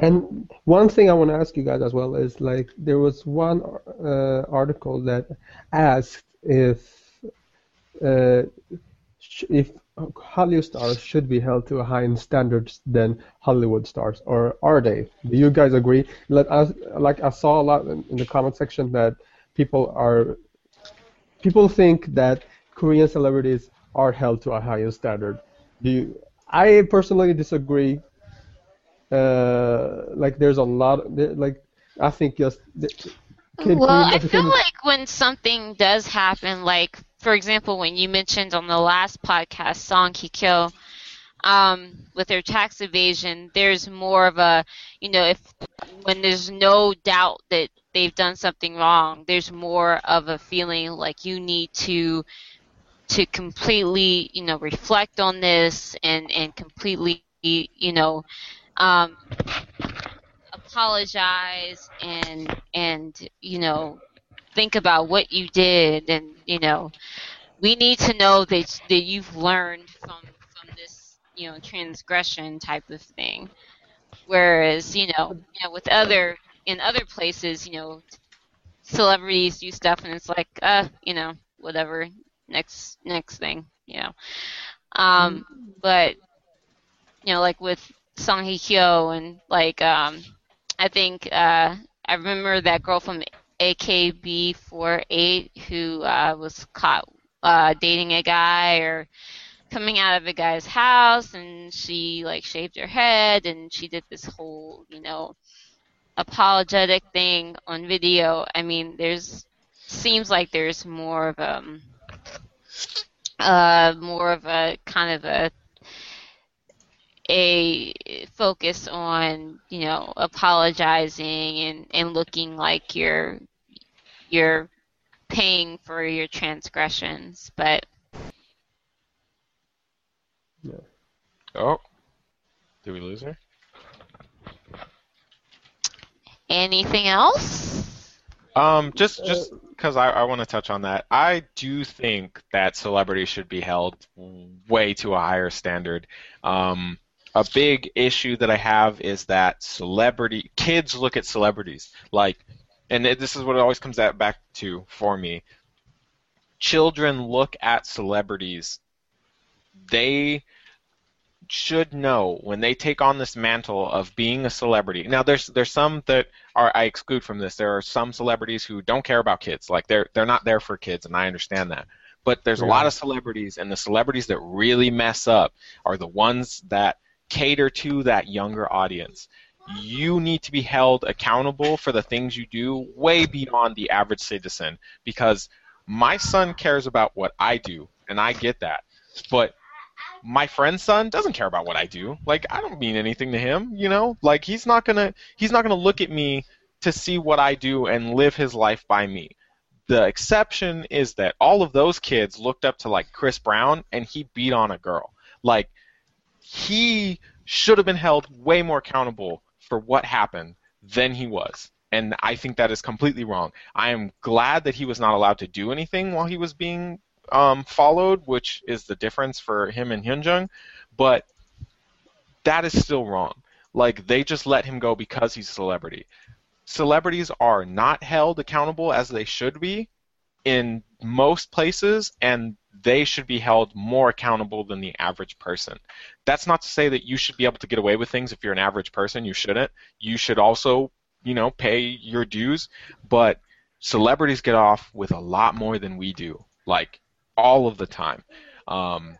And one thing I want to ask you guys as well is like there was one uh, article that asked if uh, if Hollywood stars should be held to a higher standards than Hollywood stars, or are they? Do you guys agree? Like I, like I saw a lot in, in the comment section that people are people think that Korean celebrities are held to a higher standard. Do you? I personally disagree uh, like there's a lot like I think just well, I feel like when something does happen, like for example, when you mentioned on the last podcast, Song Hye Kyo, um, with their tax evasion, there's more of a, you know, if when there's no doubt that they've done something wrong, there's more of a feeling like you need to to completely, you know, reflect on this and and completely, you know, um, apologize and and you know think about what you did and you know we need to know that that you've learned from from this you know transgression type of thing. Whereas you know you know with other in other places you know celebrities do stuff and it's like uh you know whatever next next thing you know um but you know like with Song Hye Kyo and like um, I think uh, I remember that girl from AKB48 who uh, was caught uh, dating a guy or coming out of a guy's house and she like shaved her head and she did this whole you know apologetic thing on video. I mean, there's seems like there's more of a um, uh, more of a kind of a a focus on you know apologizing and, and looking like you're you're paying for your transgressions but yeah. oh. Did we lose her? Anything else? Um just just because I, I want to touch on that i do think that celebrities should be held way to a higher standard um a big issue that I have is that celebrity kids look at celebrities like, and this is what it always comes back to for me. Children look at celebrities. They should know when they take on this mantle of being a celebrity. Now, there's there's some that are I exclude from this. There are some celebrities who don't care about kids. Like they're they're not there for kids, and I understand that. But there's a lot of celebrities, and the celebrities that really mess up are the ones that cater to that younger audience. You need to be held accountable for the things you do way beyond the average citizen because my son cares about what I do, and I get that. But my friend's son doesn't care about what I do. Like I don't mean anything to him, you know? Like he's not going to he's not going to look at me to see what I do and live his life by me. The exception is that all of those kids looked up to like Chris Brown and he beat on a girl. Like he should have been held way more accountable for what happened than he was. And I think that is completely wrong. I am glad that he was not allowed to do anything while he was being um, followed, which is the difference for him and Hyun Joong. But that is still wrong. Like they just let him go because he's a celebrity. Celebrities are not held accountable as they should be in most places, and they should be held more accountable than the average person. That's not to say that you should be able to get away with things if you're an average person. You shouldn't. You should also, you know, pay your dues. But celebrities get off with a lot more than we do, like all of the time. Um,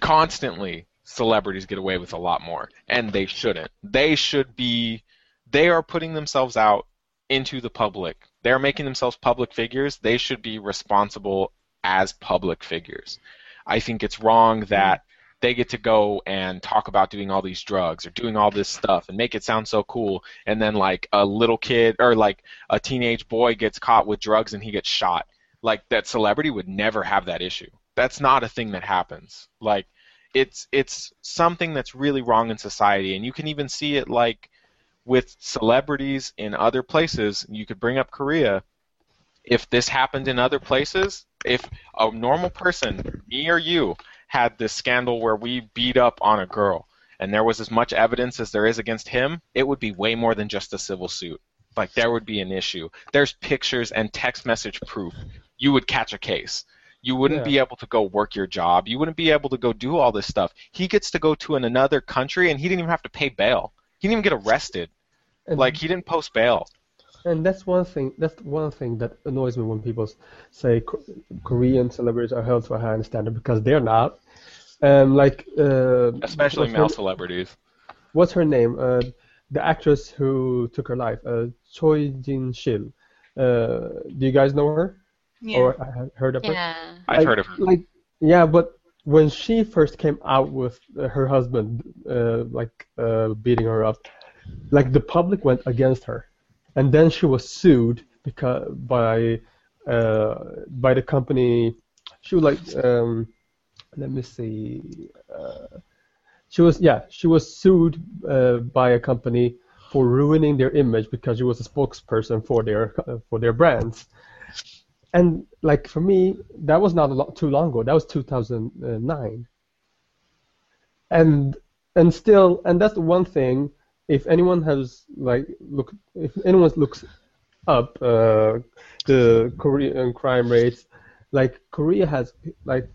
constantly, celebrities get away with a lot more, and they shouldn't. They should be. They are putting themselves out into the public. They're making themselves public figures. They should be responsible as public figures. I think it's wrong that they get to go and talk about doing all these drugs or doing all this stuff and make it sound so cool and then like a little kid or like a teenage boy gets caught with drugs and he gets shot like that celebrity would never have that issue. That's not a thing that happens. Like it's it's something that's really wrong in society and you can even see it like with celebrities in other places. You could bring up Korea. If this happened in other places, if a normal person, me or you, had this scandal where we beat up on a girl and there was as much evidence as there is against him, it would be way more than just a civil suit. Like there would be an issue. There's pictures and text message proof. You would catch a case. You wouldn't Yeah. be able to go work your job. You wouldn't be able to go do all this stuff. He gets to go to an, another country and he didn't even have to pay bail. He didn't even get arrested. And, Like he didn't post bail. and that's one thing. That's one thing that annoys me when people say Korean celebrities are held to a higher standard because they're not. And like uh, Especially male her, celebrities. what's her name? Uh, the actress who took her life, uh, Choi Jin Shil. Uh, do you guys know her? Yeah. Or I have heard of her? Yeah. I've Like- heard of her. like yeah but when she first came out with uh, her husband uh, like uh, beating her up like the public went against her and then she was sued because by uh, by the company she was like um, let me see uh, she was yeah she was sued uh, by a company for ruining their image because she was a spokesperson for their for their brands and like for me, that was not a lot too long ago. That was 2009. And and still, and that's the one thing. If anyone has like look, if anyone looks up uh, the Korean crime rates, like Korea has like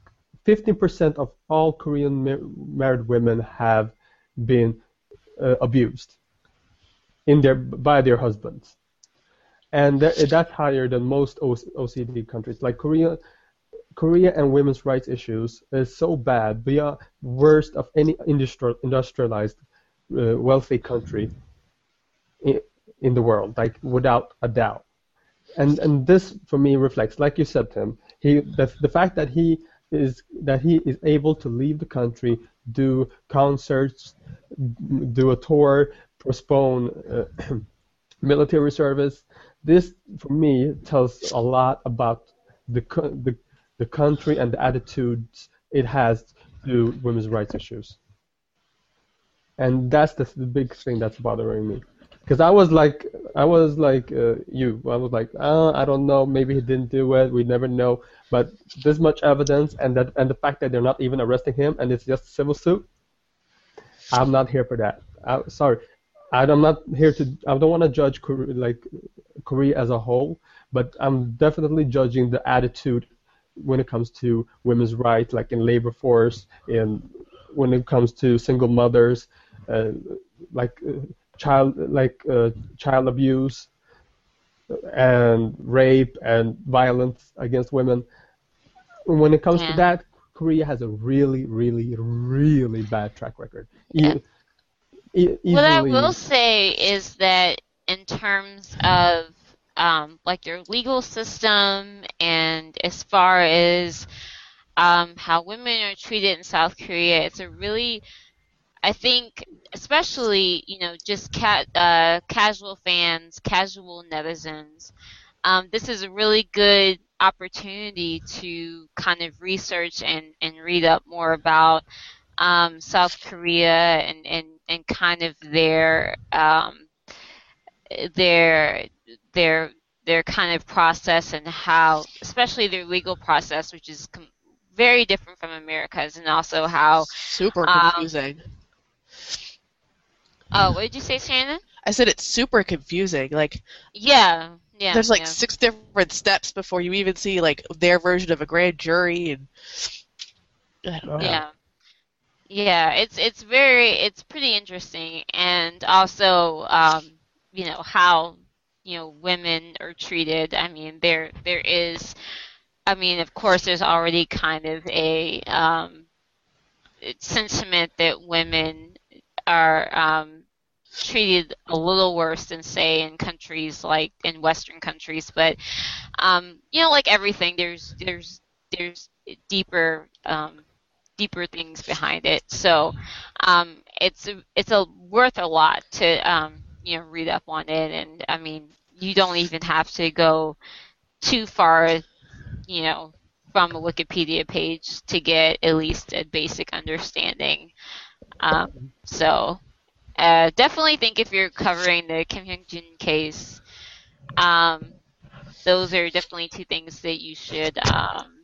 15% of all Korean mar- married women have been uh, abused in their by their husbands and that, that's higher than most OECD countries. Like Korea, Korea and women's rights issues is so bad, beyond worst of any industrial, industrialized, uh, wealthy country in, in the world, like without a doubt. And and this for me reflects, like you said, Tim, he the, the fact that he is that he is able to leave the country, do concerts, do a tour, postpone uh, military service. This, for me, tells a lot about the the the country and the attitudes it has to women's rights issues. And that's the, the big thing that's bothering me. Because I was like, I was like uh, you. I was like, uh, I don't know. Maybe he didn't do it. We never know. But this much evidence, and that, and the fact that they're not even arresting him, and it's just a civil suit. I'm not here for that. I, sorry, I'm not here to. I don't want to judge Korea, like Korea as a whole, but I'm definitely judging the attitude when it comes to women's rights, like in labor force, in when it comes to single mothers, uh, like uh, child, like uh, child abuse, and rape and violence against women. When it comes Yeah. to that, Korea has a really, really, really bad track record. E- What I will say is that in terms of um, like your legal system and as far as um, how women are treated in South Korea, it's a really, I think, especially you know just ca- uh, casual fans, casual netizens. Um, this is a really good opportunity to kind of research and, and read up more about um, South Korea and, and, and kind of their um, their their their kind of process and how, especially their legal process, which is com- very different from America's, and also how. Super Um, confusing. Oh, what did you say, Shannon? I said it's super confusing. Like Yeah, yeah. there's like yeah. six different steps before you even see like their version of a grand jury and I don't know. Yeah. Yeah, it's it's very it's pretty interesting and also um, you know how you know women are treated. I mean there there is I mean of course there's already kind of a um, sentiment that women are um, treated a little worse than say in countries like in western countries but um, you know like everything there's there's there's deeper um, deeper things behind it. So um, it's it's a worth a lot to um, you know read up on it, and I mean you don't even have to go too far you know, from a Wikipedia page to get at least a basic understanding. Um, so, uh, definitely think if you're covering the Kim Hyun Jin case, um, those are definitely two things that you should um,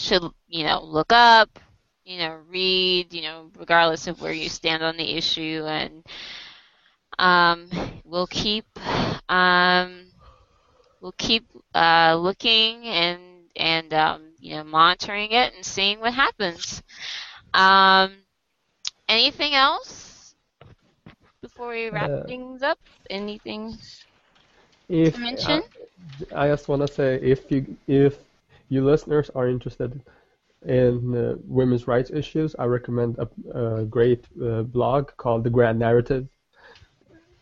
should you know look up, you know, read, you know, regardless of where you stand on the issue, and um, we'll keep um, we'll keep uh, looking and and um, you know monitoring it and seeing what happens. Um, anything else before we wrap Uh, things up? Anything If to mention? I just want to say if you if you listeners are interested in uh, women's rights issues, I recommend a, a great uh, blog called The Grand Narrative,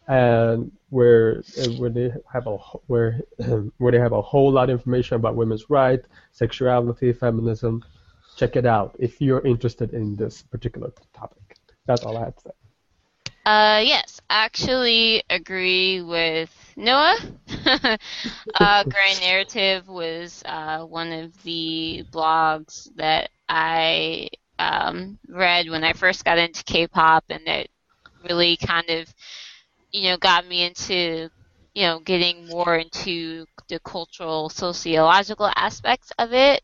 and where uh, where they have a where where they have a whole lot of information about women's rights, sexuality, feminism. Check it out if you're interested in this particular topic. That's all I have to say. Uh, yes, I actually agree with Noah. uh, Grand Narrative was uh, one of the blogs that I um, read when I first got into K-pop, and it really kind of, you know, got me into, you know, getting more into the cultural, sociological aspects of it,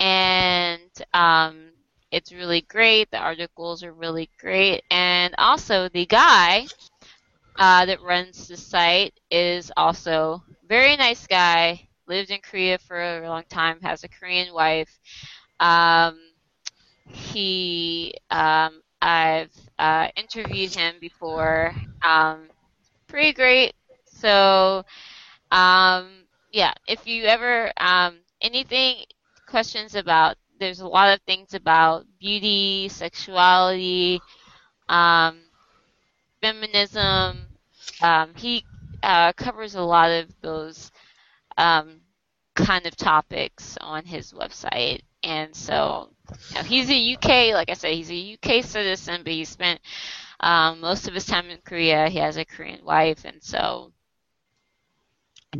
and um, it's really great. The articles are really great, and also the guy uh, that runs the site is also very nice guy. Lived in Korea for a long time. Has a Korean wife. Um, he, um, I've uh, interviewed him before. Um, pretty great. So, um, yeah, if you ever um, anything questions about there's a lot of things about beauty, sexuality, um, feminism. Um, he uh, covers a lot of those um, kind of topics on his website. And so you know, he's a UK, like I said, he's a UK citizen, but he spent um, most of his time in Korea. He has a Korean wife, and so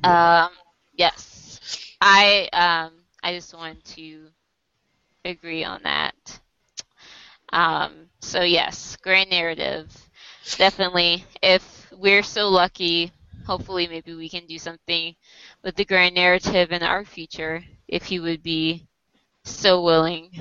um, yes, I um, I just wanted to agree on that. Um, so yes, grand narrative, definitely. If we're so lucky, hopefully maybe we can do something with the grand narrative in our future. If he would be so willing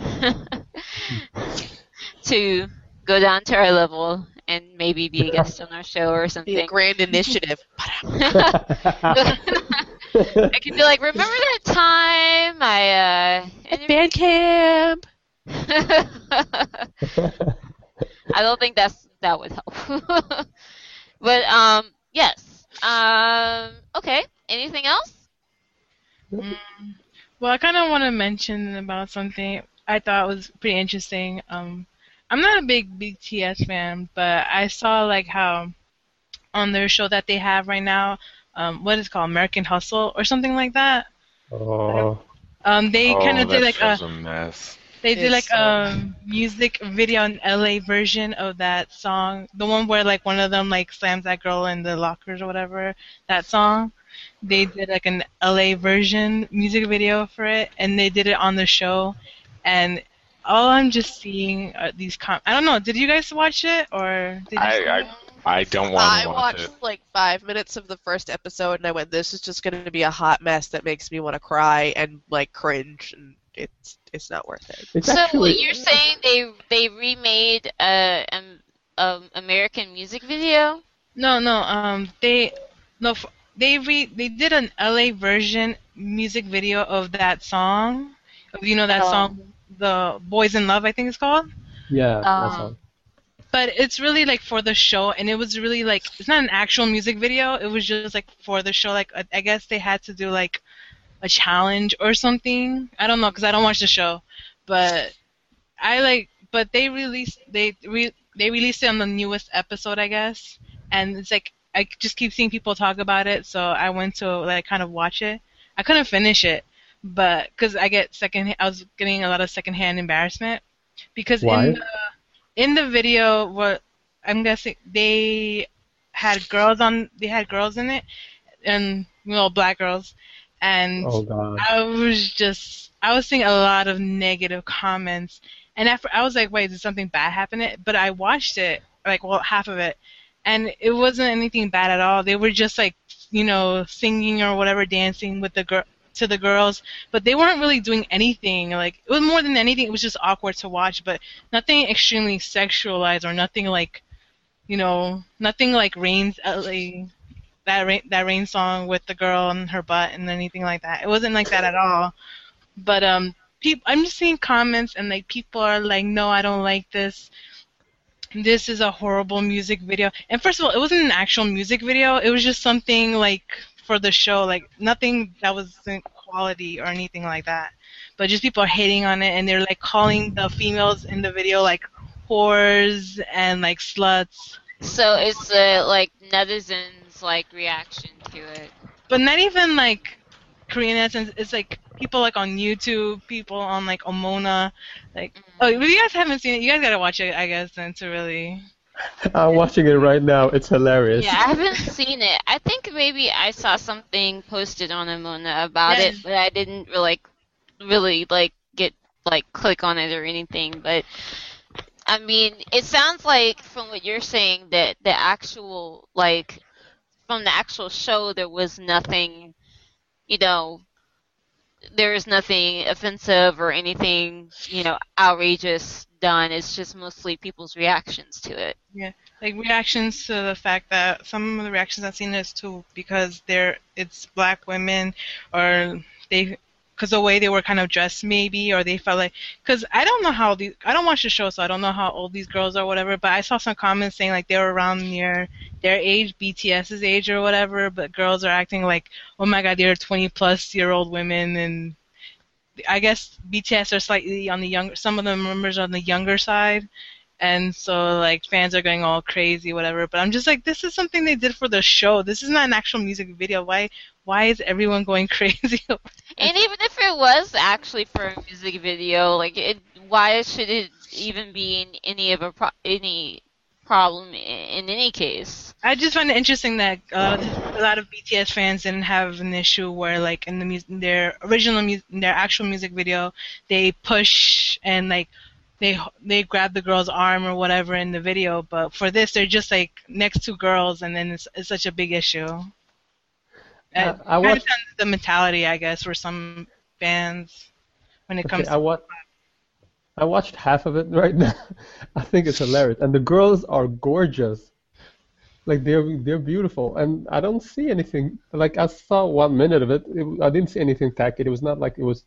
to go down to our level and maybe be a guest on our show or something. Be a something. grand initiative. I can be like, remember that time I uh, interviewed Band camp. I don't think that's that would help. but um, yes. Um, okay. Anything else? Mm. Well, I kind of want to mention about something I thought was pretty interesting. Um, I'm not a big BTS fan, but I saw like how on their show that they have right now, um, what is it called American Hustle or something like that. oh, Um, they oh, kind of did like a show's a mess. they did It's like so a music video in LA version of that song, the one where like one of them like slams that girl in the lockers or whatever. That song, they did like an LA version music video for it, and they did it on the show. And all I'm just seeing are these com. I don't know. Did you guys watch it or did you? I, I I don't want I to watch watched it. like five minutes of the first episode and I went, "This is just going to be a hot mess that makes me want to cry and like cringe, and it's it's not worth it." it's so actually you're saying they they remade a, um um American music video? No, no. Um, they no. f- They re they did an LA version music video of that song. You know that Oh. song, the Boys in Love, I think it's called. yeah, that's Um, all. But it's really like for the show, and it was really like it's not an actual music video. It was just like for the show. Like I, guess they had to do like a challenge or something. I don't know because I don't watch the show, but I like. But they released they re, they released it on the newest episode, I guess, and it's like I just keep seeing people talk about it, so I went to like kind of watch it. I couldn't finish it, but because I get second, I was getting a lot of secondhand embarrassment because Why? in the in the video, what I'm guessing they had girls on, they had girls in it, and you know black girls, and Oh god. I was just I was seeing a lot of negative comments, and after I was like, wait, did something bad happen? It, but I watched it like well half of it, and it wasn't anything bad at all. They were just like you know singing or whatever, dancing with the girl to the girls, but they weren't really doing anything. Like it was more than anything, it was just awkward to watch, but nothing extremely sexualized or nothing like, you know, nothing like Rain's uh, like, that rain that Rain song with the girl and her butt and anything like that. It wasn't like that at all. But um, people, I'm just seeing comments and like people are like, no, I don't like this. This is a horrible music video. And first of all, it wasn't an actual music video. It was just something like for the show, like nothing that wasn't quality or anything like that. But just people are hating on it and they're like calling the females in the video like whores and like sluts. So it's uh, like netizens like reaction to it. But not even like Korean essence. It's like people like on YouTube, people on like Omona. Like, oh, if you guys haven't seen it, you guys gotta watch it, I guess, then to really. I'm watching it right now. It's hilarious. Yeah, I haven't seen it. I think maybe I saw something posted on Omona about it, but I didn't really, like, really like get like click on it or anything. But I mean, it sounds like from what you're saying that the actual like from the actual show there was nothing, you know, there is nothing offensive or anything, you know, outrageous done. It's just mostly people's reactions to it. Yeah, like reactions to the fact that some of the reactions I've seen is too because they're it's black women or they because the way they were kind of dressed maybe or they felt like because I don't know how these I don't watch the show so I don't know how old these girls are whatever but I saw some comments saying like they were around near their age BTS's age or whatever but girls are acting like oh my god they're 20 plus year old women and I guess BTS are slightly on the younger some of the members on the younger side and so like fans are going all crazy whatever but i'm just like this is something they did for the show. This is not an actual music video. Why why is everyone going crazy And even if it was actually for a music video, like it, why should it even be in any of a pro- any problem in any case? i just find it interesting that uh, a lot of bts fans didn't have an issue where like in the mu- their original mu- their actual music video they push and like they they grab the girl's arm or whatever in the video but for this they're just like next to girls and then it's, it's such a big issue Uh, Uh, I watched- the mentality, I guess, for some bands when it Okay, comes. I wa- I watched half of it right now. I think it's hilarious, and the girls are gorgeous. Like they're they're beautiful, and I don't see anything. Like I saw one minute of it. it I didn't see anything tacky. It was not like it was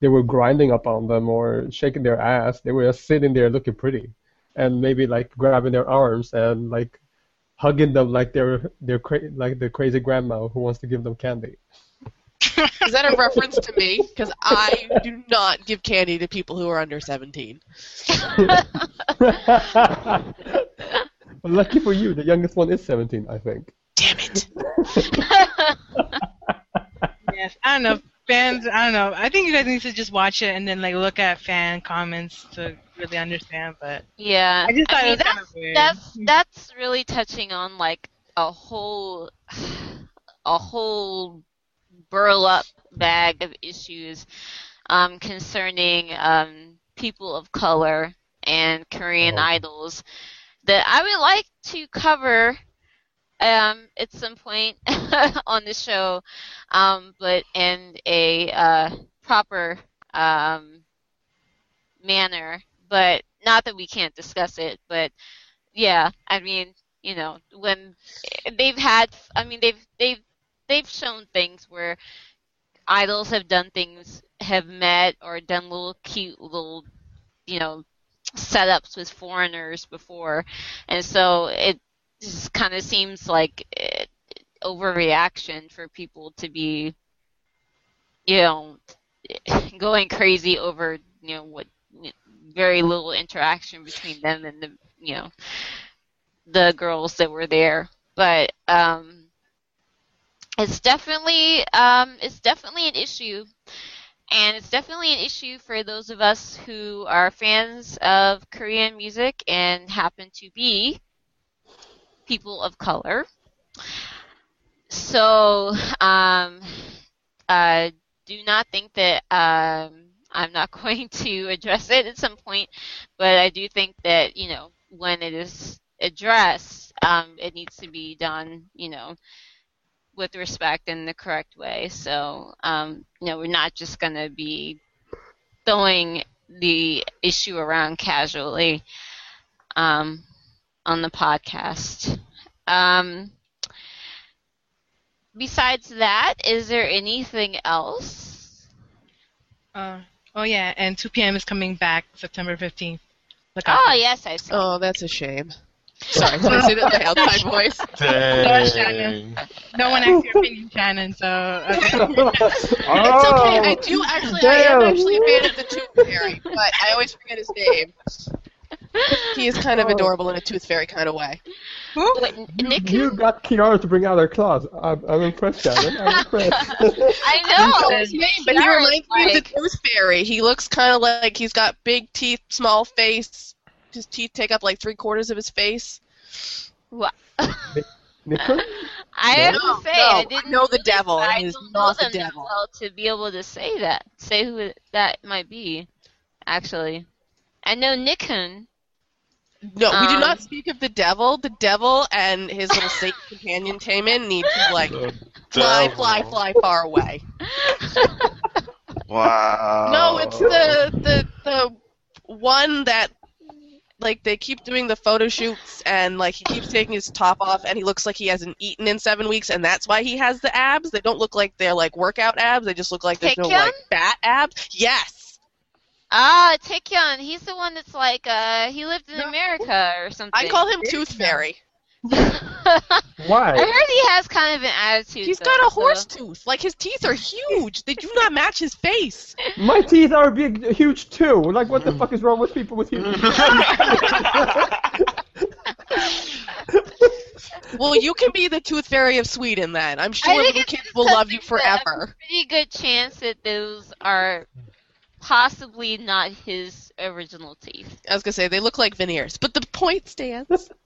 they were grinding up on them or shaking their ass. They were just sitting there looking pretty, and maybe like grabbing their arms and like hugging them like they're they're cra- like the crazy grandma who wants to give them candy. Is that a reference to me? Because I do not give candy to people who are under 17. Well, lucky for you, the youngest one is 17, I think. Damn it. yes, I don't know. Fans, I don't know. I think you guys need to just watch it and then like look at fan comments to really understand. But Yeah, I just thought mean, it was kind that's of weird. that's that's really touching on like a whole a whole burl up bag of issues um, concerning um, people of color and Korean Oh. idols that I would like to cover um, at some point on the show, um, but in a uh, proper um, manner. But not that we can't discuss it, but yeah, I mean, you know, when they've had, I mean, they've they've they've shown things where idols have done things, have met or done little cute little, you know, setups with foreigners before, and so it just kind of seems like eh, overreaction for people to be, you know, going crazy over you know what very little interaction between them and the you know the girls that were there. But um it's definitely um it's definitely an issue. And it's definitely an issue for those of us who are fans of Korean music and happen to be people of color. So um uh, do not think that um, I'm not going to address it at some point, but I do think that you know when it is addressed, um, it needs to be done, you know, with respect in the correct way. So, um, you know, we're not just going to be throwing the issue around casually um, on the podcast. Um, besides that, is there anything else? Uh, oh yeah, and 2PM is coming back September 15th. Look out Oh for yes, I see. Oh, that's a shame. Sorry, did I say that in my outside voice? Dang. No one asked your opinion, Shannon. So uh, It's okay. I Oh, do actually. I am actually a fan of the Tooth Fairy, but I always forget his name. He is kind of Oh. adorable in a Tooth Fairy kind of way. who? Wait, Nick, You got Kiara to bring out her claws. I'm, I'm impressed, Shannon. I'm impressed. I know. His name, but he Kiara's reminds me of the Tooth Fairy. He looks kind of like he's got big teeth, small face. His teeth take up like three quarters of his face. Wha- Nicole? I have No, to say, no, I didn't know the really- devil, I and don't know the them that devil. well to be able to say that, say who that might be. Actually, I know Nichkhun. No, we do Um, not speak of the devil. The devil and his little Satan companion Taman need to like fly, fly, fly far away. Wow. No, it's the the the one that like they keep doing the photo shoots and like he keeps taking his top off and he looks like he hasn't eaten in seven weeks and that's why he has the abs. They don't look like they're like workout abs. They just look like there's no Taecyeon? like fat abs. Yes. Ah, Taecyeon. He's the one that's like, uh, he lived in No. America or something. I call him Tooth Fairy. Why? I heard he has kind of an attitude. He's though, got a so- horse tooth. Like his teeth are huge. They do not match his face. My teeth are big, huge too. Like, what the fuck is wrong with people with huge teeth? Well, you can be the Tooth Fairy of Sweden then. I'm sure the kids will love you something that- forever. Pretty good chance that those are possibly not his original teeth. I was gonna say they look like veneers, but the point stands.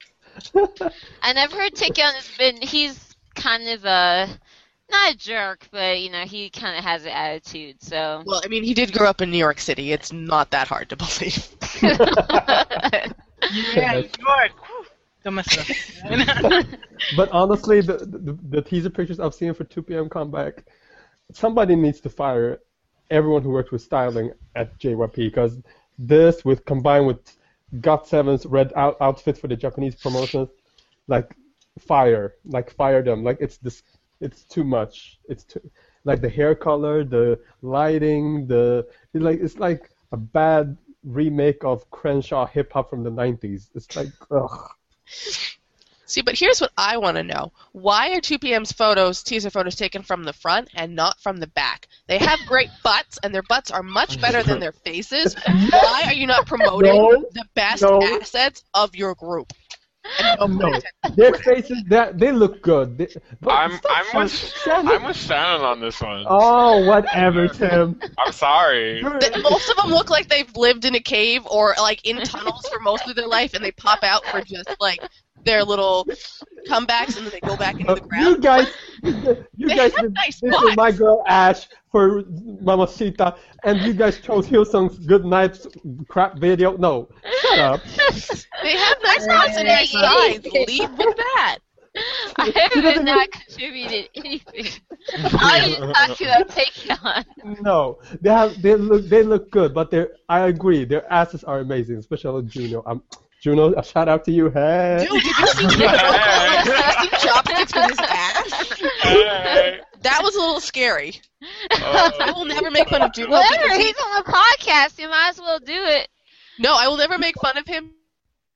And I've heard Taecyeon has been, he's kind of a, not a jerk, but, you know, he kind of has an attitude, so. Well, I mean, he did grow up in New York City. It's not that hard to believe. Yeah, New York. Don't mess it up. But honestly, the, the the teaser pictures I've seen for 2PM comeback, somebody needs to fire everyone who worked with styling at JYP because this, with combined with Got Seven's red out, outfit for the Japanese promotions, like fire, like fire them. Like it's this, it's too much. It's too, like the hair color, the lighting, the it's like it's like a bad remake of Crenshaw hip hop from the 90s. It's like ugh. See, but here's what I want to know: Why are 2PM's photos, teaser photos, taken from the front and not from the back? They have great butts, and their butts are much better than their faces. Why are you not promoting No, the best no. assets of your group? And no pun Their faces, that they look good. They, I'm stop I'm with Shannon. I'm with Shannon on this one. Oh, whatever, Tim. I'm sorry. The- Most of them look like they've lived in a cave or like in tunnels for most of their life, and they pop out for just like their little comebacks, and then they go back into the Uh, ground. you guys, you They guys have did nice this is my girl Ash for Mamacita, and you guys chose Hillsong's Good Night crap video. No, shut up. They have nice butts and nice sides. Lead with that. I have not contributed anything. All you talking about on. No, they have they look they look good, but they I agree their asses are amazing, especially Junho. Um, Junho, a shout out to you. Hey. Dude, did you see Nick Rocco with chopsticks with his ass? Hey. That was a little scary. Oh. I will never make fun of Junho Whatever, because he's on the podcast. You might as well do it. no, I will never make fun of him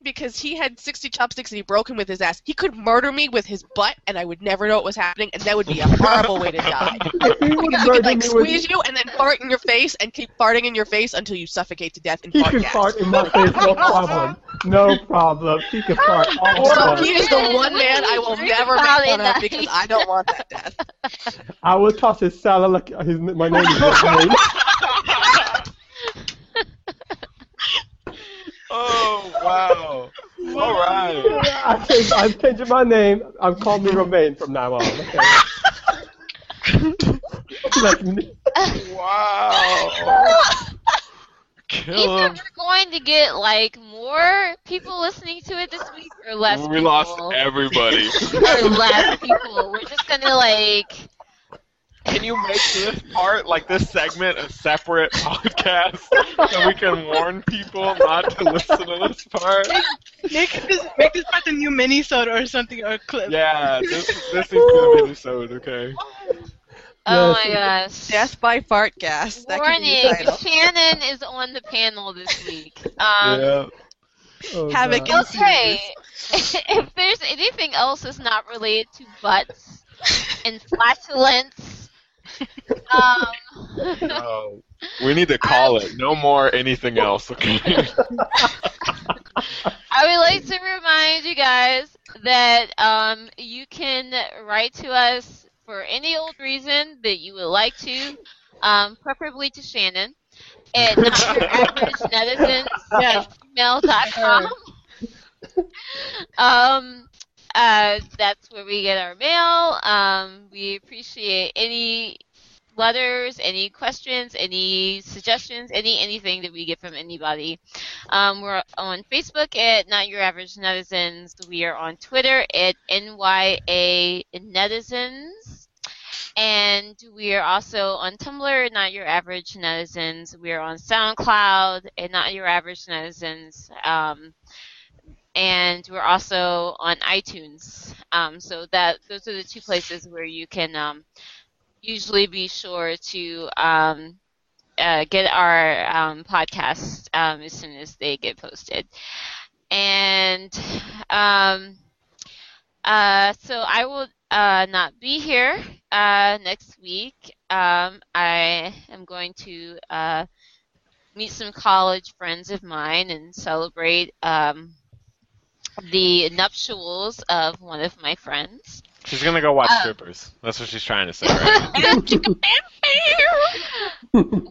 because he had 60 chopsticks and he broke him with his ass. He could murder me with his butt and I would never know what was happening and that would be a horrible way to die. He Because he could like me with- squeeze you and then fart in your face and keep farting in your face until you suffocate to death in He fart can gas. fart in my face, no problem. No problem. He can fart all the So time. he is the one man I will never make fun of because I don't want that death. I will toss his salad like his my name is Oh wow! All right. I changed, I'm changing my name. I'm calling me Romaine from now on. Okay. like. Wow. Kill Either him. we're going to get like more people listening to it this week, or less. We lost everybody. or less people. We're just gonna like. Can you make this part, like this segment, a separate podcast so we can warn people not to listen to this part? Make this make this part a new mini-sode or something or clip. Yeah, this this needs to be the episode, okay? Oh Yes. my gosh. Death by fart gas. That could be the Warning: title. Shannon is on the panel this week. Um, yeah. Oh, Havoc God. and Okay. if there's anything else that's not related to butts and flatulence, um, Oh, we need to call it. No more anything else, okay? I would like to remind you guys that um, you can write to us for any old reason that you would like to, um, preferably to Shannon, at not your average netizens at gmail.com. um, uh, that's where we get our mail. Um, we appreciate any letters, any questions, any suggestions, any anything that we get from anybody. Um, we're on Facebook at Not Your Average Netizens. We are on Twitter at NYA Netizens. And we are also on Tumblr Not Your Average Netizens. We are on SoundCloud at Not Your Average Netizens. Um, and we're also on iTunes. Um, so that those are the two places where you can um, usually be sure to um, uh, get our um, podcast um, as soon as they get posted. And um, uh, so I will uh, not be here uh, next week. I am going to uh, meet some college friends of mine and celebrate the nuptials of one of my friends. She's gonna go watch Uh, strippers. That's what she's trying to say, right?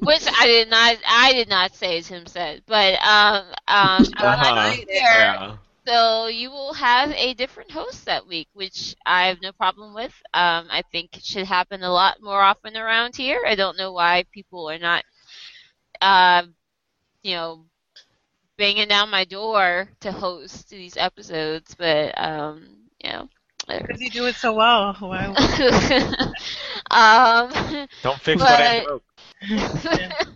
Which I did not, I did not say as him said, but um, um, I'm Uh-huh. not here. yeah. So you will have a different host that week, which I have no problem with. Um, I think it should happen a lot more often around here. I don't know why people are not, uh, you know, banging down my door to host these episodes, but um, you know. Because you do it so well. Why? um, Don't fix But- what I broke.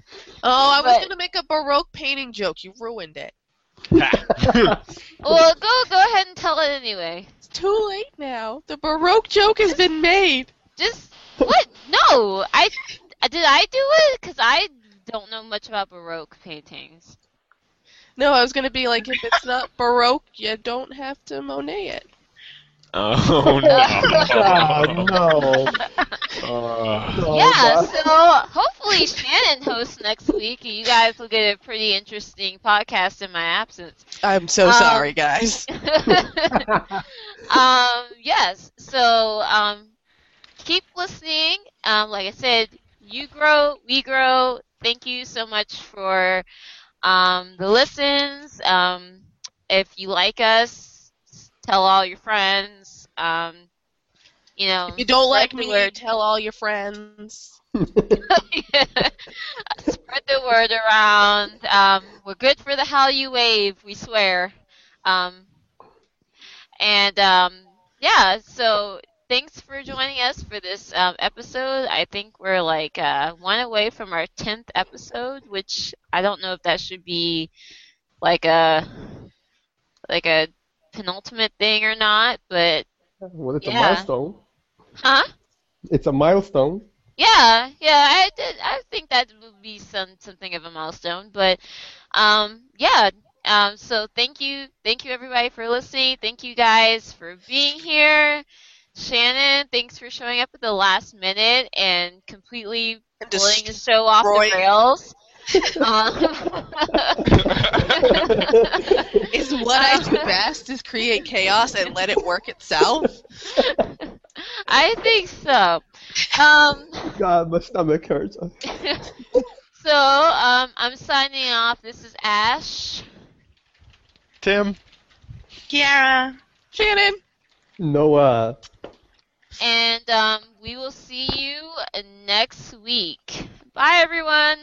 Oh, I was But- gonna make a baroque painting joke. You ruined it. well, go go ahead and tell it anyway. It's too late now. The baroque joke has been made. Just what? No, I did I do it because I don't know much about baroque paintings. No, I was gonna be like, if it's not baroque, you don't have to Monet it. oh Oh, no. no. Uh, yeah, so hopefully Shannon hosts next week, and you guys will get a pretty interesting podcast in my absence. I'm so Um, sorry, guys. um, yes, so um, keep listening. Um, like I said, you grow, we grow. Thank you so much for um, the listens. Um, if you like us, tell all your friends. Um, you know, If you don't like me, word. tell all your friends. Spread the word around. Um, we're good for the How You Wave, we swear. Um, and um, yeah, so thanks for joining us for this um, episode. I think we're like uh, one away from our 10th episode, which I don't know if that should be like a like a penultimate thing or not, but Well, it's Yeah. a milestone. huh? It's a milestone. Yeah, yeah, I did. I think that would be some something of a milestone. But um, yeah. Um, so thank you, thank you everybody for listening. Thank you guys for being here. Shannon, thanks for showing up at the last minute and completely And pulling the show off the rails. um, Is what I do best is create chaos and let it work itself. I think so. Um, God, my stomach hurts. so um, I'm signing off. This is Ash. Tim. Kiara. Shannon. Noah. And um, we will see you next week. Bye, everyone.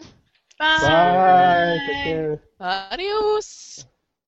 Bye. Bye. Take care. Adios.